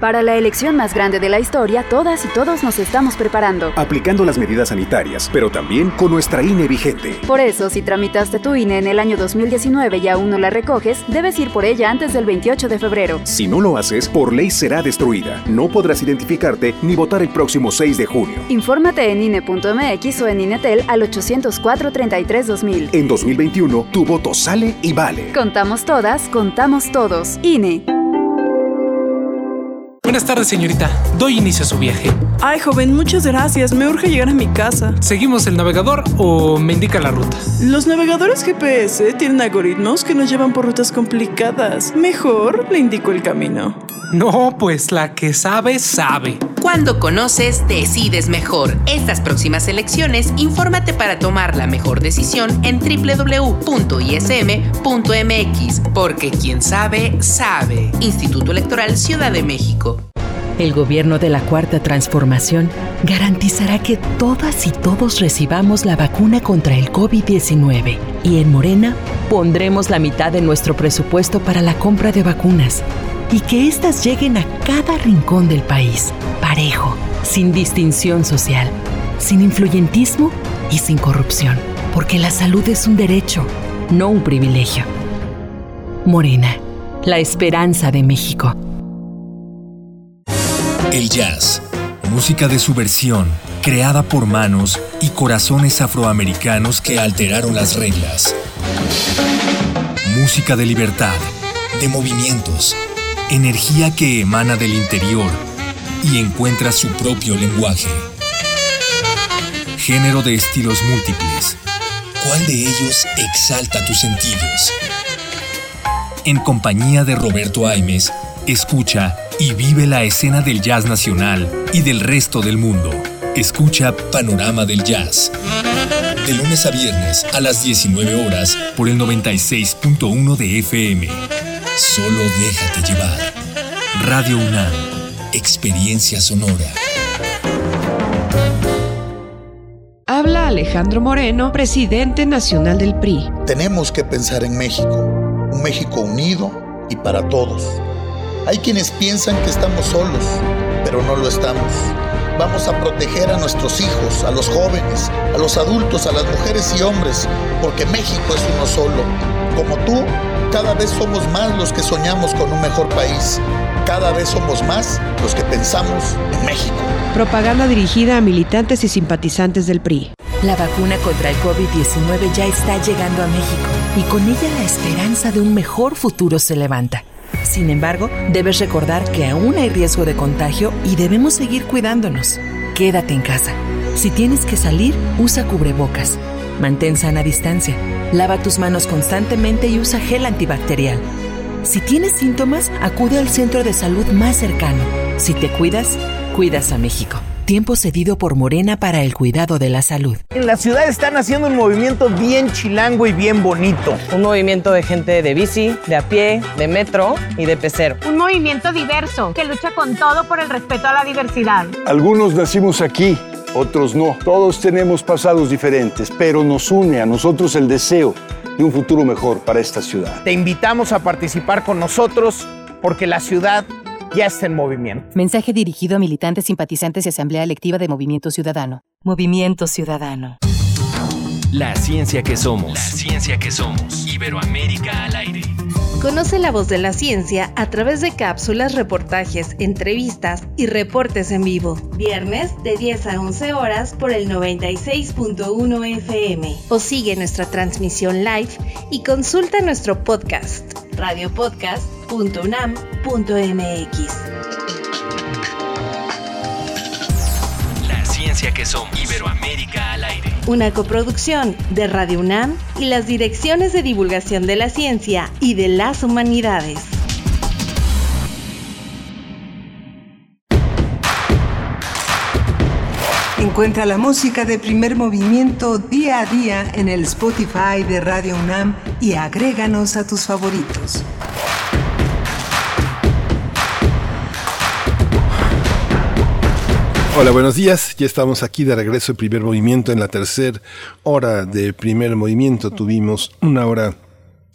Para la elección más grande de la historia, todas y todos nos estamos preparando. Aplicando las medidas sanitarias, pero también con nuestra INE vigente. Por eso, si tramitaste tu INE en el año 2019 y aún no la recoges, debes ir por ella antes del 28 de febrero. Si no lo haces, por ley será destruida. No podrás identificarte ni votar el próximo 6 de junio. Infórmate en INE.mx o en INETEL al 804-33-2000. En 2021, tu voto sale y vale. Contamos todas, contamos todos. INE. Buenas tardes, señorita. Doy inicio a su viaje. Ay, joven, muchas gracias. Me urge llegar a mi casa. ¿Seguimos el navegador o me indica la ruta? Los navegadores GPS tienen algoritmos que nos llevan por rutas complicadas. Mejor le indico el camino. No, pues la que sabe, sabe. Cuando conoces, decides mejor. Estas próximas elecciones, infórmate para tomar la mejor decisión en www.ism.mx, porque quien sabe, sabe. Instituto Electoral Ciudad de México. El gobierno de la Cuarta Transformación garantizará que todas y todos recibamos la vacuna contra el COVID-19 y en Morena pondremos la mitad de nuestro presupuesto para la compra de vacunas y que éstas lleguen a cada rincón del país, parejo, sin distinción social, sin influyentismo y sin corrupción, porque la salud es un derecho, no un privilegio. Morena, la esperanza de México. El jazz, música de subversión, creada por manos y corazones afroamericanos que alteraron las reglas. Música de libertad, de movimientos, energía que emana del interior y encuentra su propio lenguaje. Género de estilos múltiples. ¿Cuál de ellos exalta tus sentidos? En compañía de Roberto Aimes, escucha y vive la escena del jazz nacional y del resto del mundo. Escucha Panorama del Jazz. De lunes a viernes a las 19 horas por el 96.1 de FM. Solo déjate llevar. Radio UNAM. Experiencia sonora. Habla Alejandro Moreno, presidente nacional del PRI. Tenemos que pensar en México, un México unido y para todos. Hay quienes piensan que estamos solos, pero no lo estamos. Vamos a proteger a nuestros hijos, a los jóvenes, a los adultos, a las mujeres y hombres, porque México es uno solo. Como tú, cada vez somos más los que soñamos con un mejor país. Cada vez somos más los que pensamos en México. Propaganda dirigida a militantes y simpatizantes del PRI. La vacuna contra el COVID-19 ya está llegando a México y con ella la esperanza de un mejor futuro se levanta. Sin embargo, debes recordar que aún hay riesgo de contagio y debemos seguir cuidándonos. Quédate en casa. Si tienes que salir, usa cubrebocas. Mantén sana distancia. Lava tus manos constantemente y usa gel antibacterial. Si tienes síntomas, acude al centro de salud más cercano. Si te cuidas, cuidas a México. Tiempo cedido por Morena para el cuidado de la salud. En la ciudad están haciendo un movimiento bien chilango y bien bonito. Un movimiento de gente de bici, de a pie, de metro y de pecero. Un movimiento diverso que lucha con todo por el respeto a la diversidad. Algunos nacimos aquí, otros no. Todos tenemos pasados diferentes, pero nos une a nosotros el deseo de un futuro mejor para esta ciudad. Te invitamos a participar con nosotros porque la ciudad ya está en movimiento. Mensaje dirigido a militantes, simpatizantes y Asamblea Electiva de Movimiento Ciudadano. Movimiento Ciudadano. La ciencia que somos. La ciencia que somos. Iberoamérica al aire. Conoce la voz de la ciencia a través de cápsulas, reportajes, entrevistas y reportes en vivo. Viernes de 10 a 11 horas por el 96.1 FM. O sigue nuestra transmisión live y consulta nuestro podcast radiopodcast.unam.mx. La ciencia que somos. Iberoamérica al aire. Una coproducción de Radio UNAM y las direcciones de divulgación de la ciencia y de las humanidades. Encuentra la música de primer movimiento día a día en el Spotify de Radio UNAM y agréganos a tus favoritos. Hola, buenos días. Ya estamos aquí de regreso en primer movimiento. En la tercera hora de primer movimiento tuvimos una hora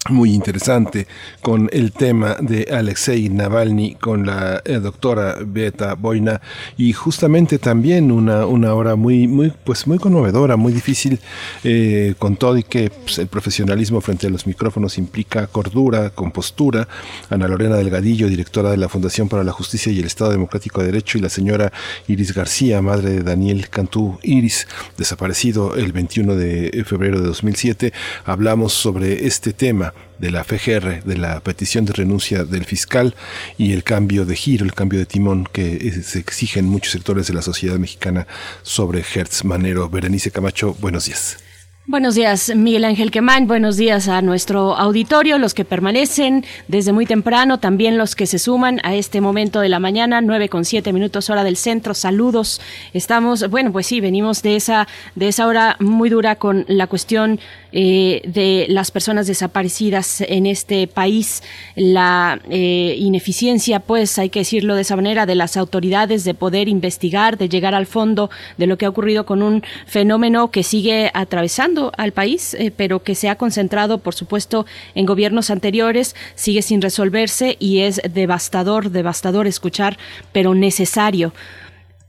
muy interesante con el tema de Alexei Navalny con la eh, doctora Beta Boina y justamente también una, una hora muy muy pues muy conmovedora muy difícil eh, con todo y que pues, el profesionalismo frente a los micrófonos implica cordura compostura. Ana Lorena Delgadillo directora de la Fundación para la Justicia y el Estado Democrático de Derecho y la señora Iris García madre de Daniel Cantú Iris desaparecido el 21 de febrero de 2007 hablamos sobre este tema de la FGR, de la petición de renuncia del fiscal y el cambio de giro, el cambio de timón que se exige en muchos sectores de la sociedad mexicana sobre Hertz Manero. Berenice Camacho, buenos días. Buenos días, Miguel Ángel Quemán. Buenos días a nuestro auditorio, los que permanecen desde muy temprano, también los que se suman a este momento de la mañana, nueve con siete minutos hora del centro. Saludos. Estamos, bueno, pues sí, venimos de esa, de esa hora muy dura con la cuestión eh, de las personas desaparecidas en este país, la eh, ineficiencia, pues hay que decirlo de esa manera, de las autoridades de poder investigar, de llegar al fondo de lo que ha ocurrido con un fenómeno que sigue atravesando al país, eh, pero que se ha concentrado, por supuesto, en gobiernos anteriores, sigue sin resolverse y es devastador, devastador escuchar, pero necesario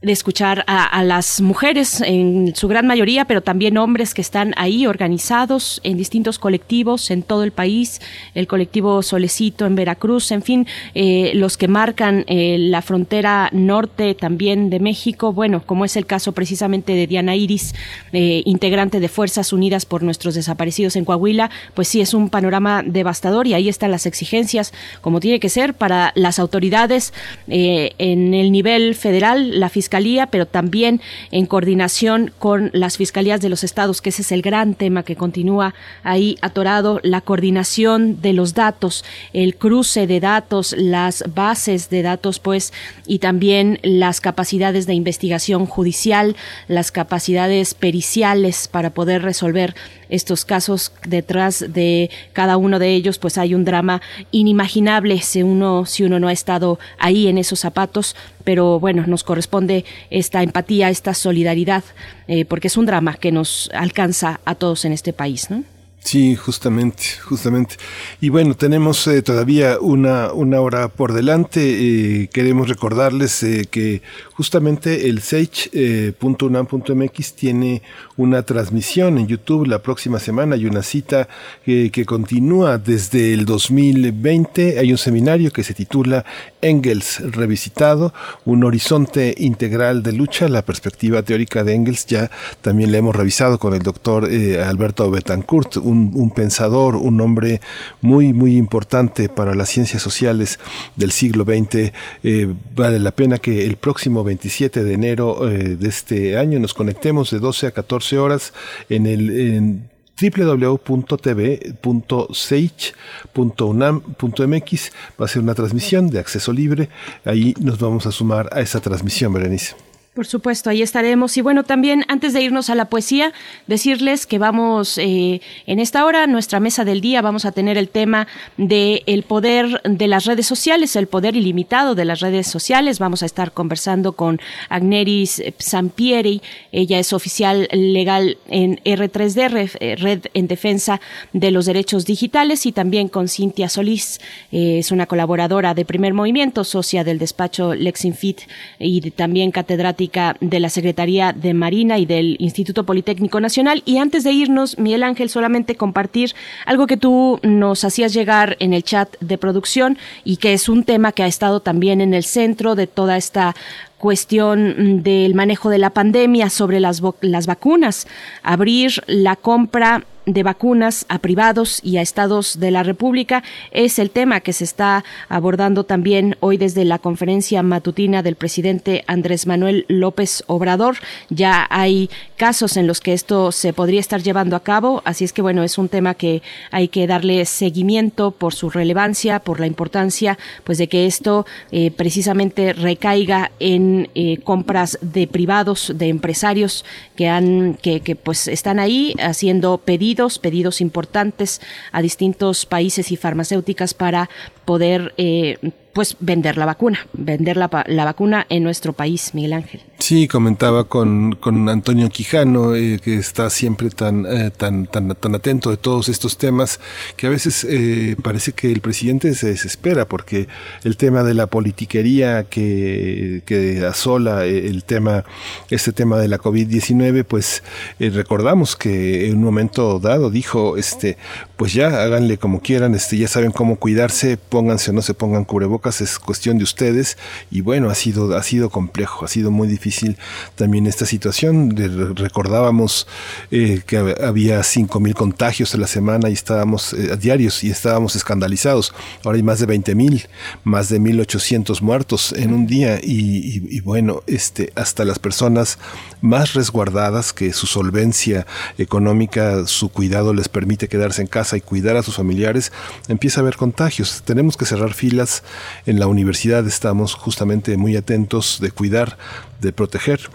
de escuchar a, las mujeres en su gran mayoría, pero también hombres que están ahí organizados en distintos colectivos en todo el país, el colectivo Solecito en Veracruz, en fin, eh, los que marcan eh, la frontera norte también de México, bueno, como es el caso precisamente de Diana Iris, eh, integrante de Fuerzas Unidas por nuestros desaparecidos en Coahuila, pues sí es un panorama devastador y ahí están las exigencias, como tiene que ser, para las autoridades en el nivel federal, la fiscalía pero también en coordinación con las fiscalías de los estados, que ese es el gran tema que continúa ahí atorado, la coordinación de los datos, el cruce de datos, las bases de datos, pues, y también las capacidades de investigación judicial, las capacidades periciales para poder resolver estos casos. Detrás de cada uno de ellos pues hay un drama inimaginable si uno si uno no ha estado ahí en esos zapatos pero bueno nos corresponde esta empatía esta solidaridad eh, porque es un drama que nos alcanza a todos en este país ¿no? Sí, justamente, justamente. Y bueno, tenemos eh, todavía una, una hora por delante. Eh, queremos recordarles eh, que justamente el sage.unam.mx tiene una transmisión en YouTube la próxima semana. Hay una cita que continúa desde el 2020. Hay un seminario que se titula Engels revisitado, un horizonte integral de lucha. La perspectiva teórica de Engels ya también la hemos revisado con el doctor Alberto Betancourt un, pensador, un hombre muy, muy importante para las ciencias sociales del siglo XX. Eh, vale la pena que el próximo 27 de enero eh, de este año nos conectemos de 12 a 14 horas en el... En, www.tv.sage.unam.mx va a ser una transmisión de acceso libre. Ahí nos vamos a sumar a esa transmisión, Berenice. Por supuesto, ahí estaremos. Y bueno, también antes de irnos a la poesía, decirles que vamos eh, en esta hora, nuestra mesa del día, vamos a tener el tema de el poder de las redes sociales, el poder ilimitado de las redes sociales. Vamos a estar conversando con Agneris Sampieri. Ella es oficial legal en R3D, eh, Red en Defensa de los Derechos Digitales, y también con Cintia Solís. Eh, es una colaboradora de Primer Movimiento, socia del despacho Lexinfit y también catedrática de la Secretaría de Marina y del Instituto Politécnico Nacional. Y antes de irnos, Miguel Ángel, solamente compartir algo que tú nos hacías llegar en el chat de producción y que es un tema que ha estado también en el centro de toda esta cuestión del manejo de la pandemia sobre las, las vacunas, abrir la compra de vacunas a privados y a estados de la República es el tema que se está abordando también hoy desde la conferencia matutina del presidente Andrés Manuel López Obrador. Ya hay casos en los que esto se podría estar llevando a cabo, así es que bueno, es un tema que hay que darle seguimiento por su relevancia, por la importancia pues de que esto eh, precisamente recaiga en eh, compras de privados, de empresarios que han que, pues están ahí haciendo pedidos pedidos, importantes a distintos países y farmacéuticas para poder eh, pues vender la vacuna, vender la, la, vacuna en nuestro país, Miguel Ángel. Sí, comentaba con, con Antonio Quijano, eh, que está siempre tan, eh, tan, tan, tan atento de todos estos temas, que a veces eh, parece que el presidente se desespera porque el tema de la politiquería que, que asola el tema, este tema de la COVID-19, pues recordamos que en un momento dado dijo, este, pues ya háganle como quieran, este, ya saben cómo cuidarse, pónganse o no se pongan cubrebocas es cuestión de ustedes y bueno, ha sido, ha sido complejo, ha sido muy difícil también esta situación. Recordábamos eh, que había 5.000 contagios a la semana y estábamos eh, diarios y estábamos escandalizados. Ahora hay más de 20.000, más de 1.800 muertos en un día y, y bueno, este, hasta las personas más resguardadas, que su solvencia económica, su cuidado les permite quedarse en casa y cuidar a sus familiares, empieza a haber contagios. Tenemos que cerrar filas. En la universidad estamos justamente muy atentos de cuidar, de proteger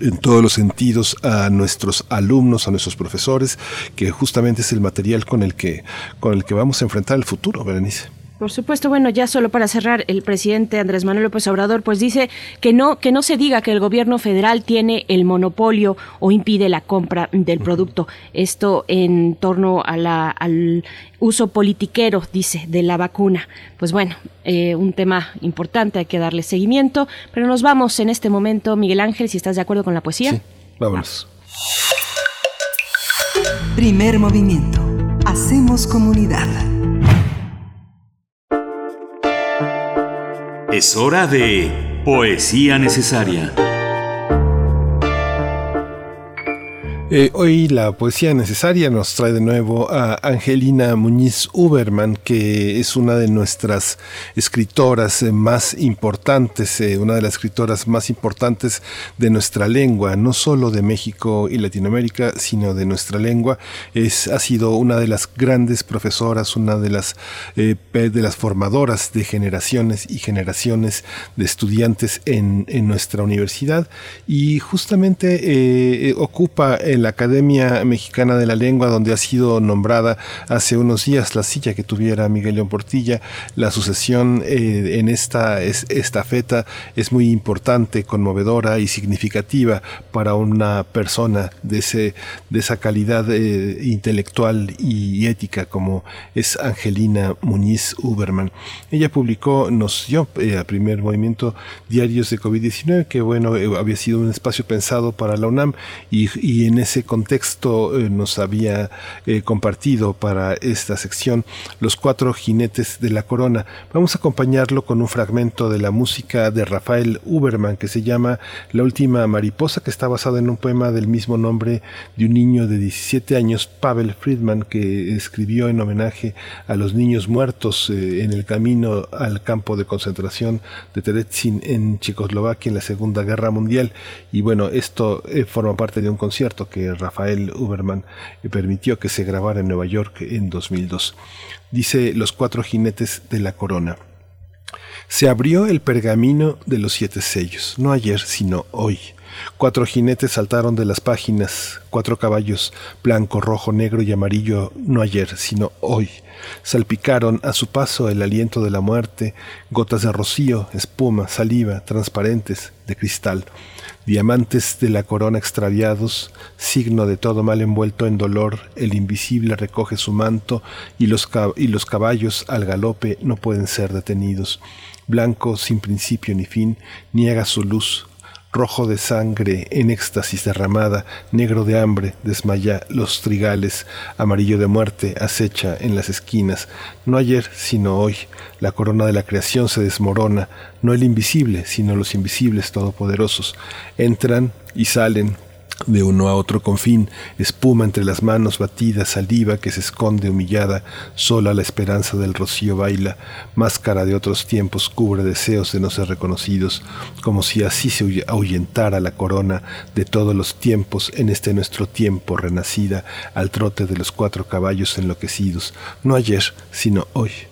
en todos los sentidos a nuestros alumnos, a nuestros profesores, que justamente es el material con el que, con el que vamos a enfrentar el futuro, Berenice. Por supuesto, bueno, ya solo para cerrar, el presidente Andrés Manuel López Obrador pues dice que no que no se diga que el gobierno federal tiene el monopolio o impide la compra del producto. Esto en torno a la, al uso politiquero, dice, de la vacuna. Pues bueno, eh, un tema importante, hay que darle seguimiento, pero nos vamos en este momento, Miguel Ángel, si estás de acuerdo con la poesía. Sí, vámonos. Primer movimiento. Hacemos comunidad. Es hora de Poesía Necesaria. Eh, hoy la poesía necesaria nos trae de nuevo a Angelina Muñiz Uberman, que es una de nuestras escritoras eh, más importantes, eh, una de las escritoras más importantes de nuestra lengua, no solo de México y Latinoamérica, sino de nuestra lengua. Es, ha sido una de las grandes profesoras, una de las, de las formadoras de generaciones y generaciones de estudiantes en, en nuestra universidad y justamente ocupa el la Academia Mexicana de la Lengua, donde ha sido nombrada hace unos días la silla que tuviera Miguel León Portilla. La sucesión eh, en esta estafeta es muy importante, conmovedora y significativa para una persona de, ese, de esa calidad eh, intelectual y ética como es Angelina Muñiz Uberman. Ella publicó, nos dio eh, a primer movimiento diarios de COVID-19, que bueno, había sido un espacio pensado para la UNAM y, y en ese ese contexto eh, nos había eh, compartido para esta sección Los cuatro jinetes de la corona. Vamos a acompañarlo con un fragmento de la música de Rafael Uberman que se llama La última mariposa, que está basado en un poema del mismo nombre de un niño de 17 años, Pavel Friedman, que escribió en homenaje a los niños muertos eh, en el camino al campo de concentración de Terezin en Checoslovaquia en la Segunda Guerra Mundial. Y bueno, esto forma parte de un concierto que Rafael Uberman permitió que se grabara en Nueva York en 2002. Dice Los cuatro jinetes de la corona. Se abrió el pergamino de los siete sellos, no ayer, sino hoy. Cuatro jinetes saltaron de las páginas, cuatro caballos, blanco, rojo, negro y amarillo, no ayer, sino hoy. Salpicaron a su paso el aliento de la muerte, gotas de rocío, espuma, saliva, transparentes, de cristal diamantes de la corona extraviados, signo de todo mal envuelto en dolor, el invisible recoge su manto y los, y los caballos al galope no pueden ser detenidos. Blanco sin principio ni fin, niega su luz, rojo de sangre en éxtasis derramada, negro de hambre, desmaya los trigales, amarillo de muerte, acecha en las esquinas. No ayer, sino hoy, la corona de la creación se desmorona, no el invisible, sino los invisibles todopoderosos. Entran y salen de uno a otro confín, espuma entre las manos batidas, saliva que se esconde humillada, sola la esperanza del rocío baila, máscara de otros tiempos cubre deseos de no ser reconocidos, como si así se ahuyentara la corona de todos los tiempos en este nuestro tiempo renacida, al trote de los cuatro caballos enloquecidos, no ayer, sino hoy.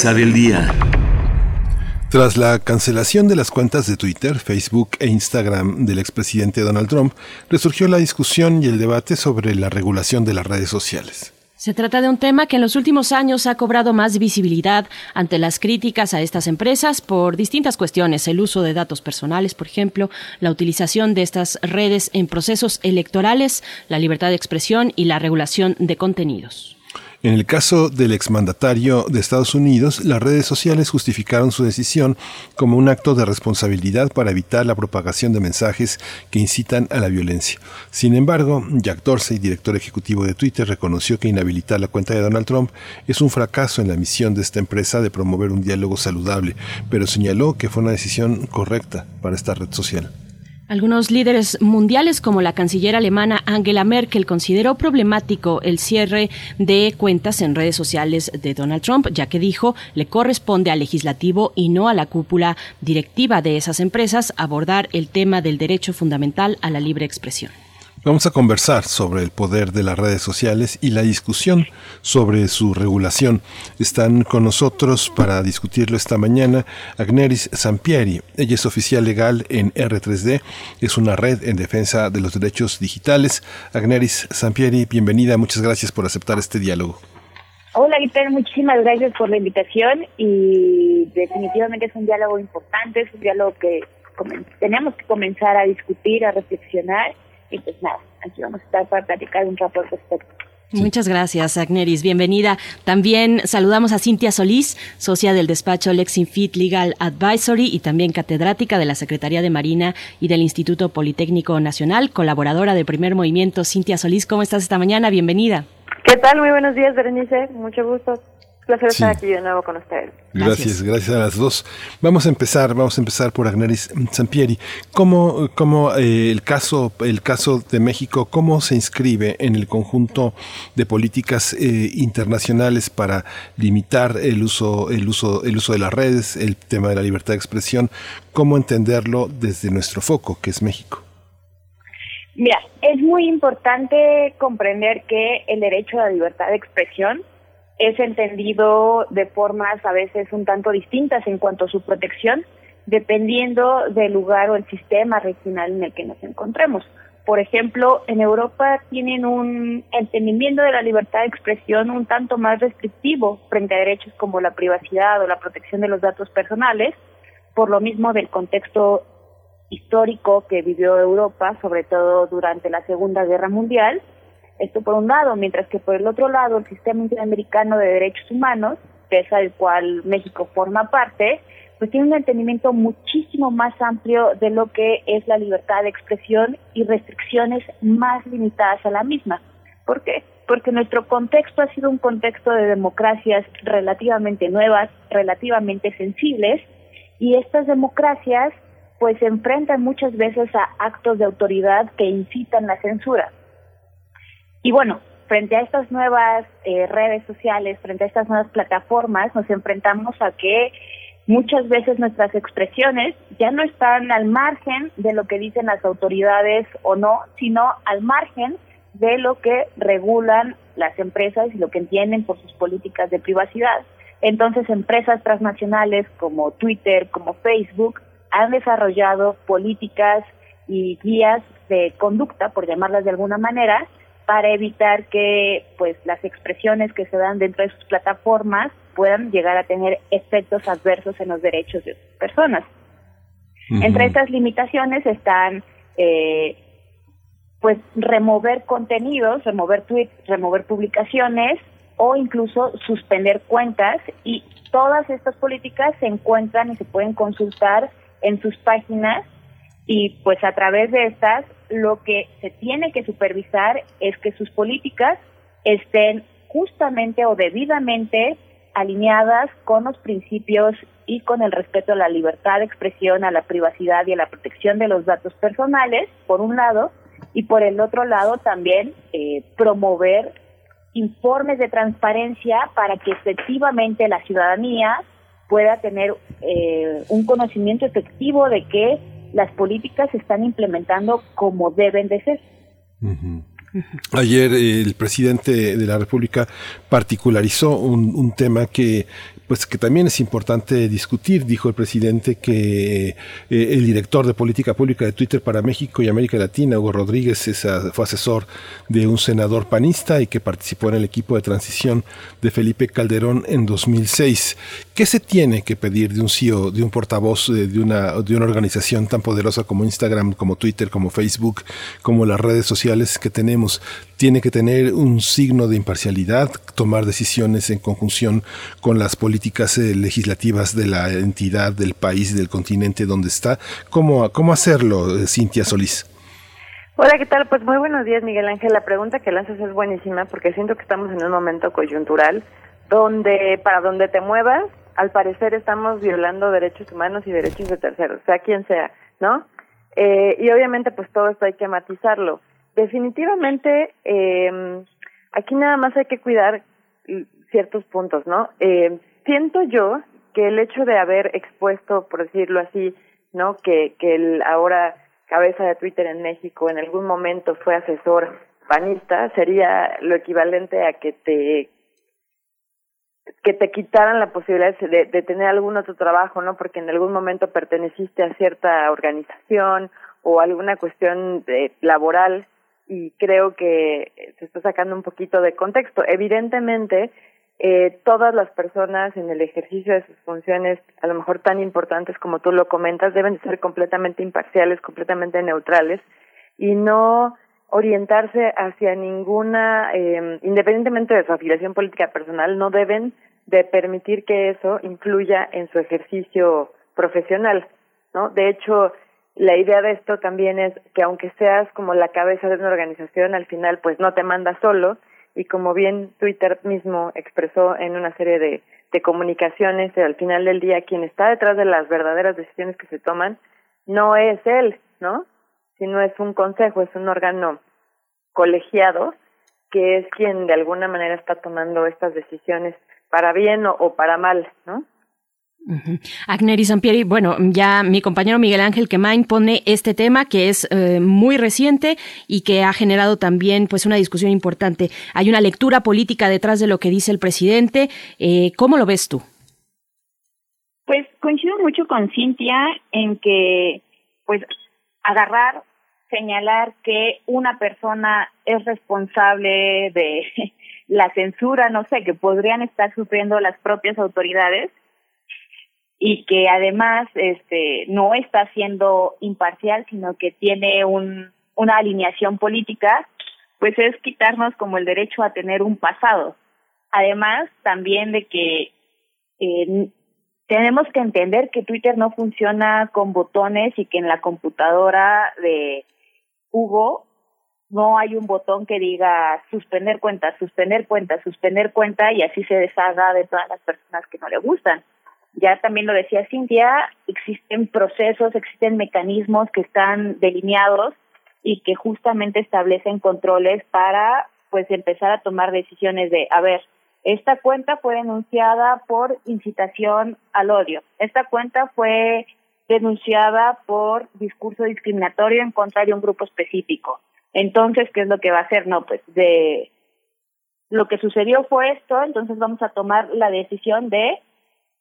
Mesa del día. Tras la cancelación de las cuentas de Twitter, Facebook e Instagram del expresidente Donald Trump, resurgió la discusión y el debate sobre la regulación de las redes sociales. Se trata de un tema que en los últimos años ha cobrado más visibilidad ante las críticas a estas empresas por distintas cuestiones, el uso de datos personales, por ejemplo, la utilización de estas redes en procesos electorales, la libertad de expresión y la regulación de contenidos. En el caso del exmandatario de Estados Unidos, las redes sociales justificaron su decisión como un acto de responsabilidad para evitar la propagación de mensajes que incitan a la violencia. Sin embargo, Jack Dorsey, director ejecutivo de Twitter, reconoció que inhabilitar la cuenta de Donald Trump es un fracaso en la misión de esta empresa de promover un diálogo saludable, pero señaló que fue una decisión correcta para esta red social. Algunos líderes mundiales, como la canciller alemana Angela Merkel, consideró problemático el cierre de cuentas en redes sociales de Donald Trump, ya que dijo le corresponde al legislativo y no a la cúpula directiva de esas empresas abordar el tema del derecho fundamental a la libre expresión. Vamos a conversar sobre el poder de las redes sociales y la discusión sobre su regulación. Están con nosotros para discutirlo esta mañana Agneris Sampieri. Ella es oficial legal en R3D, es una red en defensa de los derechos digitales. Agneris Sampieri, bienvenida, muchas gracias por aceptar este diálogo. Hola, Guillermo, muchísimas gracias por la invitación y definitivamente es un diálogo importante, es un diálogo que tenemos que comenzar a discutir, a reflexionar y pues nada, aquí vamos a estar para platicar un rato al respecto. Muchas gracias, Agneris. Bienvenida. También saludamos a Cintia Solís, socia del despacho Lexinfit Legal Advisory y también catedrática de la Secretaría de Marina y del Instituto Politécnico Nacional, colaboradora de Primer Movimiento. Cintia Solís, ¿cómo estás esta mañana? Bienvenida. ¿Qué tal? Muy buenos días, Berenice. Mucho gusto placer estar aquí de nuevo con ustedes. Gracias, gracias, a las dos. Vamos a empezar, vamos a empezar por Agneris Sampieri. ¿Cómo, cómo eh, el caso, el caso de México, cómo se inscribe en el conjunto de políticas eh, internacionales para limitar el uso, el uso, el uso de las redes, el tema de la libertad de expresión? ¿Cómo entenderlo desde nuestro foco, que es México? Mira, es muy importante comprender que el derecho a la libertad de expresión es entendido de formas a veces un tanto distintas en cuanto a su protección, dependiendo del lugar o el sistema regional en el que nos encontremos. Por ejemplo, en Europa tienen un entendimiento de la libertad de expresión un tanto más restrictivo frente a derechos como la privacidad o la protección de los datos personales, por lo mismo del contexto histórico que vivió Europa, sobre todo durante la Segunda Guerra Mundial, esto por un lado, mientras que por el otro lado el sistema interamericano de derechos humanos, que es al cual México forma parte, pues tiene un entendimiento muchísimo más amplio de lo que es la libertad de expresión y restricciones más limitadas a la misma. ¿Por qué? Porque nuestro contexto ha sido un contexto de democracias relativamente nuevas, relativamente sensibles, y estas democracias pues se enfrentan muchas veces a actos de autoridad que incitan la censura. Y bueno, frente a estas nuevas eh, redes sociales, frente a estas nuevas plataformas, nos enfrentamos a que muchas veces nuestras expresiones ya no están al margen de lo que dicen las autoridades o no, sino al margen de lo que regulan las empresas y lo que entienden por sus políticas de privacidad. Entonces, empresas transnacionales como Twitter, como Facebook, han desarrollado políticas y guías de conducta, por llamarlas de alguna manera, para evitar que pues las expresiones que se dan dentro de sus plataformas puedan llegar a tener efectos adversos en los derechos de sus personas. Entre estas limitaciones están eh, pues remover contenidos, remover tweets, remover publicaciones o incluso suspender cuentas y todas estas políticas se encuentran y se pueden consultar en sus páginas y pues a través de estas lo que se tiene que supervisar es que sus políticas estén justamente o debidamente alineadas con los principios y con el respeto a la libertad de expresión, a la privacidad y a la protección de los datos personales, por un lado, y por el otro lado también eh, promover informes de transparencia para que efectivamente la ciudadanía pueda tener eh, un conocimiento efectivo de que las políticas se están implementando como deben de ser. Ayer el presidente de la República particularizó un, tema que pues que también es importante discutir. Dijo el presidente que eh, el director de política pública de Twitter para México y América Latina, Hugo Rodríguez, fue asesor de un senador panista y que participó en el equipo de transición de Felipe Calderón en 2006. ¿Qué se tiene que pedir de un CEO, de un portavoz de, de, una, de una organización tan poderosa como Instagram, como Twitter, como Facebook, como las redes sociales que tenemos? Tiene que tener un signo de imparcialidad, tomar decisiones en conjunción con las políticas eh, legislativas de la entidad, del país, del continente donde está. ¿Cómo, cómo hacerlo, eh, Cintia Solís? Hola, ¿qué tal? Pues muy buenos días, Miguel Ángel. La pregunta que lanzas es buenísima porque siento que estamos en un momento coyuntural donde para donde te muevas, al parecer estamos violando derechos humanos y derechos de terceros, sea quien sea, ¿no? Eh, y obviamente pues todo esto hay que matizarlo. Definitivamente, eh, aquí nada más hay que cuidar ciertos puntos, ¿no? Eh, siento yo que el hecho de haber expuesto, por decirlo así, ¿no? Que, el ahora cabeza de Twitter en México en algún momento fue asesor panista, sería lo equivalente a que te que te quitaran la posibilidad de, de tener algún otro trabajo, ¿no? Porque en algún momento perteneciste a cierta organización o alguna cuestión de, laboral y creo que se está sacando un poquito de contexto. Evidentemente, eh, todas las personas en el ejercicio de sus funciones, a lo mejor tan importantes como tú lo comentas, deben de ser completamente imparciales, completamente neutrales y no orientarse hacia ninguna, eh, independientemente de su afiliación política personal, no deben de permitir que eso influya en su ejercicio profesional, ¿no? De hecho, la idea de esto también es que aunque seas como la cabeza de una organización, al final pues no te manda solo y como bien Twitter mismo expresó en una serie de, comunicaciones, al final del día quien está detrás de las verdaderas decisiones que se toman no es él, ¿no? Sino es un consejo, es un órgano colegiado que es quien de alguna manera está tomando estas decisiones para bien o, o para mal, ¿no? Agner y Sampieri, bueno, ya mi compañero Miguel Ángel Quemain pone este tema que es eh, muy reciente y que ha generado también pues una discusión importante. Hay una lectura política detrás de lo que dice el presidente. Eh, ¿Cómo lo ves tú? Pues coincido mucho con Cintia en que pues agarrar, señalar que una persona es responsable de la censura, no sé, que podrían estar sufriendo las propias autoridades y que además este no está siendo imparcial sino que tiene un una alineación política pues es quitarnos como el derecho a tener un pasado. Además también de que eh, tenemos que entender que Twitter no funciona con botones y que en la computadora de Hugo no hay un botón que diga suspender cuenta, suspender cuenta, suspender cuenta y así se deshaga de todas las personas que no le gustan ya también lo decía Cintia, existen procesos, existen mecanismos que están delineados y que justamente establecen controles para pues empezar a tomar decisiones de, a ver, esta cuenta fue denunciada por incitación al odio, esta cuenta fue denunciada por discurso discriminatorio en contra de un grupo específico. Entonces, ¿qué es lo que va a hacer? No, pues de lo que sucedió fue esto, entonces vamos a tomar la decisión de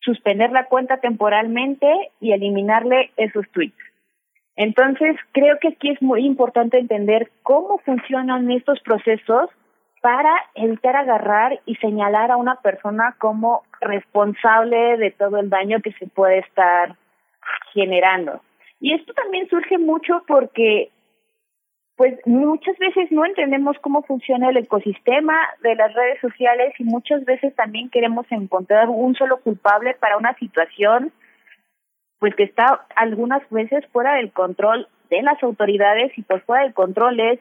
suspender la cuenta temporalmente y eliminarle esos tweets. Entonces, creo que aquí es muy importante entender cómo funcionan estos procesos para evitar agarrar y señalar a una persona como responsable de todo el daño que se puede estar generando. Y esto también surge mucho porque pues muchas veces no entendemos cómo funciona el ecosistema de las redes sociales y muchas veces también queremos encontrar un solo culpable para una situación pues que está algunas veces fuera del control de las autoridades y pues fuera del control es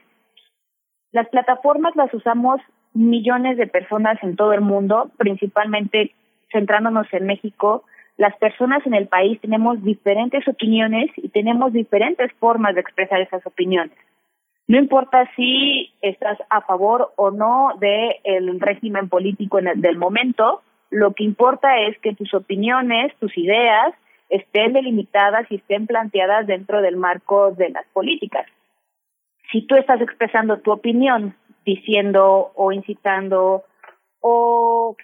las plataformas las usamos millones de personas en todo el mundo, principalmente centrándonos en México, las personas en el país tenemos diferentes opiniones y tenemos diferentes formas de expresar esas opiniones. No importa si estás a favor o no del régimen político en el, del momento, lo que importa es que tus opiniones, tus ideas estén delimitadas y estén planteadas dentro del marco de las políticas. Si tú estás expresando tu opinión diciendo o incitando o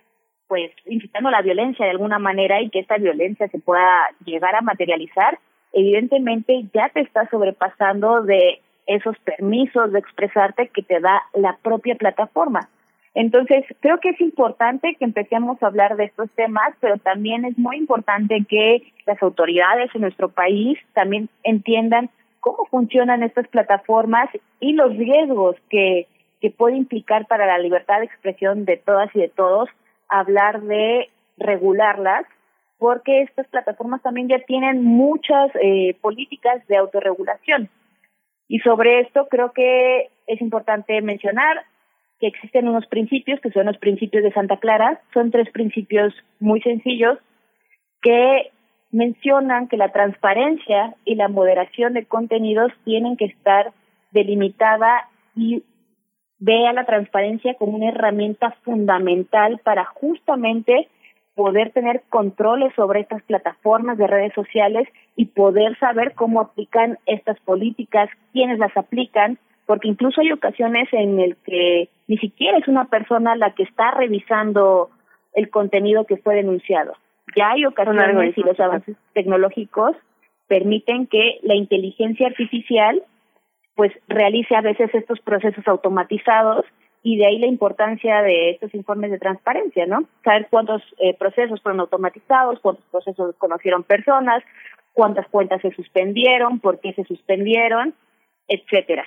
pues incitando la violencia de alguna manera y que esta violencia se pueda llegar a materializar, evidentemente ya te está sobrepasando de esos permisos de expresarte que te da la propia plataforma. Entonces, creo que es importante que empecemos a hablar de estos temas, pero también es muy importante que las autoridades en nuestro país también entiendan cómo funcionan estas plataformas y los riesgos que, que puede implicar para la libertad de expresión de todas y de todos hablar de regularlas, porque estas plataformas también ya tienen muchas eh, políticas de autorregulación. Y sobre esto creo que es importante mencionar que existen unos principios, que son los principios de Santa Clara, son tres principios muy sencillos que mencionan que la transparencia y la moderación de contenidos tienen que estar delimitada y ve a la transparencia como una herramienta fundamental para justamente poder tener controles sobre estas plataformas de redes sociales y poder saber cómo aplican estas políticas, quiénes las aplican, porque incluso hay ocasiones en el que ni siquiera es una persona la que está revisando el contenido que fue denunciado. Ya hay ocasiones y los avances tecnológicos permiten que la inteligencia artificial pues realice a veces estos procesos automatizados y de ahí la importancia de estos informes de transparencia, ¿no? Saber cuántos eh, procesos fueron automatizados, cuántos procesos conocieron personas, cuántas cuentas se suspendieron, por qué se suspendieron, etcétera.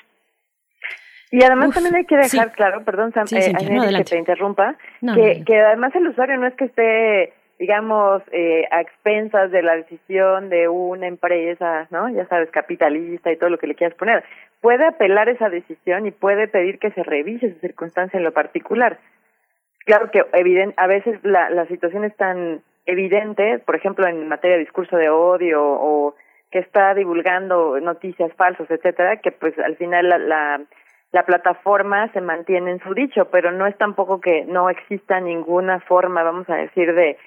Y además también hay que dejar claro, perdón, Sam, eh, que te interrumpa, que, que además el usuario no es que esté, digamos, eh, a expensas de la decisión de una empresa, ¿no? Ya sabes, capitalista y todo lo que le quieras poner. Puede apelar esa decisión y puede pedir que se revise su circunstancia en lo particular. Claro que a veces la, la situación es tan evidente, por ejemplo, en materia de discurso de odio o que está divulgando noticias falsas, etcétera, que pues al final la, la la plataforma se mantiene en su dicho, pero no es tampoco que no exista ninguna forma, vamos a decir, de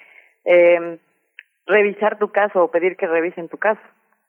eh, revisar tu caso o pedir que revisen tu caso.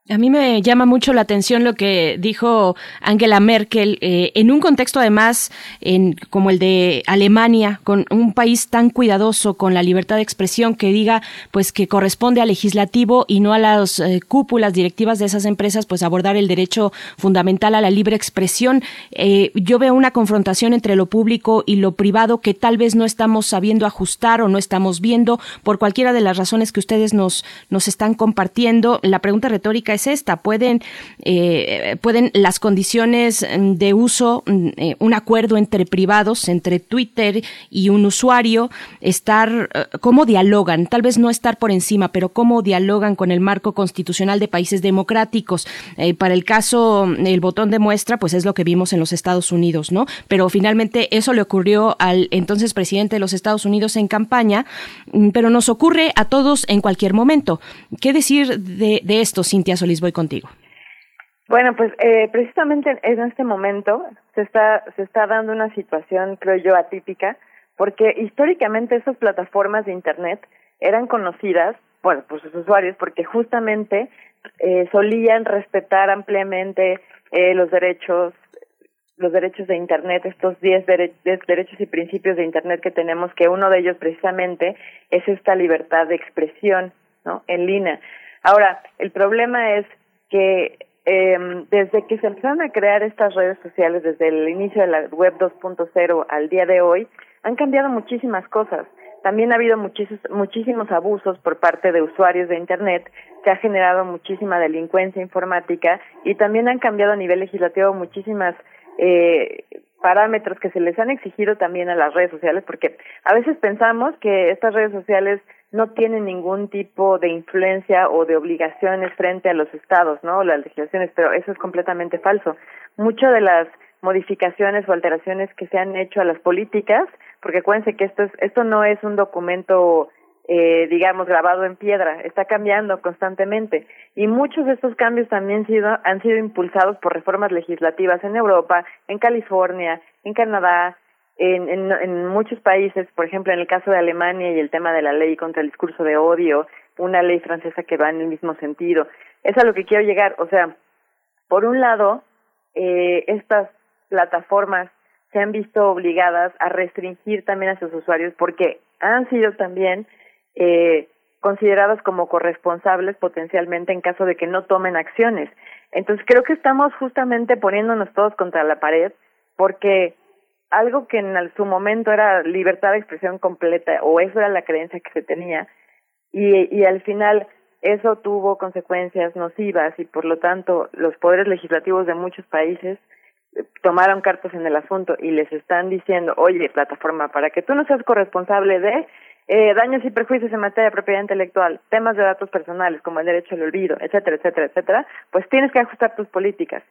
A mí me llama mucho la atención lo que dijo Angela Merkel eh, en un contexto además en, como el de Alemania, con un país tan cuidadoso con la libertad de expresión que diga pues que corresponde al legislativo y no a las eh, cúpulas directivas de esas empresas pues abordar el derecho fundamental a la libre expresión. Eh, yo veo una confrontación entre lo público y lo privado que tal vez no estamos sabiendo ajustar o no estamos viendo por cualquiera de las razones que ustedes nos nos están compartiendo. La pregunta retórica es esta. Pueden, eh, pueden las condiciones de uso, mm, eh, un acuerdo entre privados, entre Twitter y un usuario, estar, eh, cómo dialogan, tal vez no estar por encima, pero cómo dialogan con el marco constitucional de países democráticos. para el caso, el botón de muestra, pues es lo que vimos en los Estados Unidos, ¿no? Pero finalmente eso le ocurrió al entonces presidente de los Estados Unidos en campaña, mm, pero nos ocurre a todos en cualquier momento. ¿Qué decir de, de esto, Cintia Solís, voy contigo. Bueno, pues eh, precisamente en este momento se está se está dando una situación, creo yo, atípica, porque históricamente esas plataformas de internet eran conocidas, bueno, por sus usuarios, porque justamente eh, solían respetar ampliamente eh, los derechos los derechos de Internet, estos 10 derechos y principios de Internet que tenemos, que uno de ellos precisamente es esta libertad de expresión ¿no? en línea. Ahora, el problema es que eh, desde que se empezaron a crear estas redes sociales, desde el inicio de la web 2.0 al día de hoy, han cambiado muchísimas cosas. También ha habido muchísimos, muchísimos abusos por parte de usuarios de Internet, que ha generado muchísima delincuencia informática y también han cambiado a nivel legislativo muchísimas eh, parámetros que se les han exigido también a las redes sociales, porque a veces pensamos que estas redes sociales no tienen ningún tipo de influencia o de obligaciones frente a los estados, ¿no? Las legislaciones, pero eso es completamente falso. Muchas de las modificaciones o alteraciones que se han hecho a las políticas, porque acuérdense que esto es, esto no es un documento eh, digamos, grabado en piedra, está cambiando constantemente. Y muchos de estos cambios también sido, han sido impulsados por reformas legislativas en Europa, en California, en Canadá, en, en, muchos países, por ejemplo, en el caso de Alemania y el tema de la ley contra el discurso de odio, una ley francesa que va en el mismo sentido. Es a lo que quiero llegar. O sea, por un lado, eh, estas plataformas se han visto obligadas a restringir también a sus usuarios porque han sido también eh, consideradas como corresponsables potencialmente en caso de que no tomen acciones. Entonces creo que estamos justamente poniéndonos todos contra la pared porque algo que en su momento era libertad de expresión completa o eso era la creencia que se tenía y, y al final eso tuvo consecuencias nocivas y por lo tanto los poderes legislativos de muchos países eh, tomaron cartas en el asunto y les están diciendo, oye, plataforma, para que tú no seas corresponsable de eh, daños y perjuicios en materia de propiedad intelectual, temas de datos personales como el derecho al olvido, etcétera, etcétera, etcétera, pues tienes que ajustar tus políticas.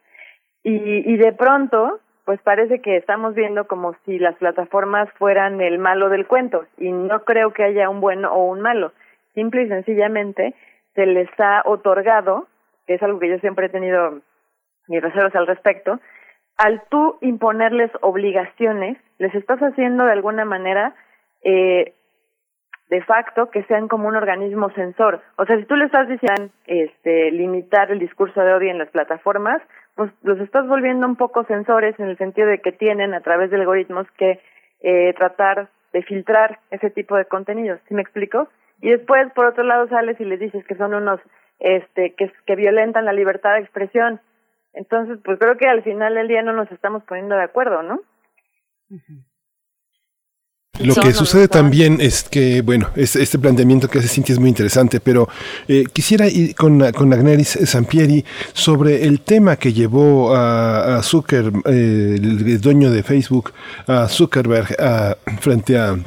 Y, y de pronto, pues parece que estamos viendo como si las plataformas fueran el malo del cuento y no creo que haya un bueno o un malo. Simple y sencillamente se les ha otorgado, que es algo que yo siempre he tenido mis reservas al respecto, al tú imponerles obligaciones, les estás haciendo de alguna manera eh, de facto que sean como un organismo censor. O sea, si tú le estás diciendo este, limitar el discurso de odio en las plataformas, pues los estás volviendo un poco censores en el sentido de que tienen a través de algoritmos que eh, tratar de filtrar ese tipo de contenidos. ¿Sí me explico? y después por otro lado sales y les dices que son unos este que, que violentan la libertad de expresión entonces pues creo que al final del día no nos estamos poniendo de acuerdo no Lo que sucede también es que, bueno, este planteamiento que hace Cintia es muy interesante, pero eh, quisiera ir con, con Agneris Sampieri sobre el tema que llevó a, a Zucker, eh, el dueño de Facebook, a Zuckerberg, a, frente a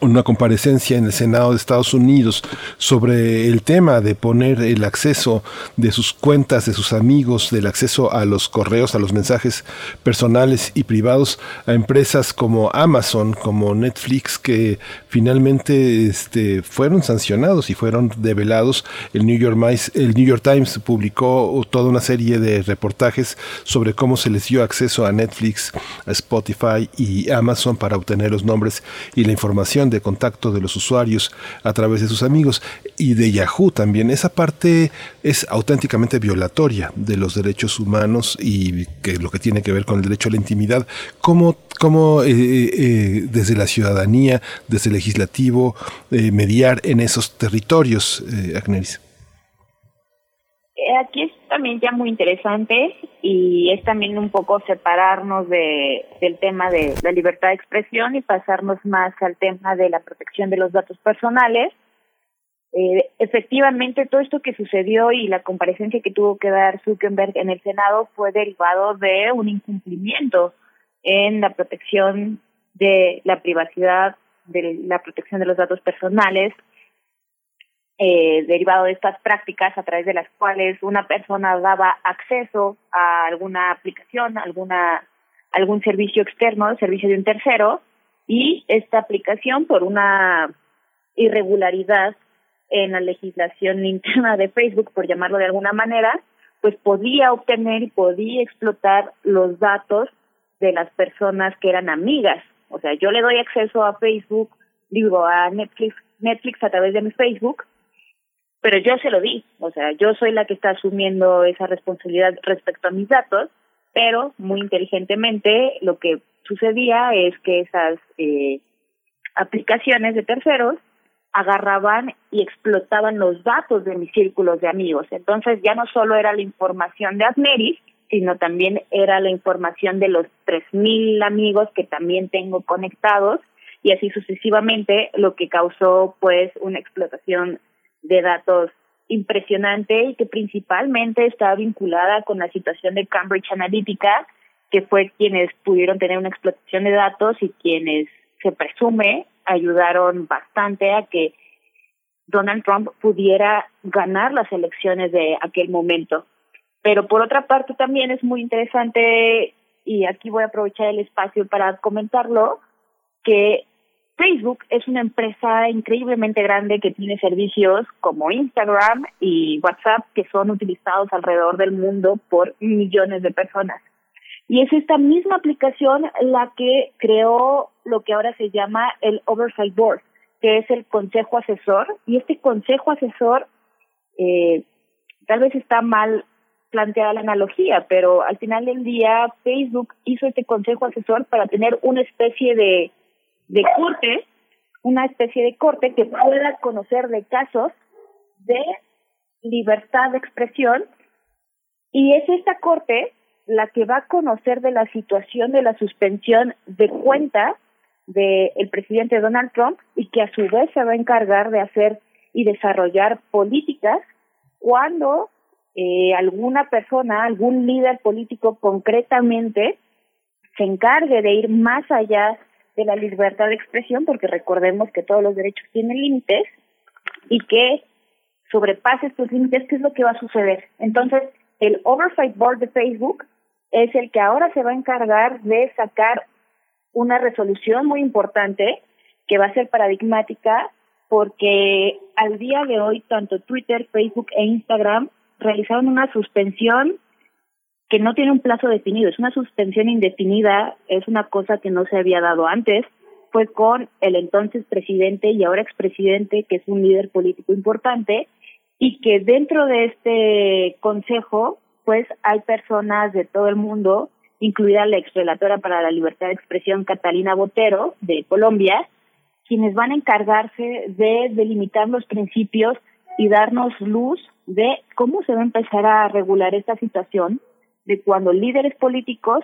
una comparecencia en el Senado de Estados Unidos sobre el tema de poner el acceso de sus cuentas, de sus amigos, del acceso a los correos, a los mensajes personales y privados a empresas como Amazon, como Netflix, que finalmente este, fueron sancionados y fueron develados. El New York, el New York Times publicó toda una serie de reportajes sobre cómo se les dio acceso a Netflix, a Spotify y Amazon para obtener los nombres y la información de contacto de los usuarios a través de sus amigos y de Yahoo también. Esa parte es auténticamente violatoria de los derechos humanos y que lo que tiene que ver con el derecho a la intimidad. ¿Cómo, cómo eh, eh, desde la ciudadanía, desde el legislativo, eh, mediar en esos territorios, Agneris? Aquí es también ya muy interesante y es también un poco separarnos de, del tema de la libertad de expresión y pasarnos más al tema de la protección de los datos personales. Eh, efectivamente, todo esto que sucedió y la comparecencia que tuvo que dar Zuckerberg en el Senado fue derivado de un incumplimiento en la protección de la privacidad, de la protección de los datos personales eh, derivado de estas prácticas a través de las cuales una persona daba acceso a alguna aplicación, alguna algún servicio externo, servicio de un tercero, y esta aplicación por una irregularidad en la legislación interna de Facebook, por llamarlo de alguna manera, pues podía obtener y podía explotar los datos de las personas que eran amigas. O sea, yo le doy acceso a Facebook, digo, a Netflix, Netflix a través de mi Facebook, pero yo se lo di, o sea, yo soy la que está asumiendo esa responsabilidad respecto a mis datos, pero muy inteligentemente lo que sucedía es que esas eh, aplicaciones de terceros agarraban y explotaban los datos de mis círculos de amigos. Entonces ya no solo era la información de Admeris, sino también era la información de los 3.000 amigos que también tengo conectados y así sucesivamente, lo que causó pues una explotación de datos impresionante y que principalmente está vinculada con la situación de Cambridge Analytica, que fue quienes pudieron tener una explotación de datos y quienes se presume ayudaron bastante a que Donald Trump pudiera ganar las elecciones de aquel momento. Pero por otra parte también es muy interesante, y aquí voy a aprovechar el espacio para comentarlo, que Facebook es una empresa increíblemente grande que tiene servicios como Instagram y WhatsApp que son utilizados alrededor del mundo por millones de personas. Y es esta misma aplicación la que creó lo que ahora se llama el Oversight Board, que es el consejo asesor. Y este consejo asesor, eh, tal vez está mal planteada la analogía, pero al final del día Facebook hizo este consejo asesor para tener una especie de de corte una especie de corte que pueda conocer de casos de libertad de expresión. Y es esta corte la que va a conocer de la situación de la suspensión de cuenta del presidente Donald Trump y que a su vez se va a encargar de hacer y desarrollar políticas cuando eh, alguna persona, algún líder político concretamente se encargue de ir más allá de la libertad de expresión, porque recordemos que todos los derechos tienen límites y que sobrepase estos límites, ¿qué es lo que va a suceder? Entonces, el Oversight Board de Facebook es el que ahora se va a encargar de sacar una resolución muy importante que va a ser paradigmática porque al día de hoy tanto Twitter, Facebook e Instagram realizaron una suspensión que no tiene un plazo definido, es una suspensión indefinida, es una cosa que no se había dado antes, fue con el entonces presidente y ahora expresidente, que es un líder político importante, y que dentro de este consejo, pues hay personas de todo el mundo, incluida la exrelatora para la libertad de expresión Catalina Botero de Colombia, quienes van a encargarse de delimitar los principios y darnos luz de cómo se va a empezar a regular esta situación de cuando líderes políticos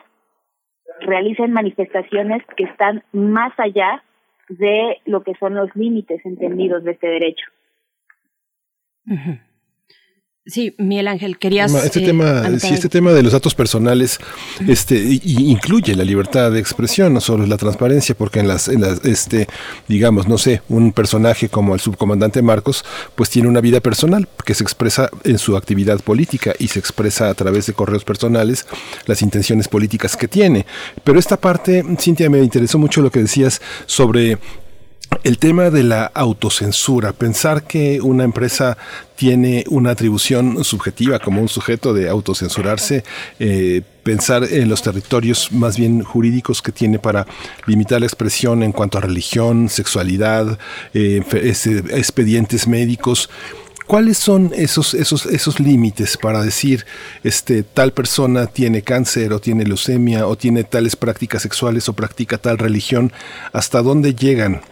realicen manifestaciones que están más allá de lo que son los límites entendidos de este derecho. Sí, Miguel Ángel, querías. Este eh, tema, sí, este tema de los datos personales, este, incluye la libertad de expresión, no solo la transparencia, porque en las, en las, este, digamos, no sé, un personaje como el subcomandante Marcos, pues tiene una vida personal que se expresa en su actividad política y se expresa a través de correos personales las intenciones políticas que tiene. Pero esta parte, Cintia, me interesó mucho lo que decías sobre el tema de la autocensura, pensar que una empresa tiene una atribución subjetiva como un sujeto de autocensurarse, eh, pensar en los territorios más bien jurídicos que tiene para limitar la expresión en cuanto a religión, sexualidad, eh, expedientes médicos. ¿Cuáles son esos, esos, esos límites para decir este, tal persona tiene cáncer o tiene leucemia o tiene tales prácticas sexuales o practica tal religión? ¿Hasta dónde llegan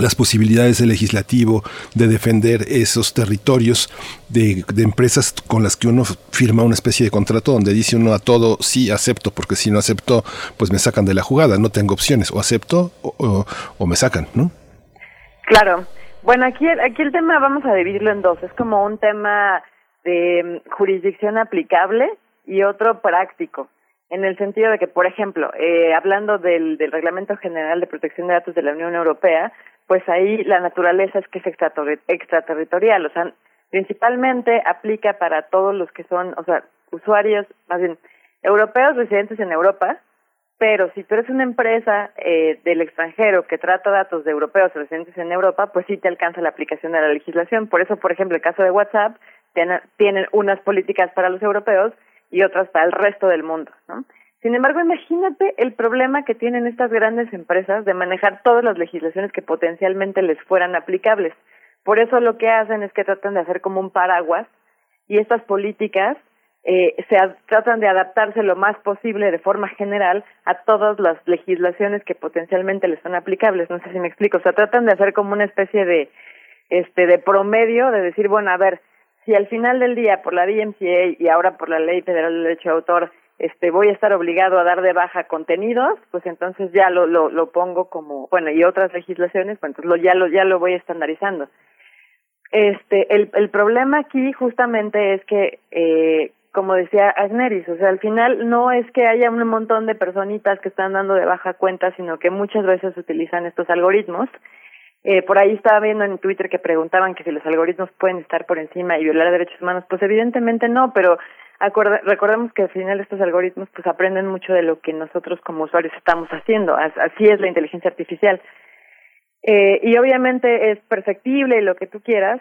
las posibilidades del legislativo de defender esos territorios de, empresas con las que uno firma una especie de contrato donde dice uno a todo sí acepto porque si no acepto pues me sacan de la jugada no tengo opciones o acepto o, o, me sacan no claro. Bueno aquí aquí el tema vamos a dividirlo en dos. Es como un tema de mm, jurisdicción aplicable y otro práctico. En el sentido de que, por ejemplo, eh, hablando del, del Reglamento General de Protección de Datos de la Unión Europea, pues ahí la naturaleza es que es extraterritorial, o sea, principalmente aplica para todos los que son, o sea, usuarios, más bien, europeos residentes en Europa, pero si tú eres una empresa eh, del extranjero que trata datos de europeos residentes en Europa, pues sí te alcanza la aplicación de la legislación. Por eso, por ejemplo, el caso de WhatsApp, tienen unas políticas para los europeos y otras para el resto del mundo, ¿no? Sin embargo, imagínate el problema que tienen estas grandes empresas de manejar todas las legislaciones que potencialmente les fueran aplicables. Por eso lo que hacen es que tratan de hacer como un paraguas y estas políticas eh, se tratan de adaptarse lo más posible de forma general a todas las legislaciones que potencialmente les son aplicables. No sé si me explico. O sea, tratan de hacer como una especie de este de promedio de decir, bueno, a ver, si al final del día por la DMCA y ahora por la Ley Federal de Derecho de Autor este voy a estar obligado a dar de baja contenidos, pues entonces ya lo, lo, pongo como, bueno, y otras legislaciones, pues entonces lo, ya lo, ya lo voy estandarizando. Este, el, el problema aquí justamente es que, eh, como decía Agneris, o sea, al final no es que haya un montón de personitas que están dando de baja cuenta, sino que muchas veces utilizan estos algoritmos. Eh, por ahí estaba viendo en Twitter que preguntaban que si los algoritmos pueden estar por encima y violar derechos humanos. Pues evidentemente no, pero recordemos que al final estos algoritmos pues aprenden mucho de lo que nosotros como usuarios estamos haciendo, así es la inteligencia artificial. Eh, y obviamente es perfectible y lo que tú quieras,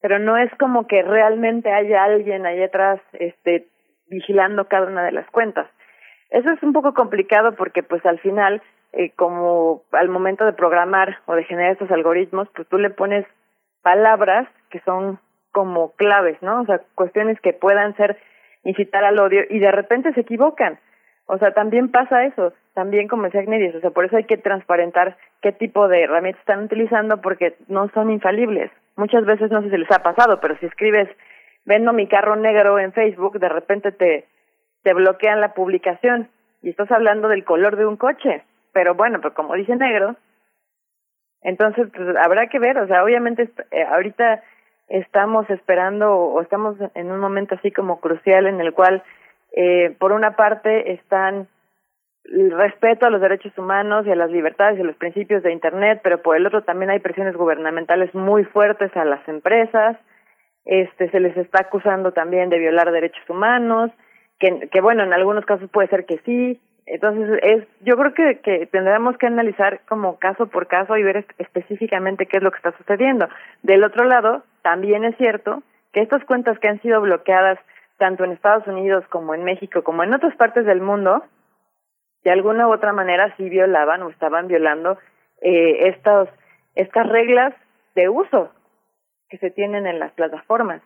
pero no es como que realmente haya alguien ahí atrás este, vigilando cada una de las cuentas. Eso es un poco complicado porque pues al final, eh, como al momento de programar o de generar estos algoritmos, pues tú le pones palabras que son como claves, ¿no? O sea, cuestiones que puedan ser incitar al odio y de repente se equivocan. O sea, también pasa eso, también como decía Agnedius, o sea, por eso hay que transparentar qué tipo de herramientas están utilizando porque no son infalibles. Muchas veces no sé si les ha pasado, pero si escribes vendo mi carro negro en Facebook, de repente te, te bloquean la publicación y estás hablando del color de un coche. Pero bueno, pues como dice negro, entonces pues habrá que ver, o sea, obviamente eh, ahorita estamos esperando o estamos en un momento así como crucial en el cual eh, por una parte están el respeto a los derechos humanos y a las libertades y a los principios de Internet, pero por el otro también hay presiones gubernamentales muy fuertes a las empresas, este se les está acusando también de violar derechos humanos, que, que bueno, en algunos casos puede ser que sí, entonces es yo creo que, que tendremos que analizar como caso por caso y ver específicamente qué es lo que está sucediendo. Del otro lado, también es cierto que estas cuentas que han sido bloqueadas tanto en Estados Unidos como en México como en otras partes del mundo de alguna u otra manera sí violaban o estaban violando eh, estos, estas reglas de uso que se tienen en las plataformas.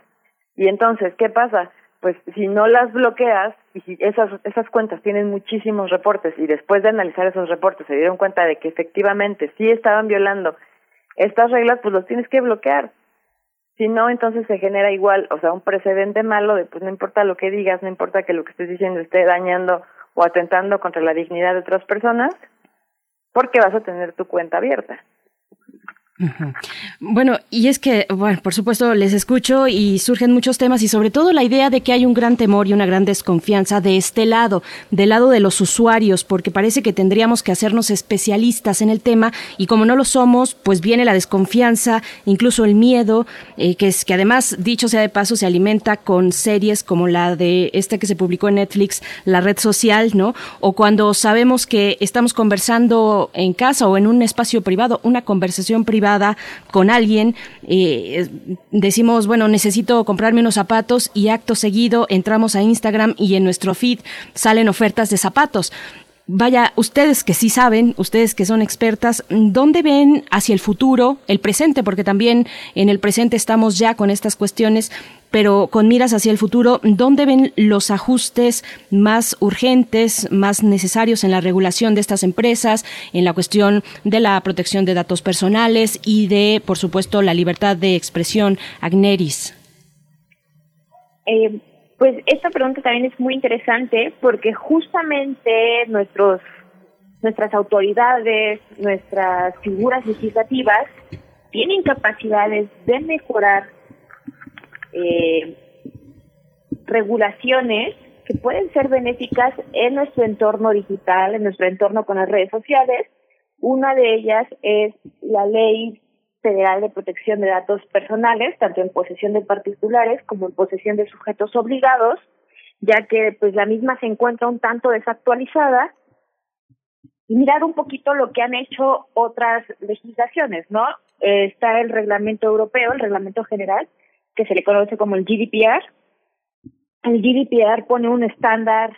Y entonces, ¿qué pasa? Pues si no las bloqueas y si esas, esas cuentas tienen muchísimos reportes y después de analizar esos reportes se dieron cuenta de que efectivamente sí estaban violando estas reglas, pues los tienes que bloquear. Si no, entonces se genera igual, o sea, un precedente malo de pues no importa lo que digas, no importa que lo que estés diciendo esté dañando o atentando contra la dignidad de otras personas, porque vas a tener tu cuenta abierta. Bueno, y es que, bueno, por supuesto, les escucho y surgen muchos temas y sobre todo la idea de que hay un gran temor y una gran desconfianza de este lado, del lado de los usuarios, porque parece que tendríamos que hacernos especialistas en el tema y como no lo somos, pues viene la desconfianza, incluso el miedo, eh, que es que además, dicho sea de paso, se alimenta con series como la de esta que se publicó en Netflix, la red social, ¿no? O cuando sabemos que estamos conversando en casa o en un espacio privado, una conversación privada con alguien, eh, decimos, bueno, necesito comprarme unos zapatos y acto seguido entramos a Instagram y en nuestro feed salen ofertas de zapatos vaya, ustedes que sí saben, ustedes que son expertas, ¿dónde ven hacia el futuro, el presente? Porque también en el presente estamos ya con estas cuestiones, pero con miras hacia el futuro, ¿dónde ven los ajustes más urgentes, más necesarios en la regulación de estas empresas, en la cuestión de la protección de datos personales y de, por supuesto, la libertad de expresión? Agneris. Eh, pues esta pregunta también es muy interesante porque justamente nuestros nuestras autoridades, nuestras figuras legislativas tienen capacidades de mejorar eh, regulaciones que pueden ser benéficas en nuestro entorno digital, en nuestro entorno con las redes sociales. Una de ellas es la ley Federal de Protección de Datos Personales, tanto en posesión de particulares como en posesión de sujetos obligados, ya que pues la misma se encuentra un tanto desactualizada y mirar un poquito lo que han hecho otras legislaciones, ¿no? está el reglamento europeo, el reglamento general, que se le conoce como el GDPR. El GDPR pone un estándar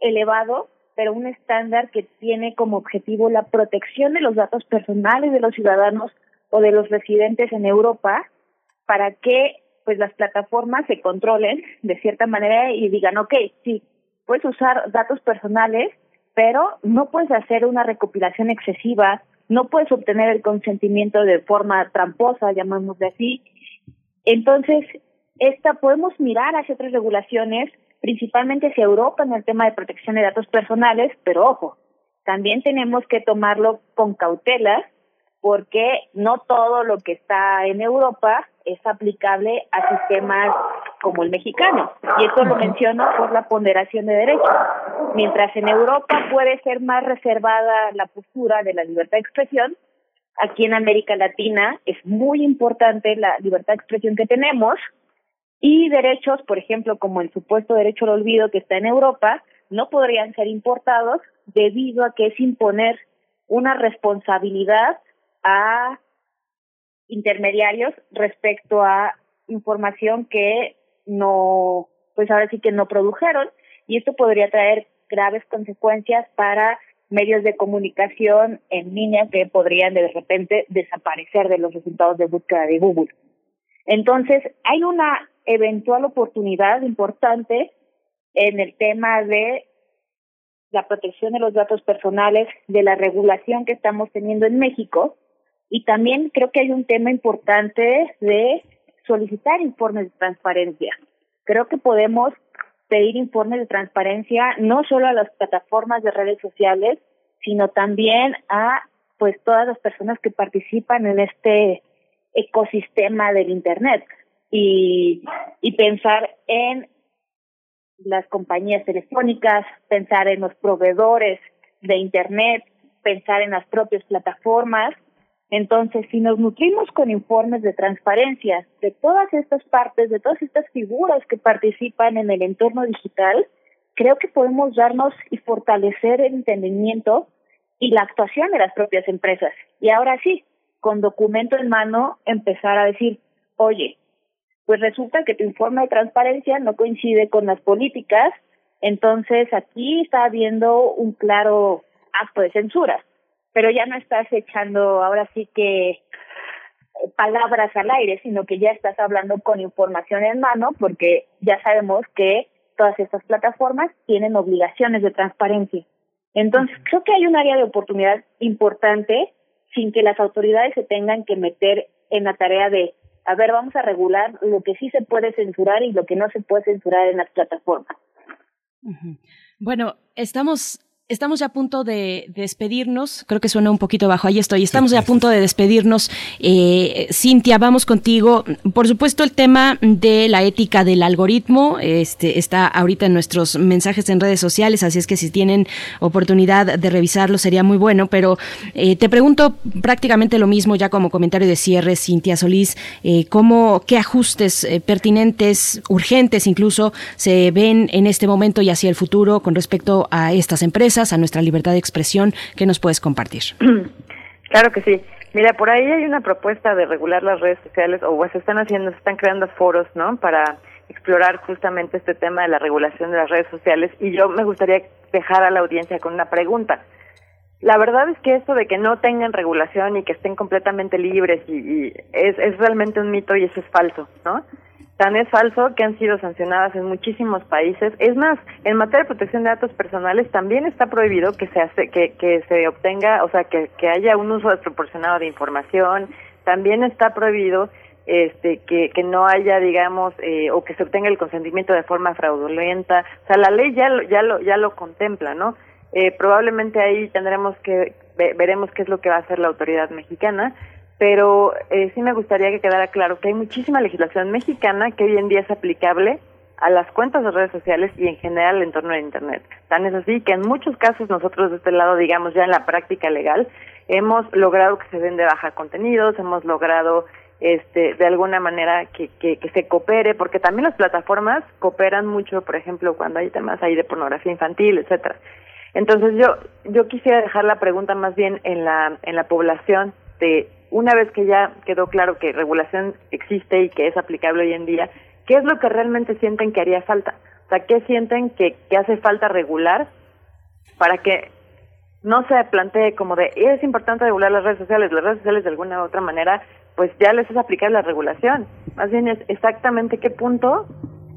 elevado, pero un estándar que tiene como objetivo la protección de los datos personales de los ciudadanos o de los residentes en Europa para que pues las plataformas se controlen de cierta manera y digan, ok, sí, puedes usar datos personales, pero no puedes hacer una recopilación excesiva, no puedes obtener el consentimiento de forma tramposa, llamémosle así. Entonces, esta podemos mirar hacia otras regulaciones, principalmente hacia Europa en el tema de protección de datos personales, pero ojo, también tenemos que tomarlo con cautela porque no todo lo que está en Europa es aplicable a sistemas como el mexicano. Y eso lo menciono por la ponderación de derechos. Mientras en Europa puede ser más reservada la postura de la libertad de expresión, aquí en América Latina es muy importante la libertad de expresión que tenemos y derechos, por ejemplo, como el supuesto derecho al olvido que está en Europa, no podrían ser importados debido a que es imponer una responsabilidad a intermediarios respecto a información que no, pues ahora sí que no produjeron y esto podría traer graves consecuencias para medios de comunicación en línea que podrían de repente desaparecer de los resultados de búsqueda de Google. Entonces, hay una eventual oportunidad importante en el tema de la protección de los datos personales, de la regulación que estamos teniendo en México. Y también creo que hay un tema importante de solicitar informes de transparencia. Creo que podemos pedir informes de transparencia no solo a las plataformas de redes sociales, sino también a pues todas las personas que participan en este ecosistema del internet y, y pensar en las compañías telefónicas, pensar en los proveedores de internet, pensar en las propias plataformas entonces, si nos nutrimos con informes de transparencia de todas estas partes, de todas estas figuras que participan en el entorno digital, creo que podemos darnos y fortalecer el entendimiento y la actuación de las propias empresas. Y ahora sí, con documento en mano, empezar a decir, oye, pues resulta que tu informe de transparencia no coincide con las políticas, entonces aquí está habiendo un claro acto de censura pero ya no estás echando ahora sí que eh, palabras al aire, sino que ya estás hablando con información en mano, porque ya sabemos que todas estas plataformas tienen obligaciones de transparencia. Entonces, creo que hay un área de oportunidad importante sin que las autoridades se tengan que meter en la tarea de, a ver, vamos a regular lo que sí se puede censurar y lo que no se puede censurar en las plataformas. Bueno, estamos Estamos ya a punto de despedirnos. Creo que suena un poquito bajo. Ahí estoy. Estamos ya a punto de despedirnos. Eh, Cintia, vamos contigo. Por supuesto, el tema de la ética del algoritmo este, está ahorita en nuestros mensajes en redes sociales, así es que si tienen oportunidad de revisarlo sería muy bueno. Pero eh, te pregunto prácticamente lo mismo ya como comentario de cierre, Cintia Solís. Eh, ¿cómo, ¿Qué ajustes eh, pertinentes, urgentes incluso, se ven en este momento y hacia el futuro con respecto a estas empresas? A nuestra libertad de expresión. ¿Qué nos puedes compartir? Claro que sí. Mira, por ahí hay una propuesta de regular las redes sociales, o se están haciendo, se están creando foros, ¿no? Para explorar justamente este tema de la regulación de las redes sociales. Y yo me gustaría dejar a la audiencia con una pregunta. La verdad es que esto de que no tengan regulación y que estén completamente libres y, es, es realmente un mito y eso es falso, ¿no? Tan es falso que han sido sancionadas en muchísimos países. Es más, en materia de protección de datos personales también está prohibido que se hace, que, se obtenga, o sea, que, que haya un uso desproporcionado de información. También está prohibido este, que, que no haya, digamos, eh, o que se obtenga el consentimiento de forma fraudulenta. O sea, la ley ya lo, ya lo, ya lo contempla, ¿no? Eh, probablemente ahí tendremos que veremos qué es lo que va a hacer la autoridad mexicana pero eh, sí me gustaría que quedara claro que hay muchísima legislación mexicana que hoy en día es aplicable a las cuentas de redes sociales y en general al entorno de Internet. Tan es así que en muchos casos nosotros de este lado, digamos ya en la práctica legal, hemos logrado que se den de baja contenidos, hemos logrado este, de alguna manera que, que, que, se coopere, porque también las plataformas cooperan mucho, por ejemplo, cuando hay temas ahí de pornografía infantil, etcétera. Entonces yo yo quisiera dejar la pregunta más bien en la en la población de una vez que ya quedó claro que regulación existe y que es aplicable hoy en día, ¿qué es lo que realmente sienten que haría falta? O sea, ¿qué sienten que, que hace falta regular para que no se plantee como de, es importante regular las redes sociales, las redes sociales de alguna u otra manera, pues ya les es aplicar la regulación. Más bien es exactamente qué punto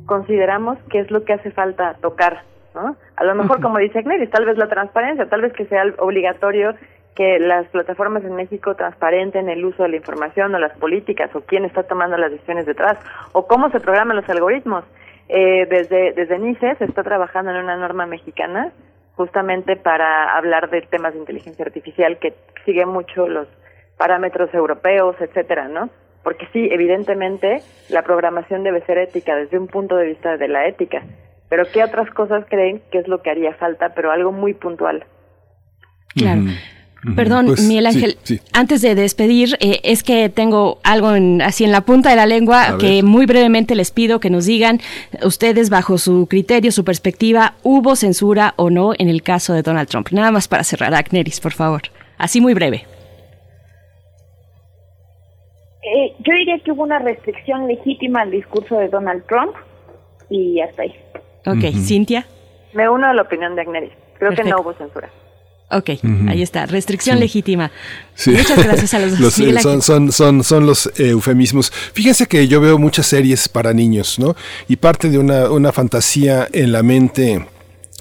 consideramos que es lo que hace falta tocar, ¿no? A lo mejor, como dice Agneris, tal vez la transparencia, tal vez que sea obligatorio que las plataformas en México transparenten el uso de la información o las políticas o quién está tomando las decisiones detrás o cómo se programan los algoritmos. Eh, desde, desde NICE se está trabajando en una norma mexicana justamente para hablar de temas de inteligencia artificial que sigue mucho los parámetros europeos, etcétera, ¿no? Porque sí, evidentemente la programación debe ser ética desde un punto de vista de la ética. Pero ¿qué otras cosas creen que es lo que haría falta, pero algo muy puntual? Claro. Perdón, pues, Miguel Ángel, antes de despedir, eh, es que tengo algo así en la punta de la lengua que muy brevemente les pido que nos digan ustedes bajo su criterio, su perspectiva, ¿hubo censura o no en el caso de Donald Trump? Nada más para cerrar, Agneris, por favor. Así muy breve. Eh, yo diría que hubo una restricción legítima al discurso de Donald Trump y hasta ahí. Ok, Cintia. Me uno a la opinión de Agneris. Creo que no hubo censura. Ok, ahí está, restricción legítima. Muchas gracias a los, dos. Eh, son, son, son, son, los eufemismos. Fíjense que yo veo muchas series para niños, ¿no? Y parte de una, una fantasía en la mente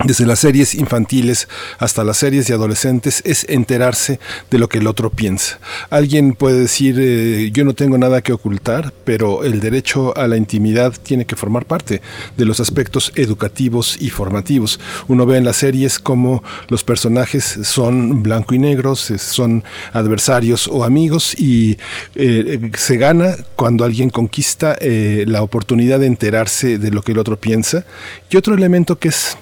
desde las series infantiles hasta las series de adolescentes, es enterarse de lo que el otro piensa. Alguien puede decir, eh, yo no tengo nada que ocultar, pero el derecho a la intimidad tiene que formar parte de los aspectos educativos y formativos. Uno ve en las series cómo los personajes son blanco y negros, son adversarios o amigos y eh, se gana cuando alguien conquista eh, la oportunidad de enterarse de lo que el otro piensa. Y otro elemento que es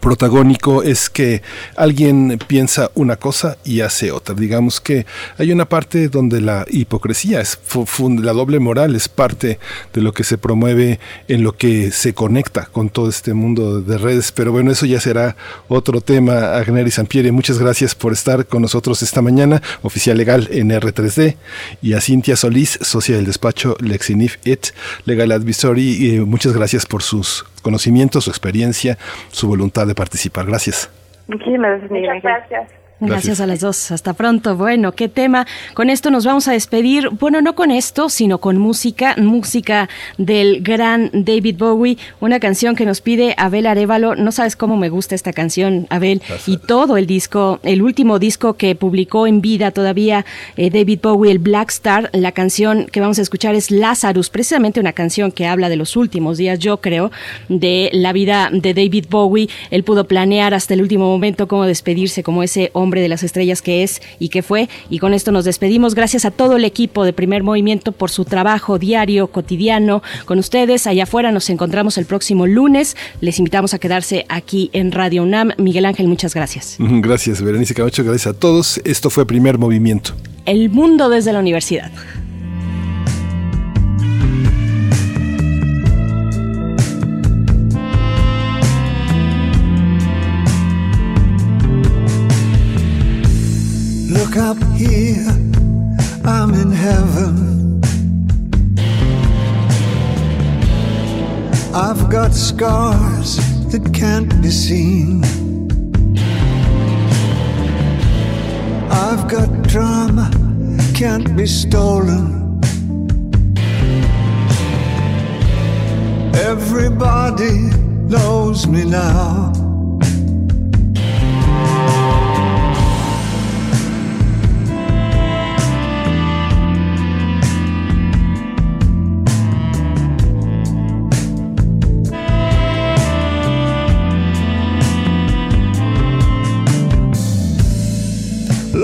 protagónico es que alguien piensa una cosa y hace otra. Digamos que hay una parte donde la hipocresía, es la doble moral es parte de lo que se promueve en lo que se conecta con todo este mundo de redes. Pero bueno, eso ya será otro tema. Agner y Sampieri, muchas gracias por estar con nosotros esta mañana, oficial legal en R3D, y a Cintia Solís, socia del despacho Lexinif It Legal Advisory, y muchas gracias por sus conocimiento, su experiencia, su voluntad de participar. Gracias. Muchísimas gracias, Muchas gracias. Gracias. a las dos. Hasta pronto. Bueno, qué tema. Con esto nos vamos a despedir. Bueno, no con esto, sino con música, música del gran David Bowie, una canción que nos pide Abel Arevalo. No sabes cómo me gusta esta canción, Abel, y todo el disco, el último disco que publicó en vida todavía eh, David Bowie, el Black Star. La canción que vamos a escuchar es Lazarus, precisamente una canción que habla de los últimos días, yo creo, de la vida de David Bowie. Él pudo planear hasta el último momento cómo despedirse como ese hombre de las estrellas que es y que fue. Y con esto nos despedimos. Gracias a todo el equipo de Primer Movimiento por su trabajo diario, cotidiano con ustedes. Allá afuera nos encontramos el próximo lunes. Les invitamos a quedarse aquí en Radio UNAM. Miguel Ángel, muchas gracias. Gracias, Berenice Camacho. Gracias a todos. Esto fue Primer Movimiento. El mundo desde la universidad. Look up here, I'm in heaven. I've got scars that can't be seen. I've got drama, can't be stolen. Everybody knows me now.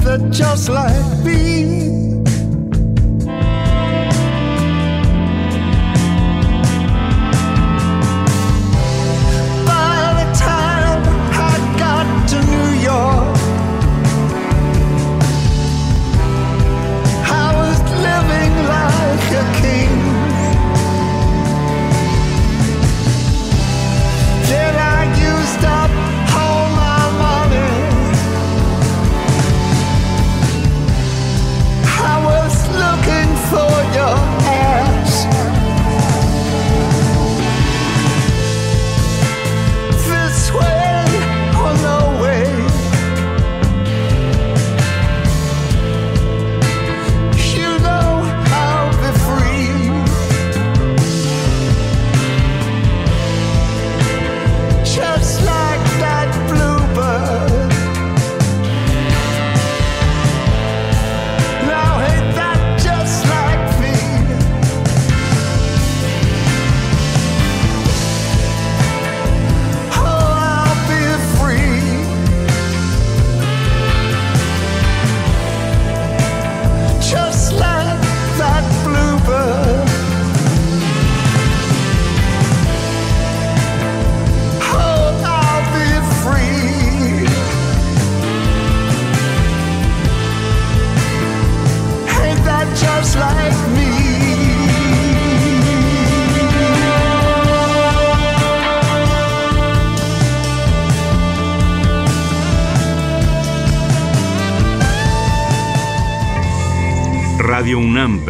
That just like me? By the time I got to New York, I was living like a king. sonho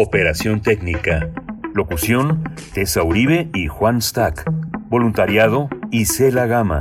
operación técnica. Locución, Tessa Uribe y Juan Stack. Voluntariado, Isela Gama.